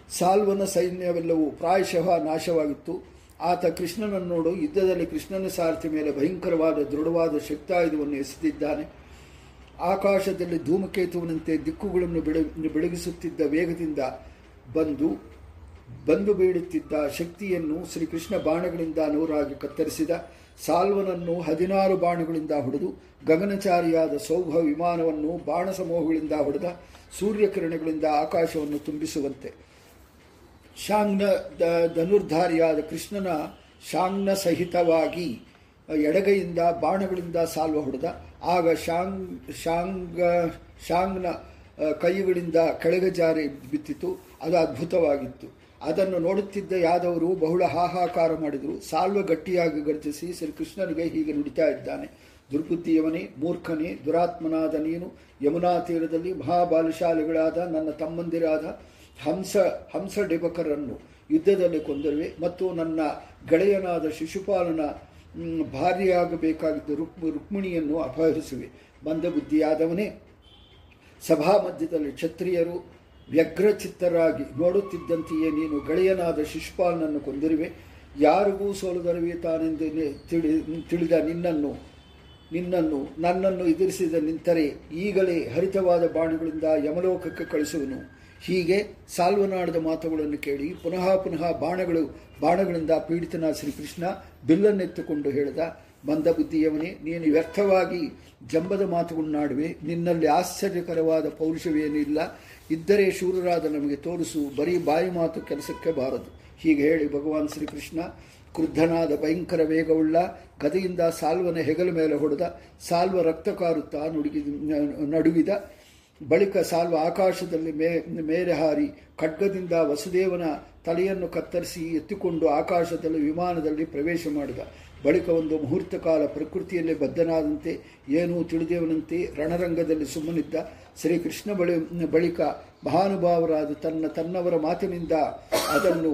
ಸಾಲ್ವನ ಸೈನ್ಯವೆಲ್ಲವೂ ಪ್ರಾಯಶಃ ನಾಶವಾಗಿತ್ತು. ಆತ ಕೃಷ್ಣನನ್ನು ನೋಡು, ಯುದ್ಧದಲ್ಲಿ ಕೃಷ್ಣನ ಸಾರಥಿ ಮೇಲೆ ಭಯಂಕರವಾದ ದೃಢವಾದ ಶಕ್ತಾಯುಧವನ್ನು ಎಸೆದಿದ್ದಾನೆ. ಆಕಾಶದಲ್ಲಿ ಧೂಮಕೇತುವಿನಂತೆ ದಿಕ್ಕುಗಳನ್ನು ಬೆಳ, ಬೆಳಗಿಸುತ್ತಿದ್ದ ವೇಗದಿಂದ ಬಂದು ಬಂದು ಬೀಳುತ್ತಿದ್ದ ಶಕ್ತಿಯನ್ನು ಶ್ರೀಕೃಷ್ಣ ಬಾಣಗಳಿಂದ ನೂರಾಗಿ ಕತ್ತರಿಸಿದ. ಸಾಲ್ವನನ್ನು ಹದಿನಾರು ಬಾಣಗಳಿಂದ ಹೊಡೆದು, ಗಗನಚಾರಿಯಾದ ಸೌಭ ವಿಮಾನವನ್ನು ಬಾಣ ಸಮೂಹಗಳಿಂದ ಹೊಡೆದ, ಸೂರ್ಯಕಿರಣಗಳಿಂದ ಆಕಾಶವನ್ನು ತುಂಬಿಸುವಂತೆ. ಶಾಂಗ್ನ ಧನುರ್ಧಾರಿಯಾದ ಕೃಷ್ಣನ ಶಾಂಗ್ನ ಸಹಿತವಾಗಿ ಎಡಗೈಯಿಂದ ಬಾಣಗಳಿಂದ ಸಾಲ್ವ ಹೊಡೆದ. ಆಗ ಶಾಂಗ್, ಶಾಂಗ, ಶಾಂಗ್ನ ಕೈಗಳಿಂದ ಕೆಳಗೆ ಜಾರಿ ಬಿತ್ತಿತು. ಅದು ಅದ್ಭುತವಾಗಿತ್ತು. ಅದನ್ನು ನೋಡುತ್ತಿದ್ದ ಯಾದವರು ಬಹುಳ ಹಾಹಾಕಾರ ಮಾಡಿದರು. ಸಾಲ್ವ ಗಟ್ಟಿಯಾಗಿ ಗರ್ಜಿಸಿ ಶ್ರೀಕೃಷ್ಣನಿಗೆ ಹೀಗೆ ನುಡಿತಾ ಇದ್ದಾನೆ. ದುರ್ಬುದ್ಧಿಯವನೇ, ಮೂರ್ಖನೇ, ದುರಾತ್ಮನಾದ ನೀನು, ಯಮುನಾ ತೀರದಲ್ಲಿ ಮಹಾಬಾಲಶಾಲಿಗಳಾದ ನನ್ನ ತಮ್ಮಂದಿರಾದ ಹಂಸ ಹಂಸ ಡೆಬಕರನ್ನು ಯುದ್ಧದಲ್ಲಿ ಕೊಂದರುವೆ ಮತ್ತು ನನ್ನ ಗೆಳೆಯನಾದ ಶಿಶುಪಾಲನ ಭಾರಿಯಾಗಬೇಕಾಗಿದ್ದ ರುಕ್, ರುಕ್ಮಿಣಿಯನ್ನು ಅಪಹರಿಸುವೆ. ಮಂದಬುದ್ಧಿಯಾದವನೇ ಸಭಾ ಮಧ್ಯದಲ್ಲಿ ಕ್ಷತ್ರಿಯರು ವ್ಯಗ್ರಚಿತ್ತರಾಗಿ ನೋಡುತ್ತಿದ್ದಂತೆಯೇ ನೀನು ಗೆಳೆಯನಾದ ಶಿಶುಪಾಲನನ್ನು ಕೊಂದಿರುವೆ. ಯಾರಿಗೂ ಸೋಲುಗರವೇ ತಾನೆಂದು ತಿಳಿ, ತಿಳಿದ ನಿನ್ನನ್ನು ನಿನ್ನನ್ನು, ನನ್ನನ್ನು ಎದುರಿಸಿದ ನಿಂತರೆ ಈಗಲೇ ಹರಿತವಾದ ಬಾಣಗಳಿಂದ ಯಮಲೋಕಕ್ಕೆ ಕಳಿಸುವನು. ಹೀಗೆ ಸಾಲ್ವನಾಡದ ಮಾತುಗಳನ್ನು ಕೇಳಿ ಪುನಃ ಪುನಃ ಬಾಣಗಳು, ಬಾಣಗಳಿಂದ ಪೀಡಿತನ ಶ್ರೀಕೃಷ್ಣ ಬಿಲ್ಲನ್ನೆತ್ತುಕೊಂಡು ಹೇಳಿದ ಮಂದಬುದ್ಧಿಯವನೇ ನೀನು ವ್ಯರ್ಥವಾಗಿ ಜಂಬದ ಮಾತುಗಳನ್ನಾಡುವೆ ನಿನ್ನಲ್ಲಿ ಆಶ್ಚರ್ಯಕರವಾದ ಪೌರುಷವೇನಿಲ್ಲ ಇದ್ದರೆ ಶೂರರಾದ ನಮಗೆ ತೋರಿಸು, ಬರೀ ಬಾಯಿ ಮಾತು ಕೆಲಸಕ್ಕೆ ಬಾರದು. ಹೀಗೆ ಹೇಳಿ ಭಗವಾನ್ ಶ್ರೀಕೃಷ್ಣ ಕ್ರುದ್ಧನಾದ ಭಯಂಕರ ವೇಗವುಳ್ಳ ಗದೆಯಿಂದ ಸಾಲ್ವನ ಹೆಗಲ ಮೇಲೆ ಹೊಡೆದ, ಸಾಲ್ವ ರಕ್ತ ಕಾರುತ್ತಾ ನುಡುಗಿದ ನಡುಗಿದ ಬಳಿಕ ಸಾಲ್ವ ಆಕಾಶದಲ್ಲಿ ಮೇ, ಮೇರೆ ಹಾರಿ ಖಡ್ಗದಿಂದ ವಸುದೇವನ ತಲೆಯನ್ನು ಕತ್ತರಿಸಿ ಎತ್ತಿಕೊಂಡು ಆಕಾಶದಲ್ಲಿ ವಿಮಾನದಲ್ಲಿ ಪ್ರವೇಶ ಮಾಡಿದ. ಬಳಿಕ ಒಂದು ಮುಹೂರ್ತ ಕಾಲ ಪ್ರಕೃತಿಯಲ್ಲಿ ಬದ್ಧನಾದಂತೆ, ಏನೂ ತಿಳಿದೇವನಂತೆ ರಣರಂಗದಲ್ಲಿ ಸುಮ್ಮನಿದ್ದ. ಶ್ರೀಕೃಷ್ಣ ಬಳಿ, ಬಳಿಕ ಮಹಾನುಭಾವರಾದ ತನ್ನ, ತನ್ನವರ ಮಾತಿನಿಂದ ಅದನ್ನು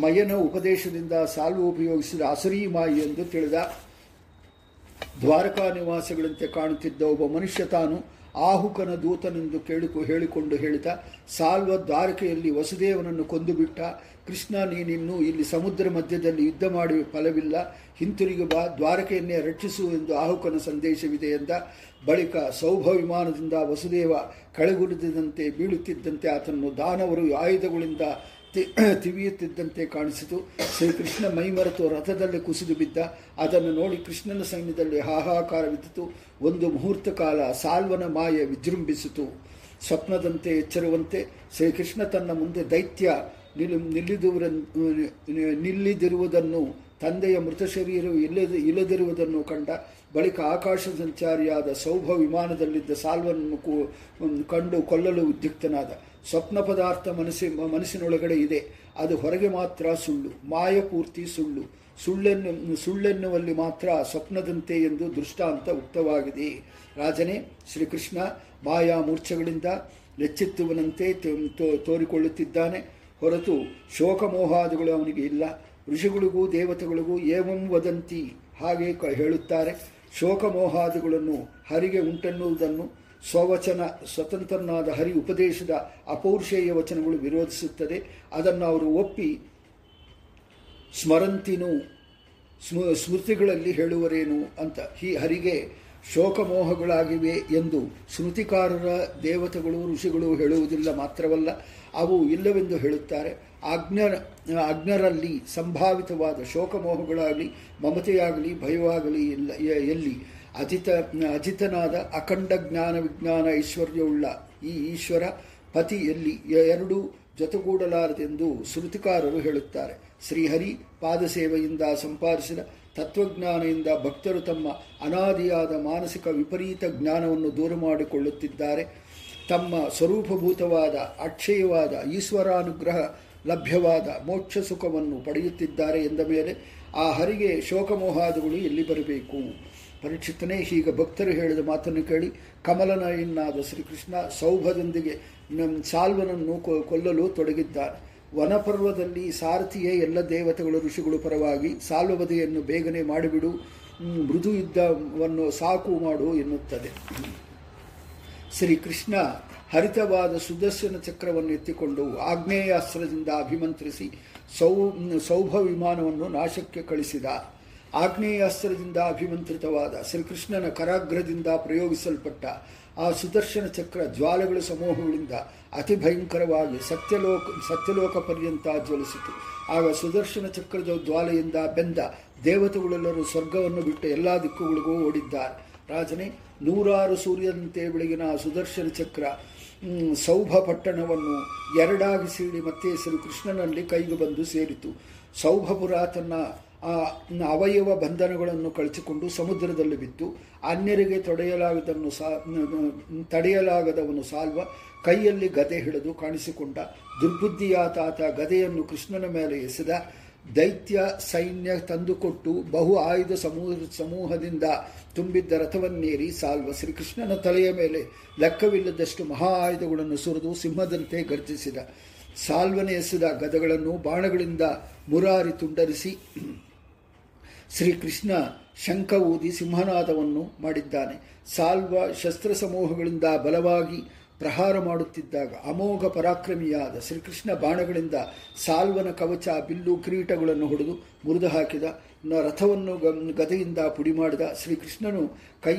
ಮಯನ ಉಪದೇಶದಿಂದ ಸಾಲ್ವ ಉಪಯೋಗಿಸಿದ ಅಸುರೀ ಮಾಯಿ ಎಂದು ತಿಳಿದ. ದ್ವಾರಕಾ ನಿವಾಸಗಳಂತೆ ಕಾಣುತ್ತಿದ್ದ ಒಬ್ಬ ಮನುಷ್ಯ ತಾನು ಆಹುಕನ ದೂತನೆಂದು ಕೇಳಿಕೊ, ಹೇಳಿಕೊಂಡು ಹೇಳಿದ ಸಾಲ್ವ ದ್ವಾರಕೆಯಲ್ಲಿ ವಸುದೇವನನ್ನು ಕೊಂದುಬಿಟ್ಟ, ಕೃಷ್ಣ ನೀನಿನ್ನು ಇಲ್ಲಿ ಸಮುದ್ರ ಮಧ್ಯದಲ್ಲಿ ಯುದ್ಧ ಮಾಡಿ ಫಲವಿಲ್ಲ, ಹಿಂತಿರುಗಿ ಬಾ, ದ್ವಾರಕೆಯನ್ನೇ ರಕ್ಷಿಸು ಎಂದು ಆಹುಕನ ಸಂದೇಶವಿದೆ ಎಂದ ಬಳಿಕ ಸೌಭ ವಿಮಾನದಿಂದ ವಸುದೇವ ಕಳೆಗುಡಿದಂತೆ ಬೀಳುತ್ತಿದ್ದಂತೆ ಆತನನ್ನು ದಾನವರು ಆಯುಧಗಳಿಂದ [clears throat] ತಿವಿಯುತ್ತಿದ್ದಂತೆ ಕಾಣಿಸಿತು. ಶ್ರೀಕೃಷ್ಣ ಮೈಮರೆತು ರಥದಲ್ಲಿ ಕುಸಿದು ಬಿದ್ದ. ಅದನ್ನು ನೋಡಿ ಕೃಷ್ಣನ ಸೈನ್ಯದಲ್ಲಿ ಹಾಹಾಕಾರವಿದ್ದಿತು ಒಂದು ಮುಹೂರ್ತ ಕಾಲ ಸಾಲ್ವನ ಮಾಯ ವಿಜೃಂಭಿಸಿತು. ಸ್ವಪ್ನದಂತೆ ಎಚ್ಚರುವಂತೆ ಶ್ರೀಕೃಷ್ಣ ತನ್ನ ಮುಂದೆ ದೈತ್ಯ ನಿಲ್, ನಿಲ್ಲಿದುವರ, ನಿಲ್ಲಿದಿರುವುದನ್ನು, ತಂದೆಯ ಮೃತ ಶರೀರವು ಇಲ್ಲದ, ಇಲ್ಲದಿರುವುದನ್ನು ಕಂಡ ಬಳಿಕ ಆಕಾಶ ಸಂಚಾರಿಯಾದ ಸೌಭ ವಿಮಾನದಲ್ಲಿದ್ದ ಸಾಲ್ವನ್ನು ಕಂಡು ಕೊಲ್ಲಲು ಉದ್ಯುಕ್ತನಾದ. ಸ್ವಪ್ನ ಪದಾರ್ಥ ಮನಸ್ಸಿ, ಮನಸ್ಸಿನೊಳಗಡೆ ಇದೆ. ಅದು ಹೊರಗೆ ಮಾತ್ರ ಸುಳ್ಳು, ಮಾಯಪೂರ್ತಿ ಸುಳ್ಳು. ಸುಳ್ಳೆನ್ನು, ಸುಳ್ಳೆನ್ನುವಲ್ಲಿ ಮಾತ್ರ ಸ್ವಪ್ನದಂತೆ ಎಂದು ದೃಷ್ಟಾಂತ ಉಕ್ತವಾಗಿದೆ. ರಾಜನೇ, ಶ್ರೀಕೃಷ್ಣ ಮಾಯಾ ಮೂರ್ಛೆಗಳಿಂದ ಎಚ್ಚೆತ್ತುವನಂತೆ ತೋ- ತೋ- ತೋರಿಕೊಳ್ಳುತ್ತಿದ್ದಾನೆ. ಹೊರತು ಶೋಕಮೋಹಾದಿಗಳು ಅವನಿಗೆ ಇಲ್ಲ. ಋಷಿಗಳಿಗೂ ದೇವತೆಗಳಿಗೂ ಏವಂ ವದಂತಿ ಹಾಗೆ ಹೇಳುತ್ತಾರೆ. ಶೋಕಮೋಹಾದಿಗಳನ್ನು ಹರಿಗೆ ಉಂಟೆನ್ನುವುದನ್ನು ಸ್ವವಚನ, ಸ್ವತಂತ್ರನಾದ ಹರಿ ಉಪದೇಶದ ಅಪೌರುಷೇಯ ವಚನಗಳು ವಿರೋಧಿಸುತ್ತದೆ. ಅದನ್ನು ಅವರು ಒಪ್ಪಿ ಸ್ಮರಂತಿನು, ಸ್ಮ, ಸ್ಮೃತಿಗಳಲ್ಲಿ ಹೇಳುವರೇನು ಅಂತ ಈ ಹರಿಗೆ ಶೋಕಮೋಹಗಳಾಗಿವೆ ಎಂದು ಸ್ಮೃತಿಕಾರರ ದೇವತೆಗಳು, ಋಷಿಗಳು ಹೇಳುವುದಿಲ್ಲ ಮಾತ್ರವಲ್ಲ, ಅವು ಇಲ್ಲವೆಂದು ಹೇಳುತ್ತಾರೆ. ಅಜ್ಞರ ಅಜ್ಞರಲ್ಲಿ ಸಂಭಾವಿತವಾದ ಶೋಕಮೋಹಗಳಾಗಲಿ, ಮಮತೆಯಾಗಲಿ, ಭಯವಾಗಲಿ ಇಲ್ಲ, ಎಲ್ಲಿ? ಅಜಿತ, ಅಜಿತನಾದ ಅಖಂಡ ಜ್ಞಾನ ವಿಜ್ಞಾನ ಐಶ್ವರ್ಯವುಳ್ಳ ಈ ಈಶ್ವರ ಪತಿ ಎ- ಎರಡೂ ಜೊತೆಗೂಡಲಾರದೆಂದು ಶ್ರುತಿಕಾರರು ಹೇಳುತ್ತಾರೆ. ಶ್ರೀಹರಿ ಪಾದಸೇವೆಯಿಂದ ಸಂಪಾದಿಸಿದ ತತ್ವಜ್ಞಾನದಿಂದ ಭಕ್ತರು ತಮ್ಮ ಅನಾದಿಯಾದ ಮಾನಸಿಕ ವಿಪರೀತ ಜ್ಞಾನವನ್ನು ದೂರ ಮಾಡಿಕೊಳ್ಳುತ್ತಿದ್ದಾರೆ. ತಮ್ಮ ಸ್ವರೂಪಭೂತವಾದ ಅಕ್ಷಯವಾದ ಈಶ್ವರಾನುಗ್ರಹ ಲಭ್ಯವಾದ ಮೋಕ್ಷ ಸುಖವನ್ನು ಪಡೆಯುತ್ತಿದ್ದಾರೆ ಎಂದ ಮೇಲೆ ಆ ಹರಿಗೆ ಶೋಕಮೋಹಾದಿಗಳು ಎಲ್ಲಿ ಬರಬೇಕು? ಪರೀಕ್ಷಿತನೇ ಹೀಗೆ ಭಕ್ತರು ಹೇಳಿದ ಮಾತನ್ನು ಕೇಳಿ ಕಮಲನಯನಾದ ಶ್ರೀಕೃಷ್ಣ ಸೌಭದೊಂದಿಗೆ ನಮ್ಮ ಸಾಲ್ವನನ್ನು ಕೊಲ್ಲಲು ತೊಡಗಿದ್ದಾನೆ ವನಪರ್ವದಲ್ಲಿ ಸಾರಥಿಯೇ ಎಲ್ಲ ದೇವತೆಗಳು ಋಷಿಗಳು ಪರವಾಗಿ ಸಾಲ್ವವಧೆಯನ್ನು ಬೇಗನೆ ಮಾಡಿಬಿಡು ಮೃದು ಯುದ್ಧವನ್ನು ಸಾಕು ಮಾಡು ಎನ್ನುತ್ತದೆ. ಶ್ರೀಕೃಷ್ಣ ಹರಿತವಾದ ಸುದರ್ಶನ ಚಕ್ರವನ್ನು ಎತ್ತಿಕೊಂಡು ಆಗ್ನೇಯಾಸ್ತ್ರದಿಂದ ಅಭಿಮಂತ್ರಿಸಿ ಸೌ ಸೌಭ ವಿಮಾನವನ್ನು ನಾಶಕ್ಕೆ ಕಳಿಸಿದ. ಆಗ್ನೇಯಾಸ್ತ್ರದಿಂದ ಅಭಿಮಂತ್ರಿತವಾದ ಶ್ರೀಕೃಷ್ಣನ ಕರಾಗ್ರದಿಂದ ಪ್ರಯೋಗಿಸಲ್ಪಟ್ಟ ಆ ಸುದರ್ಶನ ಚಕ್ರ ಜ್ವಾಲೆಗಳ ಸಮೂಹಗಳಿಂದ ಅತಿ ಭಯಂಕರವಾಗಿ ಸತ್ಯಲೋಕ ಸತ್ಯಲೋಕ ಪರ್ಯಂತ ಜ್ವಲಿಸಿತು. ಆಗ ಸುದರ್ಶನ ಚಕ್ರದ ಜ್ವಾಲೆಯಿಂದ ಬೆಂದ ದೇವತೆಗಳೆಲ್ಲರೂ ಸ್ವರ್ಗವನ್ನು ಬಿಟ್ಟು ಎಲ್ಲ ದಿಕ್ಕುಗಳಿಗೂ ಓಡಿದ್ದಾರೆ. ರಾಜನೇ, ನೂರಾರು ಸೂರ್ಯನಂತೆ ಬೆಳಗಿನ ಸುದರ್ಶನ ಚಕ್ರ ಸೌಭ ಪಟ್ಟಣವನ್ನು ಎರಡಾಗಿ ಸೀಳಿ ಮತ್ತೆ ಶ್ರೀಕೃಷ್ಣನಲ್ಲಿ ಕೈಗೆ ಬಂದು ಸೇರಿತು. ಸೌಭಪುರ ತನ್ನ ಆ ಅವಯವ ಬಂಧನಗಳನ್ನು ಕಳಚಿಕೊಂಡು ಸಮುದ್ರದಲ್ಲಿ ಬಿದ್ದು ಅನ್ಯರಿಗೆ ತೊಡೆಯಲಾಗದನ್ನು ಸಾ ತಡೆಯಲಾಗದವನು ಸಾಲ್ವ. ಕೈಯಲ್ಲಿ ಗದೆ ಹಿಡಿದು ಕಾಣಿಸಿಕೊಂಡ ದುರ್ಬುದ್ಧಿಯಾತಾತ ಗದೆಯನ್ನು ಕೃಷ್ಣನ ಮೇಲೆ ಎಸೆದ ದೈತ್ಯ ಸೈನ್ಯ ತಂದುಕೊಟ್ಟು ಬಹು ಆಯುಧ ಸಮೂಹ ಸಮೂಹದಿಂದ ತುಂಬಿದ್ದ ರಥವನ್ನೇರಿ ಸಾಲ್ವ ಶ್ರೀಕೃಷ್ಣನ ತಲೆಯ ಮೇಲೆ ಲೆಕ್ಕವಿಲ್ಲದಷ್ಟು ಮಹಾ ಆಯುಧಗಳನ್ನು ಸುರಿದು ಸಿಂಹದಂತೆ ಗರ್ಜಿಸಿದ. ಸಾಲ್ವನೆ ಎಸೆದ ಗದಗಳನ್ನು ಬಾಣಗಳಿಂದ ಮುರಾರಿ ತುಂಡರಿಸಿ ಶ್ರೀಕೃಷ್ಣ ಶಂಖ ಊದಿ ಸಿಂಹನಾದವನ್ನು ಮಾಡಿದ್ದಾನೆ. ಸಾಲ್ವ ಶಸ್ತ್ರ ಸಮೂಹಗಳಿಂದ ಬಲವಾಗಿ ಪ್ರಹಾರ ಮಾಡುತ್ತಿದ್ದಾಗ ಅಮೋಘ ಪರಾಕ್ರಮಿಯಾದ ಶ್ರೀಕೃಷ್ಣ ಬಾಣಗಳಿಂದ ಸಾಲ್ವನ ಕವಚ, ಬಿಲ್ಲು, ಕಿರೀಟಗಳನ್ನು ಹೊಡೆದು ಮುರಿದು ಹಾಕಿದ. ರಥವನ್ನು ಗದೆಯಿಂದ ಪುಡಿ ಮಾಡಿದ ಶ್ರೀಕೃಷ್ಣನು ಕೈ,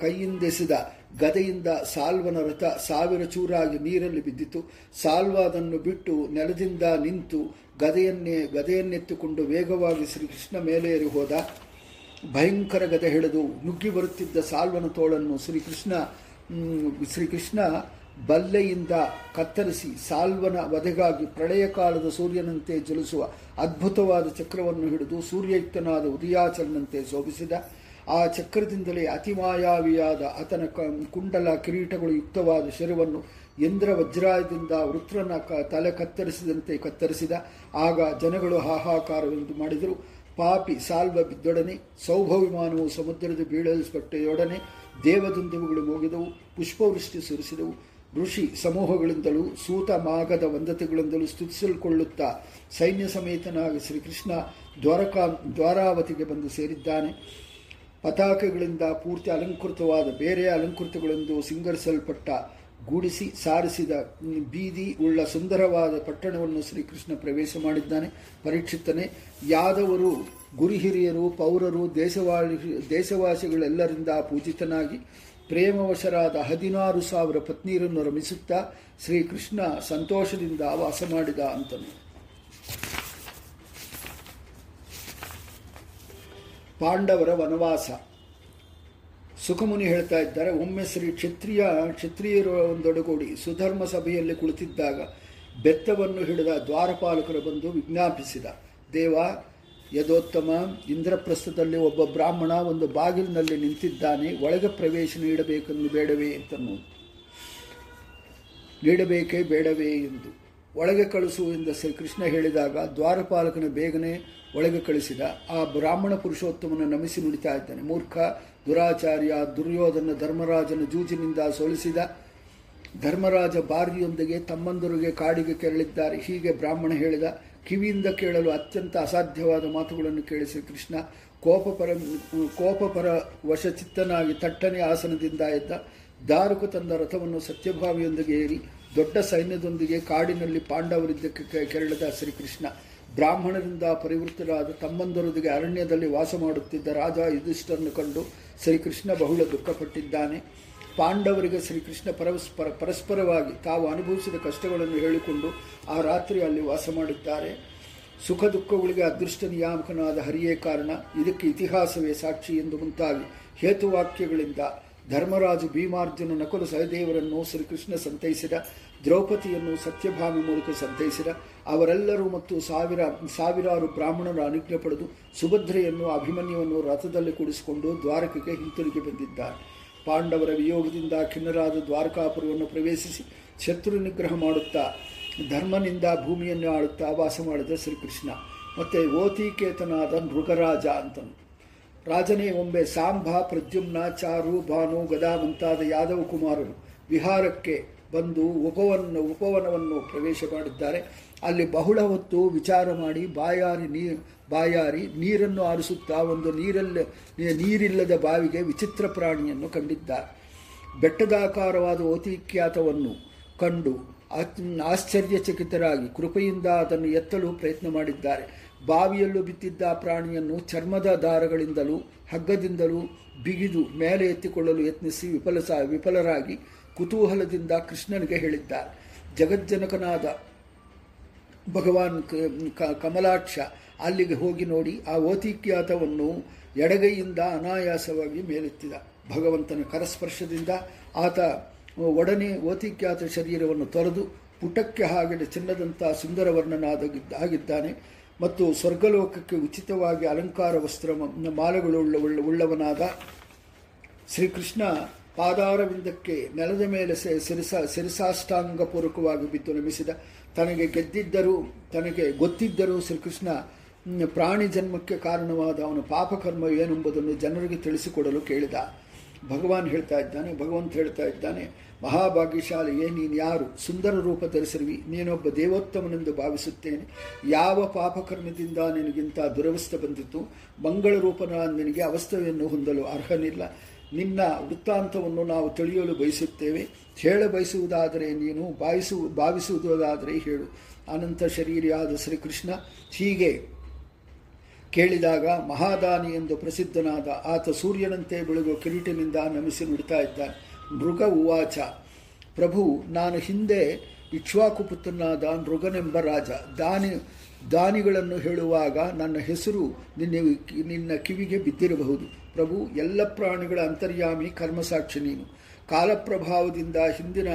ಕೈಯಿಂದೆಸೆದ ಗದೆಯಿಂದ ಸಾಲ್ವನ ರಥ ಸಾವಿರ ಚೂರಾಗಿ ನೀರಲ್ಲಿ ಬಿದ್ದಿತು. ಸಾಲ್ವ ಅದನ್ನು ಬಿಟ್ಟು ನೆಲದಿಂದ ನಿಂತು ಗದೆಯನ್ನೇ, ಗದೆಯನ್ನೆತ್ತಿಕೊಂಡು ವೇಗವಾಗಿ ಶ್ರೀಕೃಷ್ಣ ಮೇಲೇರಿ ಹೋದ ಭಯಂಕರ ಗದೆ ಹಿಡಿದು ನುಗ್ಗಿ ಬರುತ್ತಿದ್ದ ಸಾಲ್ವನ ತೋಳನ್ನು ಶ್ರೀಕೃಷ್ಣ ಶ್ರೀಕೃಷ್ಣ ಬಲ್ಲೆಯಿಂದ ಕತ್ತರಿಸಿ ಸಾಲ್ವನ ವಧೆಗಾಗಿ ಪ್ರಳಯ ಕಾಲದ ಸೂರ್ಯನಂತೆ ಜಲಿಸುವ ಅದ್ಭುತವಾದ ಚಕ್ರವನ್ನು ಹಿಡಿದು ಸೂರ್ಯಯುಕ್ತನಾದ ಉದಯಾಚಲನಂತೆ ಶೋಭಿಸಿದ. ಆ ಚಕ್ರದಿಂದಲೇ ಅತಿಮಾಯಾವಿಯಾದ ಆತನ ಕುಂಡಲ ಕಿರೀಟಗಳು ಯುಕ್ತವಾದ ಶಿರವನ್ನು ಇಂದ್ರ ವಜ್ರಾಯದಿಂದ ವೃತ್ರನ ತಲೆ ಕತ್ತರಿಸಿದಂತೆ ಕತ್ತರಿಸಿದ, ಆಗ ಜನಗಳು ಹಾಹಾಕಾರವೆಂದು ಮಾಡಿದರು. ಪಾಪಿ ಸಾಲ್ವ ಬಿದ್ದೊಡನೆ, ಸೌಭವಿಮಾನವು ಸಮುದ್ರದ ಬೀಳಲ್ಪಟ್ಟೆಯೊಡನೆ ದೇವದುಂದುವುಗಳು ಮೋಗಿದವು, ಪುಷ್ಪವೃಷ್ಟಿ ಸುರಿಸಿದವು. ಋಷಿ ಸಮೂಹಗಳಿಂದಲೂ, ಸೂತ ಮಾಗದ ವಂದತೆಗಳಿಂದಲೂ ಸ್ತುತಿಸಲ್ಕೊಳ್ಳುತ್ತಾ ಸೈನ್ಯ ಸಮೇತನಾಗಿ ಶ್ರೀಕೃಷ್ಣ ದ್ವಾರಕಾ, ದ್ವಾರಾವತಿಗೆ ಬಂದು ಸೇರಿದ್ದಾನೆ. ಪತಾಕೆಗಳಿಂದ ಪೂರ್ತಿ ಅಲಂಕೃತವಾದ, ಬೇರೆ ಅಲಂಕೃತಗಳೆಂದು ಸಿಂಗರಿಸಲ್ಪಟ್ಟ ಗೂಡಿಸಿ, ಸಾರಿಸಿದ ಬೀದಿ ಉಳ್ಳ ಸುಂದರವಾದ ಪಟ್ಟಣವನ್ನು ಶ್ರೀಕೃಷ್ಣ ಪ್ರವೇಶ ಮಾಡಿದ್ದಾನೆ. ಪರೀಕ್ಷಿತನೇ, ಯಾದವರು ಗುರು ಹಿರಿಯರು, ಪೌರರು, ದೇಶವಾಳಿ, ದೇಶವಾಸಿಗಳೆಲ್ಲರಿಂದ ಪೂಜಿತನಾಗಿ ಪ್ರೇಮವಶರಾದ ಹದಿನಾರು ಸಾವಿರ ಪತ್ನಿಯರನ್ನು ರಮಿಸುತ್ತಾ ಶ್ರೀಕೃಷ್ಣ ಸಂತೋಷದಿಂದ ವಾಸ ಮಾಡಿದ ಅಂತನು. ಪಾಂಡವರ ವನವಾಸ. ಸುಖಮುನಿ ಹೇಳ್ತಾ ಇದ್ದಾರೆ, ಒಮ್ಮೆ ಶ್ರೀ ಕ್ಷತ್ರಿಯ, ಕ್ಷತ್ರಿಯರು ಒಂದೊಡಗೂಡಿ ಸುಧರ್ಮ ಸಭೆಯಲ್ಲಿ ಕುಳಿತಿದ್ದಾಗ ಬೆತ್ತವನ್ನು ಹಿಡಿದ ದ್ವಾರಪಾಲಕರು ಬಂದು ವಿಜ್ಞಾಪಿಸಿದ, ದೇವ, ಯದೋತ್ತಮ, ಇಂದ್ರಪ್ರಸ್ಥದಲ್ಲಿ ಒಬ್ಬ ಬ್ರಾಹ್ಮಣ ಒಂದು ಬಾಗಿಲಿನಲ್ಲಿ ನಿಂತಿದ್ದಾನೆ, ಒಳಗೆ ಪ್ರವೇಶ ನೀಡಬೇಕೆಂದು ಬೇಡವೇ ಅಂತನು ನೀಡಬೇಕೇ ಬೇಡವೇ ಎಂದು. ಒಳಗೆ ಕಳಿಸು ಎಂದು ಶ್ರೀಕೃಷ್ಣ ಹೇಳಿದಾಗ ದ್ವಾರಪಾಲಕನ ಬೇಗನೆ ಒಳಗೆ ಕಳಿಸಿದ, ಆ ಬ್ರಾಹ್ಮಣ ಪುರುಷೋತ್ತಮನ ನಮಿಸಿ ನುಡಿತಾ ಇದ್ದಾನೆ, ಮೂರ್ಖ ದುರಾಚಾರ್ಯ ದುರ್ಯೋಧನ ಧರ್ಮರಾಜನ ಜೂಜಿನಿಂದ ಸೋಲಿಸಿದ ಧರ್ಮರಾಜ ಬಾರಿಯೊಂದಿಗೆ ತಮ್ಮಂದರಿಗೆ ಕಾಡಿಗೆ ಕೆರಳಿದ್ದಾರೆ. ಹೀಗೆ ಬ್ರಾಹ್ಮಣ ಹೇಳಿದ, ಕಿವಿಯಿಂದ ಕೇಳಲು ಅತ್ಯಂತ ಅಸಾಧ್ಯವಾದ ಮಾತುಗಳನ್ನು ಕೇಳಿ ಶ್ರೀಕೃಷ್ಣ. ಕೋಪಪರ ಕೋಪಪರ ವಶಚಿತ್ತನಾಗಿ ತಟ್ಟನೆ ಆಸನದಿಂದ ಎದ್ದ, ದಾರುಕು ತಂದ ರಥವನ್ನು ಸತ್ಯಭಾವಿಯೊಂದಿಗೆ ಏರಿ, ದೊಡ್ಡ ಸೈನ್ಯದೊಂದಿಗೆ ಕಾಡಿನಲ್ಲಿ ಪಾಂಡವರಿದ್ದಕ್ಕೆ ಕೆರಳಿದ ಶ್ರೀಕೃಷ್ಣ. ಬ್ರಾಹ್ಮಣರಿಂದ ಪರಿವೃತ್ತರಾದ ತಮ್ಮಂದರೊಂದಿಗೆ ಅರಣ್ಯದಲ್ಲಿ ವಾಸ ಮಾಡುತ್ತಿದ್ದ ರಾಜ ಯುಧಿಷ್ಠರನ್ನು ಕಂಡು ಶ್ರೀಕೃಷ್ಣ ಬಹುಳ ದುಃಖಪಟ್ಟಿದ್ದಾನೆ. ಪಾಂಡವರಿಗೆ ಶ್ರೀಕೃಷ್ಣ ಪರಸ್ಪರ, ಪರಸ್ಪರವಾಗಿ ತಾವು ಅನುಭವಿಸಿದ ಕಷ್ಟಗಳನ್ನು ಹೇಳಿಕೊಂಡು ಆ ರಾತ್ರಿ ಅಲ್ಲಿ ವಾಸ ಮಾಡಿದ್ದಾರೆ ಸುಖ ದುಃಖಗಳಿಗೆ ಅದೃಷ್ಟ ನಿಯಾಮಕನಾದ ಹರಿಯೇ ಕಾರಣ ಇದಕ್ಕೆ ಇತಿಹಾಸವೇ ಸಾಕ್ಷಿ ಎಂದು ಮುಂತಾಗಿ ಹೇತುವಾಕ್ಯಗಳಿಂದ ಧರ್ಮರಾಜು ಭೀಮಾರ್ಜುನ ನಕುಲ ಸಹದೇವರನ್ನು ಶ್ರೀಕೃಷ್ಣ ಸಂತೈಸಿದ ದ್ರೌಪದಿಯನ್ನು ಸತ್ಯಭಾಮಿ ಮೂಲಕ ಸಂತೈಸಿದ ಅವರೆಲ್ಲರೂ ಮತ್ತು ಸಾವಿರ, ಸಾವಿರಾರು ಬ್ರಾಹ್ಮಣರ ಅನುಜ್ಞೆ ಪಡೆದು ಸುಭದ್ರೆಯನ್ನು, ಅಭಿಮನ್ಯುವನ್ನು ರಥದಲ್ಲಿ ಕೂಡಿಸಿಕೊಂಡು ದ್ವಾರಕೆಗೆ ಹಿಂತಿರುಗಿ ಬಂದಿದ್ದಾರೆ. ಪಾಂಡವರ ವಿಯೋಗದಿಂದ ಖಿನ್ನರಾದ ದ್ವಾರಕಾಪುರವನ್ನು ಪ್ರವೇಶಿಸಿ ಶತ್ರು ನಿಗ್ರಹ ಮಾಡುತ್ತಾ, ಧರ್ಮನಿಂದ ಭೂಮಿಯನ್ನು ಆಳುತ್ತಾ ವಾಸ ಮಾಡಿದ ಶ್ರೀಕೃಷ್ಣ. ಮತ್ತೆ ಓತಿಕೇತನಾದ ಮೃಗರಾಜ ಅಂತನು. ರಾಜನೇ ಒಮ್ಮೆ ಸಾಂಬ ಪ್ರದ್ಯುಮ್ನ ಚಾರು ಭಾನು ಗದಾ ಮುಂತಾದ ಯಾದವ ಕುಮಾರರು ವಿಹಾರಕ್ಕೆ ಬಂದು ಉಪವನ ಉಪವನವನ್ನು ಪ್ರವೇಶ ಮಾಡಿದ್ದಾರೆ. ಅಲ್ಲಿ ಬಹುಳ ಹೊತ್ತು ವಿಚಾರ ಮಾಡಿ ಬಾಯಾರಿ ನೀ, ಬಾಯಾರಿ ನೀರನ್ನು ಆರಿಸುತ್ತಾ ಒಂದು ನೀರಲ್ಲಿ, ನೀರಿಲ್ಲದ ಬಾವಿಗೆ ವಿಚಿತ್ರ ಪ್ರಾಣಿಯನ್ನು ಕಂಡಿದ್ದಾರೆ. ಬೆಟ್ಟದಾಕಾರವಾದ ಓತಿಖ್ಯಾತವನ್ನು ಕಂಡು ಆಶ್ಚರ್ಯಚಕಿತರಾಗಿ ಕೃಪೆಯಿಂದ ಅದನ್ನು ಎತ್ತಲು ಪ್ರಯತ್ನ ಮಾಡಿದ್ದಾರೆ. ಬಾವಿಯಲ್ಲೂ ಬಿತ್ತಿದ್ದ ಪ್ರಾಣಿಯನ್ನು ಚರ್ಮದ ದಾರಗಳಿಂದಲೂ, ಹಗ್ಗದಿಂದಲೂ ಬಿಗಿದು ಮೇಲೆ ಎತ್ತಿಕೊಳ್ಳಲು ಯತ್ನಿಸಿ ವಿಫಲ ವಿಫಲರಾಗಿ ಕುತೂಹಲದಿಂದ ಕೃಷ್ಣನಿಗೆ ಹೇಳಿದ್ದ, ಜಗಜ್ಜನಕನಾದ ಭಗವಾನ್ ಕಮಲಾಕ್ಷ, ಅಲ್ಲಿಗೆ ಹೋಗಿ ನೋಡಿ, ಆ ಓತಿಖ್ಯಾತವನ್ನು ಎಡಗೈಯಿಂದ ಅನಾಯಾಸವಾಗಿ ಮೇಲೆತ್ತಿದ. ಭಗವಂತನ ಕರಸ್ಪರ್ಶದಿಂದ ಆತ ಒಡನೆ ಓತಿಖ್ಯಾತ ಶರೀರವನ್ನು ತೊರೆದು, ಪುಟಕ್ಕೆ ಹಾಗೆ ಚಿನ್ನದಂಥ ಸುಂದರವರ್ಣನಾದಾಗಿದ್ದ ಆಗಿದ್ದಾನೆ ಮತ್ತು ಸ್ವರ್ಗಲೋಕಕ್ಕೆ ಉಚಿತವಾಗಿ ಅಲಂಕಾರ ವಸ್ತ್ರ ಮಾಲೆಗಳುಳ್ಳ, ಉಳ್ಳ- ಉಳ್ಳವನಾದ ಶ್ರೀಕೃಷ್ಣ ಪಾದಾರವಿಂದಕ್ಕೆ ನೆಲದ ಮೇಲೆ ಸಿರಿಸ ಸಿರಿಸಾಷ್ಟಾಂಗಪೂರ್ವಕವಾಗಿ ಬಿದ್ದು ನಮಿಸಿದ ತನಗೆ ಗೆದ್ದಿದ್ದರೂ, ತನಗೆ ಗೊತ್ತಿದ್ದರೂ ಶ್ರೀಕೃಷ್ಣ ಪ್ರಾಣಿ ಜನ್ಮಕ್ಕೆ ಕಾರಣವಾದ ಅವನ ಪಾಪಕರ್ಮ ಏನೆಂಬುದನ್ನು ಜನರಿಗೆ ತಿಳಿಸಿಕೊಡಲು ಕೇಳಿದ. ಭಗವಾನ್ ಹೇಳ್ತಾ ಇದ್ದಾನೆ, ಭಗವಂತ ಹೇಳ್ತಾ ಇದ್ದಾನೆ ಮಹಾಭಾಗ್ಯಶಾಲಿಯೇ ನೀನು ಯಾರು? ಸುಂದರ ರೂಪ ಧರಿಸಿರುವಿ, ನೀನೊಬ್ಬ ದೇವೋತ್ತಮನೆಂದು ಭಾವಿಸುತ್ತೇನೆ. ಯಾವ ಪಾಪಕರ್ಮದಿಂದ ನಿನಗಿಂತ ದುರವಸ್ಥೆ ಬಂದಿತ್ತು ಮಂಗಳ ರೂಪನ ನಿನಗೆ ಅವಸ್ಥೆಯನ್ನು ಹೊಂದಲು ಅರ್ಹನಿಲ್ಲ. ನಿನ್ನ ವೃತ್ತಾಂತವನ್ನು ನಾವು ತಿಳಿಯಲು ಬಯಸುತ್ತೇವೆ. ಹೇಳ ಬಯಸುವುದಾದರೆ ನೀನು ಭಾವಿಸು ಭಾವಿಸುವುದಾದರೆ ಹೇಳು. ಅನಂತ ಶರೀರಿಯಾದ ಶ್ರೀಕೃಷ್ಣ ಹೀಗೆ ಕೇಳಿದಾಗ ಮಹಾದಾನಿ ಎಂದು ಪ್ರಸಿದ್ಧನಾದ ಆತ ಸೂರ್ಯನಂತೆ ಬೆಳಗುವ ಕಿರೀಟಿನಿಂದ ನಮಿಸಿ ನುಡಿತಾ ಇದ್ದಾನೆ. ಮೃಗ ಉವಾಚ. ಪ್ರಭು, ನಾನು ಹಿಂದೆ ಇಕ್ಷ್ವಾಕು ಮೃಗನೆಂಬ ರಾಜ. ದಾನಿ, ದಾನಿಗಳನ್ನು ಹೇಳುವಾಗ ನನ್ನ ಹೆಸರು ನಿನ್ನ ನಿನ್ನ ಕಿವಿಗೆ ಬಿದ್ದಿರಬಹುದು. ಪ್ರಭು, ಎಲ್ಲ ಪ್ರಾಣಿಗಳ ಅಂತರ್ಯಾಮಿ ಕರ್ಮಸಾಕ್ಷಿ ನೀನು. ಕಾಲಪ್ರಭಾವದಿಂದ ಹಿಂದಿನ,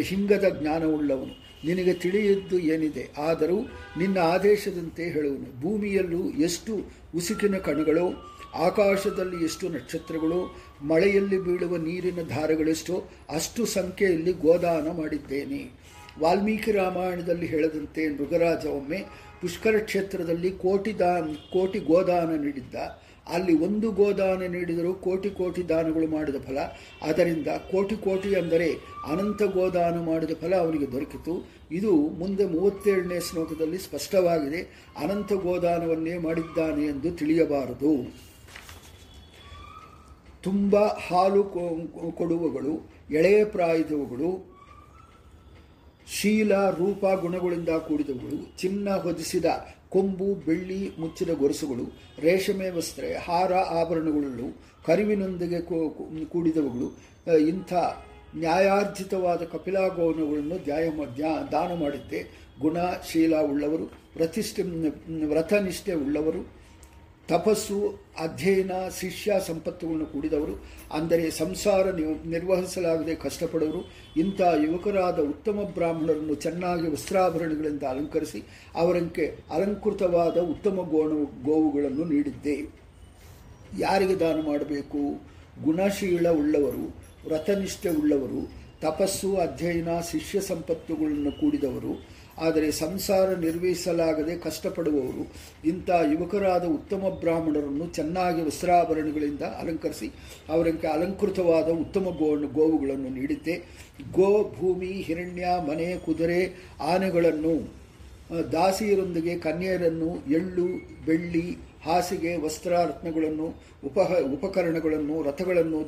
ಹಿಂಗದ ಜ್ಞಾನವುಳ್ಳವನು. ನಿನಗೆ ತಿಳಿಯದ್ದು ಏನಿದೆ? ಆದರೂ ನಿನ್ನ ಆದೇಶದಂತೆ ಹೇಳುವನು. ಭೂಮಿಯಲ್ಲೂ ಎಷ್ಟು ಉಸುಕಿನ ಕಣಗಳು, ಆಕಾಶದಲ್ಲಿ ಎಷ್ಟು ನಕ್ಷತ್ರಗಳು, ಮಳೆಯಲ್ಲಿ ಬೀಳುವ ನೀರಿನ ಧಾರೆಗಳೆಷ್ಟೋ, ಅಷ್ಟು ಸಂಖ್ಯೆಯಲ್ಲಿ ಗೋದಾನ ಮಾಡಿದ್ದೇನೆ. ವಾಲ್ಮೀಕಿ ರಾಮಾಯಣದಲ್ಲಿ ಹೇಳದಂತೆ ಮೃಗರಾಜ ಒಮ್ಮೆ ಪುಷ್ಕರ ಕ್ಷೇತ್ರದಲ್ಲಿ ಕೋಟಿ ದಾನ್, ಕೋಟಿ ಗೋದಾನ ನೀಡಿದ್ದ. ಅಲ್ಲಿ ಒಂದು ಗೋದಾನ ನೀಡಿದರೂ ಕೋಟಿ ಕೋಟಿ ದಾನಗಳು ಮಾಡಿದ ಫಲ. ಅದರಿಂದ ಕೋಟಿ ಕೋಟಿ ಅಂದರೆ ಅನಂತ ಗೋದಾನ ಮಾಡಿದ ಫಲ ಅವನಿಗೆ ದೊರಕಿತು. ಇದು ಮುಂದೆ ಮೂವತ್ತೇಳನೇ ಶ್ಲೋಕದಲ್ಲಿ ಸ್ಪಷ್ಟವಾಗಿದೆ. ಅನಂತ ಗೋದಾನವನ್ನೇ ಮಾಡಿದ್ದಾನೆ ಎಂದು ತಿಳಿಯಬಾರದು. ತುಂಬ ಹಾಲು ಕೊಡುವಗಳು ಎಳೆಯ ಪ್ರಾಯದವುಗಳು ಶೀಲ, ರೂಪ, ಗುಣಗಳಿಂದ ಕೂಡಿದವುಗಳು ಚಿನ್ನ ಹೊದಿಸಿದ ಕೊಂಬು, ಬೆಳ್ಳಿ, ಮುಚ್ಚಿದ ಗೊರಸುಗಳು, ರೇಷ್ಮೆ ವಸ್ತ್ರ, ಹಾರ ಆಭರಣಗಳು ಕರಿವಿನೊಂದಿಗೆ ಕೂಡಿದವುಗಳು ಇಂಥ ನ್ಯಾಯಾರ್ಜಿತವಾದ ಕಪಿಲಾಗೌನಗಳನ್ನು ಧ್ಯಾಯ ಧ್ಯ, ದಾನ ಮಾಡಿದ್ದೆ ಗುಣ, ಶೀಲ ಉಳ್ಳವರು, ಪ್ರತಿಷ್ಠೆ, ವ್ರತನಿಷ್ಠೆ ಉಳ್ಳವರು ತಪಸ್ಸು, ಅಧ್ಯಯನ, ಶಿಷ್ಯ ಸಂಪತ್ತುಗಳನ್ನು ಕೂಡಿದವರು. ಅಂದರೆ ಸಂಸಾರ ನಿರ್ವಹಿಸಲಾಗದೆ ಕಷ್ಟಪಡೋರು. ಇಂಥ ಯುವಕರಾದ ಉತ್ತಮ ಬ್ರಾಹ್ಮಣರನ್ನು ಚೆನ್ನಾಗಿ ವಸ್ತ್ರಾಭರಣಗಳಿಂದ ಅಲಂಕರಿಸಿ ಅವರಂಕೆ ಅಲಂಕೃತವಾದ ಉತ್ತಮ ಗೋಣ, ಗೋವುಗಳನ್ನು ನೀಡಿದ್ದೆ. ಯಾರಿಗೆ ದಾನ ಮಾಡಬೇಕು? ಗುಣಶೀಲ ಉಳ್ಳವರು ವ್ರತನಿಷ್ಠೆ ಉಳ್ಳವರು, ತಪಸ್ಸು, ಅಧ್ಯಯನ, ಶಿಷ್ಯ ಸಂಪತ್ತುಗಳನ್ನು ಕೂಡಿದವರು. ಆದರೆ ಸಂಸಾರ ನಿರ್ವಹಿಸಲಾಗದೆ ಕಷ್ಟಪಡುವವರು ಇಂಥ ಯುವಕರಾದ ಉತ್ತಮ ಬ್ರಾಹ್ಮಣರನ್ನು ಚೆನ್ನಾಗಿ ವಸ್ತ್ರಾಭರಣಗಳಿಂದ ಅಲಂಕರಿಸಿ ಅವರಿಗೆ ಅಲಂಕೃತವಾದ ಉತ್ತಮ ಗೋ ಗೋವುಗಳನ್ನು ನೀಡುತ್ತೆ ಗೋ, ಭೂಮಿ, ಹಿರಣ್ಯ, ಮನೆ, ಕುದುರೆ, ಆನೆಗಳನ್ನು ದಾಸಿಯರೊಂದಿಗೆ ಕನ್ಯೆಯರನ್ನು, ಎಳ್ಳು, ಬೆಳ್ಳಿ, ಹಾಸಿಗೆ ವಸ್ತ್ರ ರತ್ನಗಳನ್ನು ಉಪಹ, ಉಪಕರಣಗಳನ್ನು, ರಥಗಳನ್ನು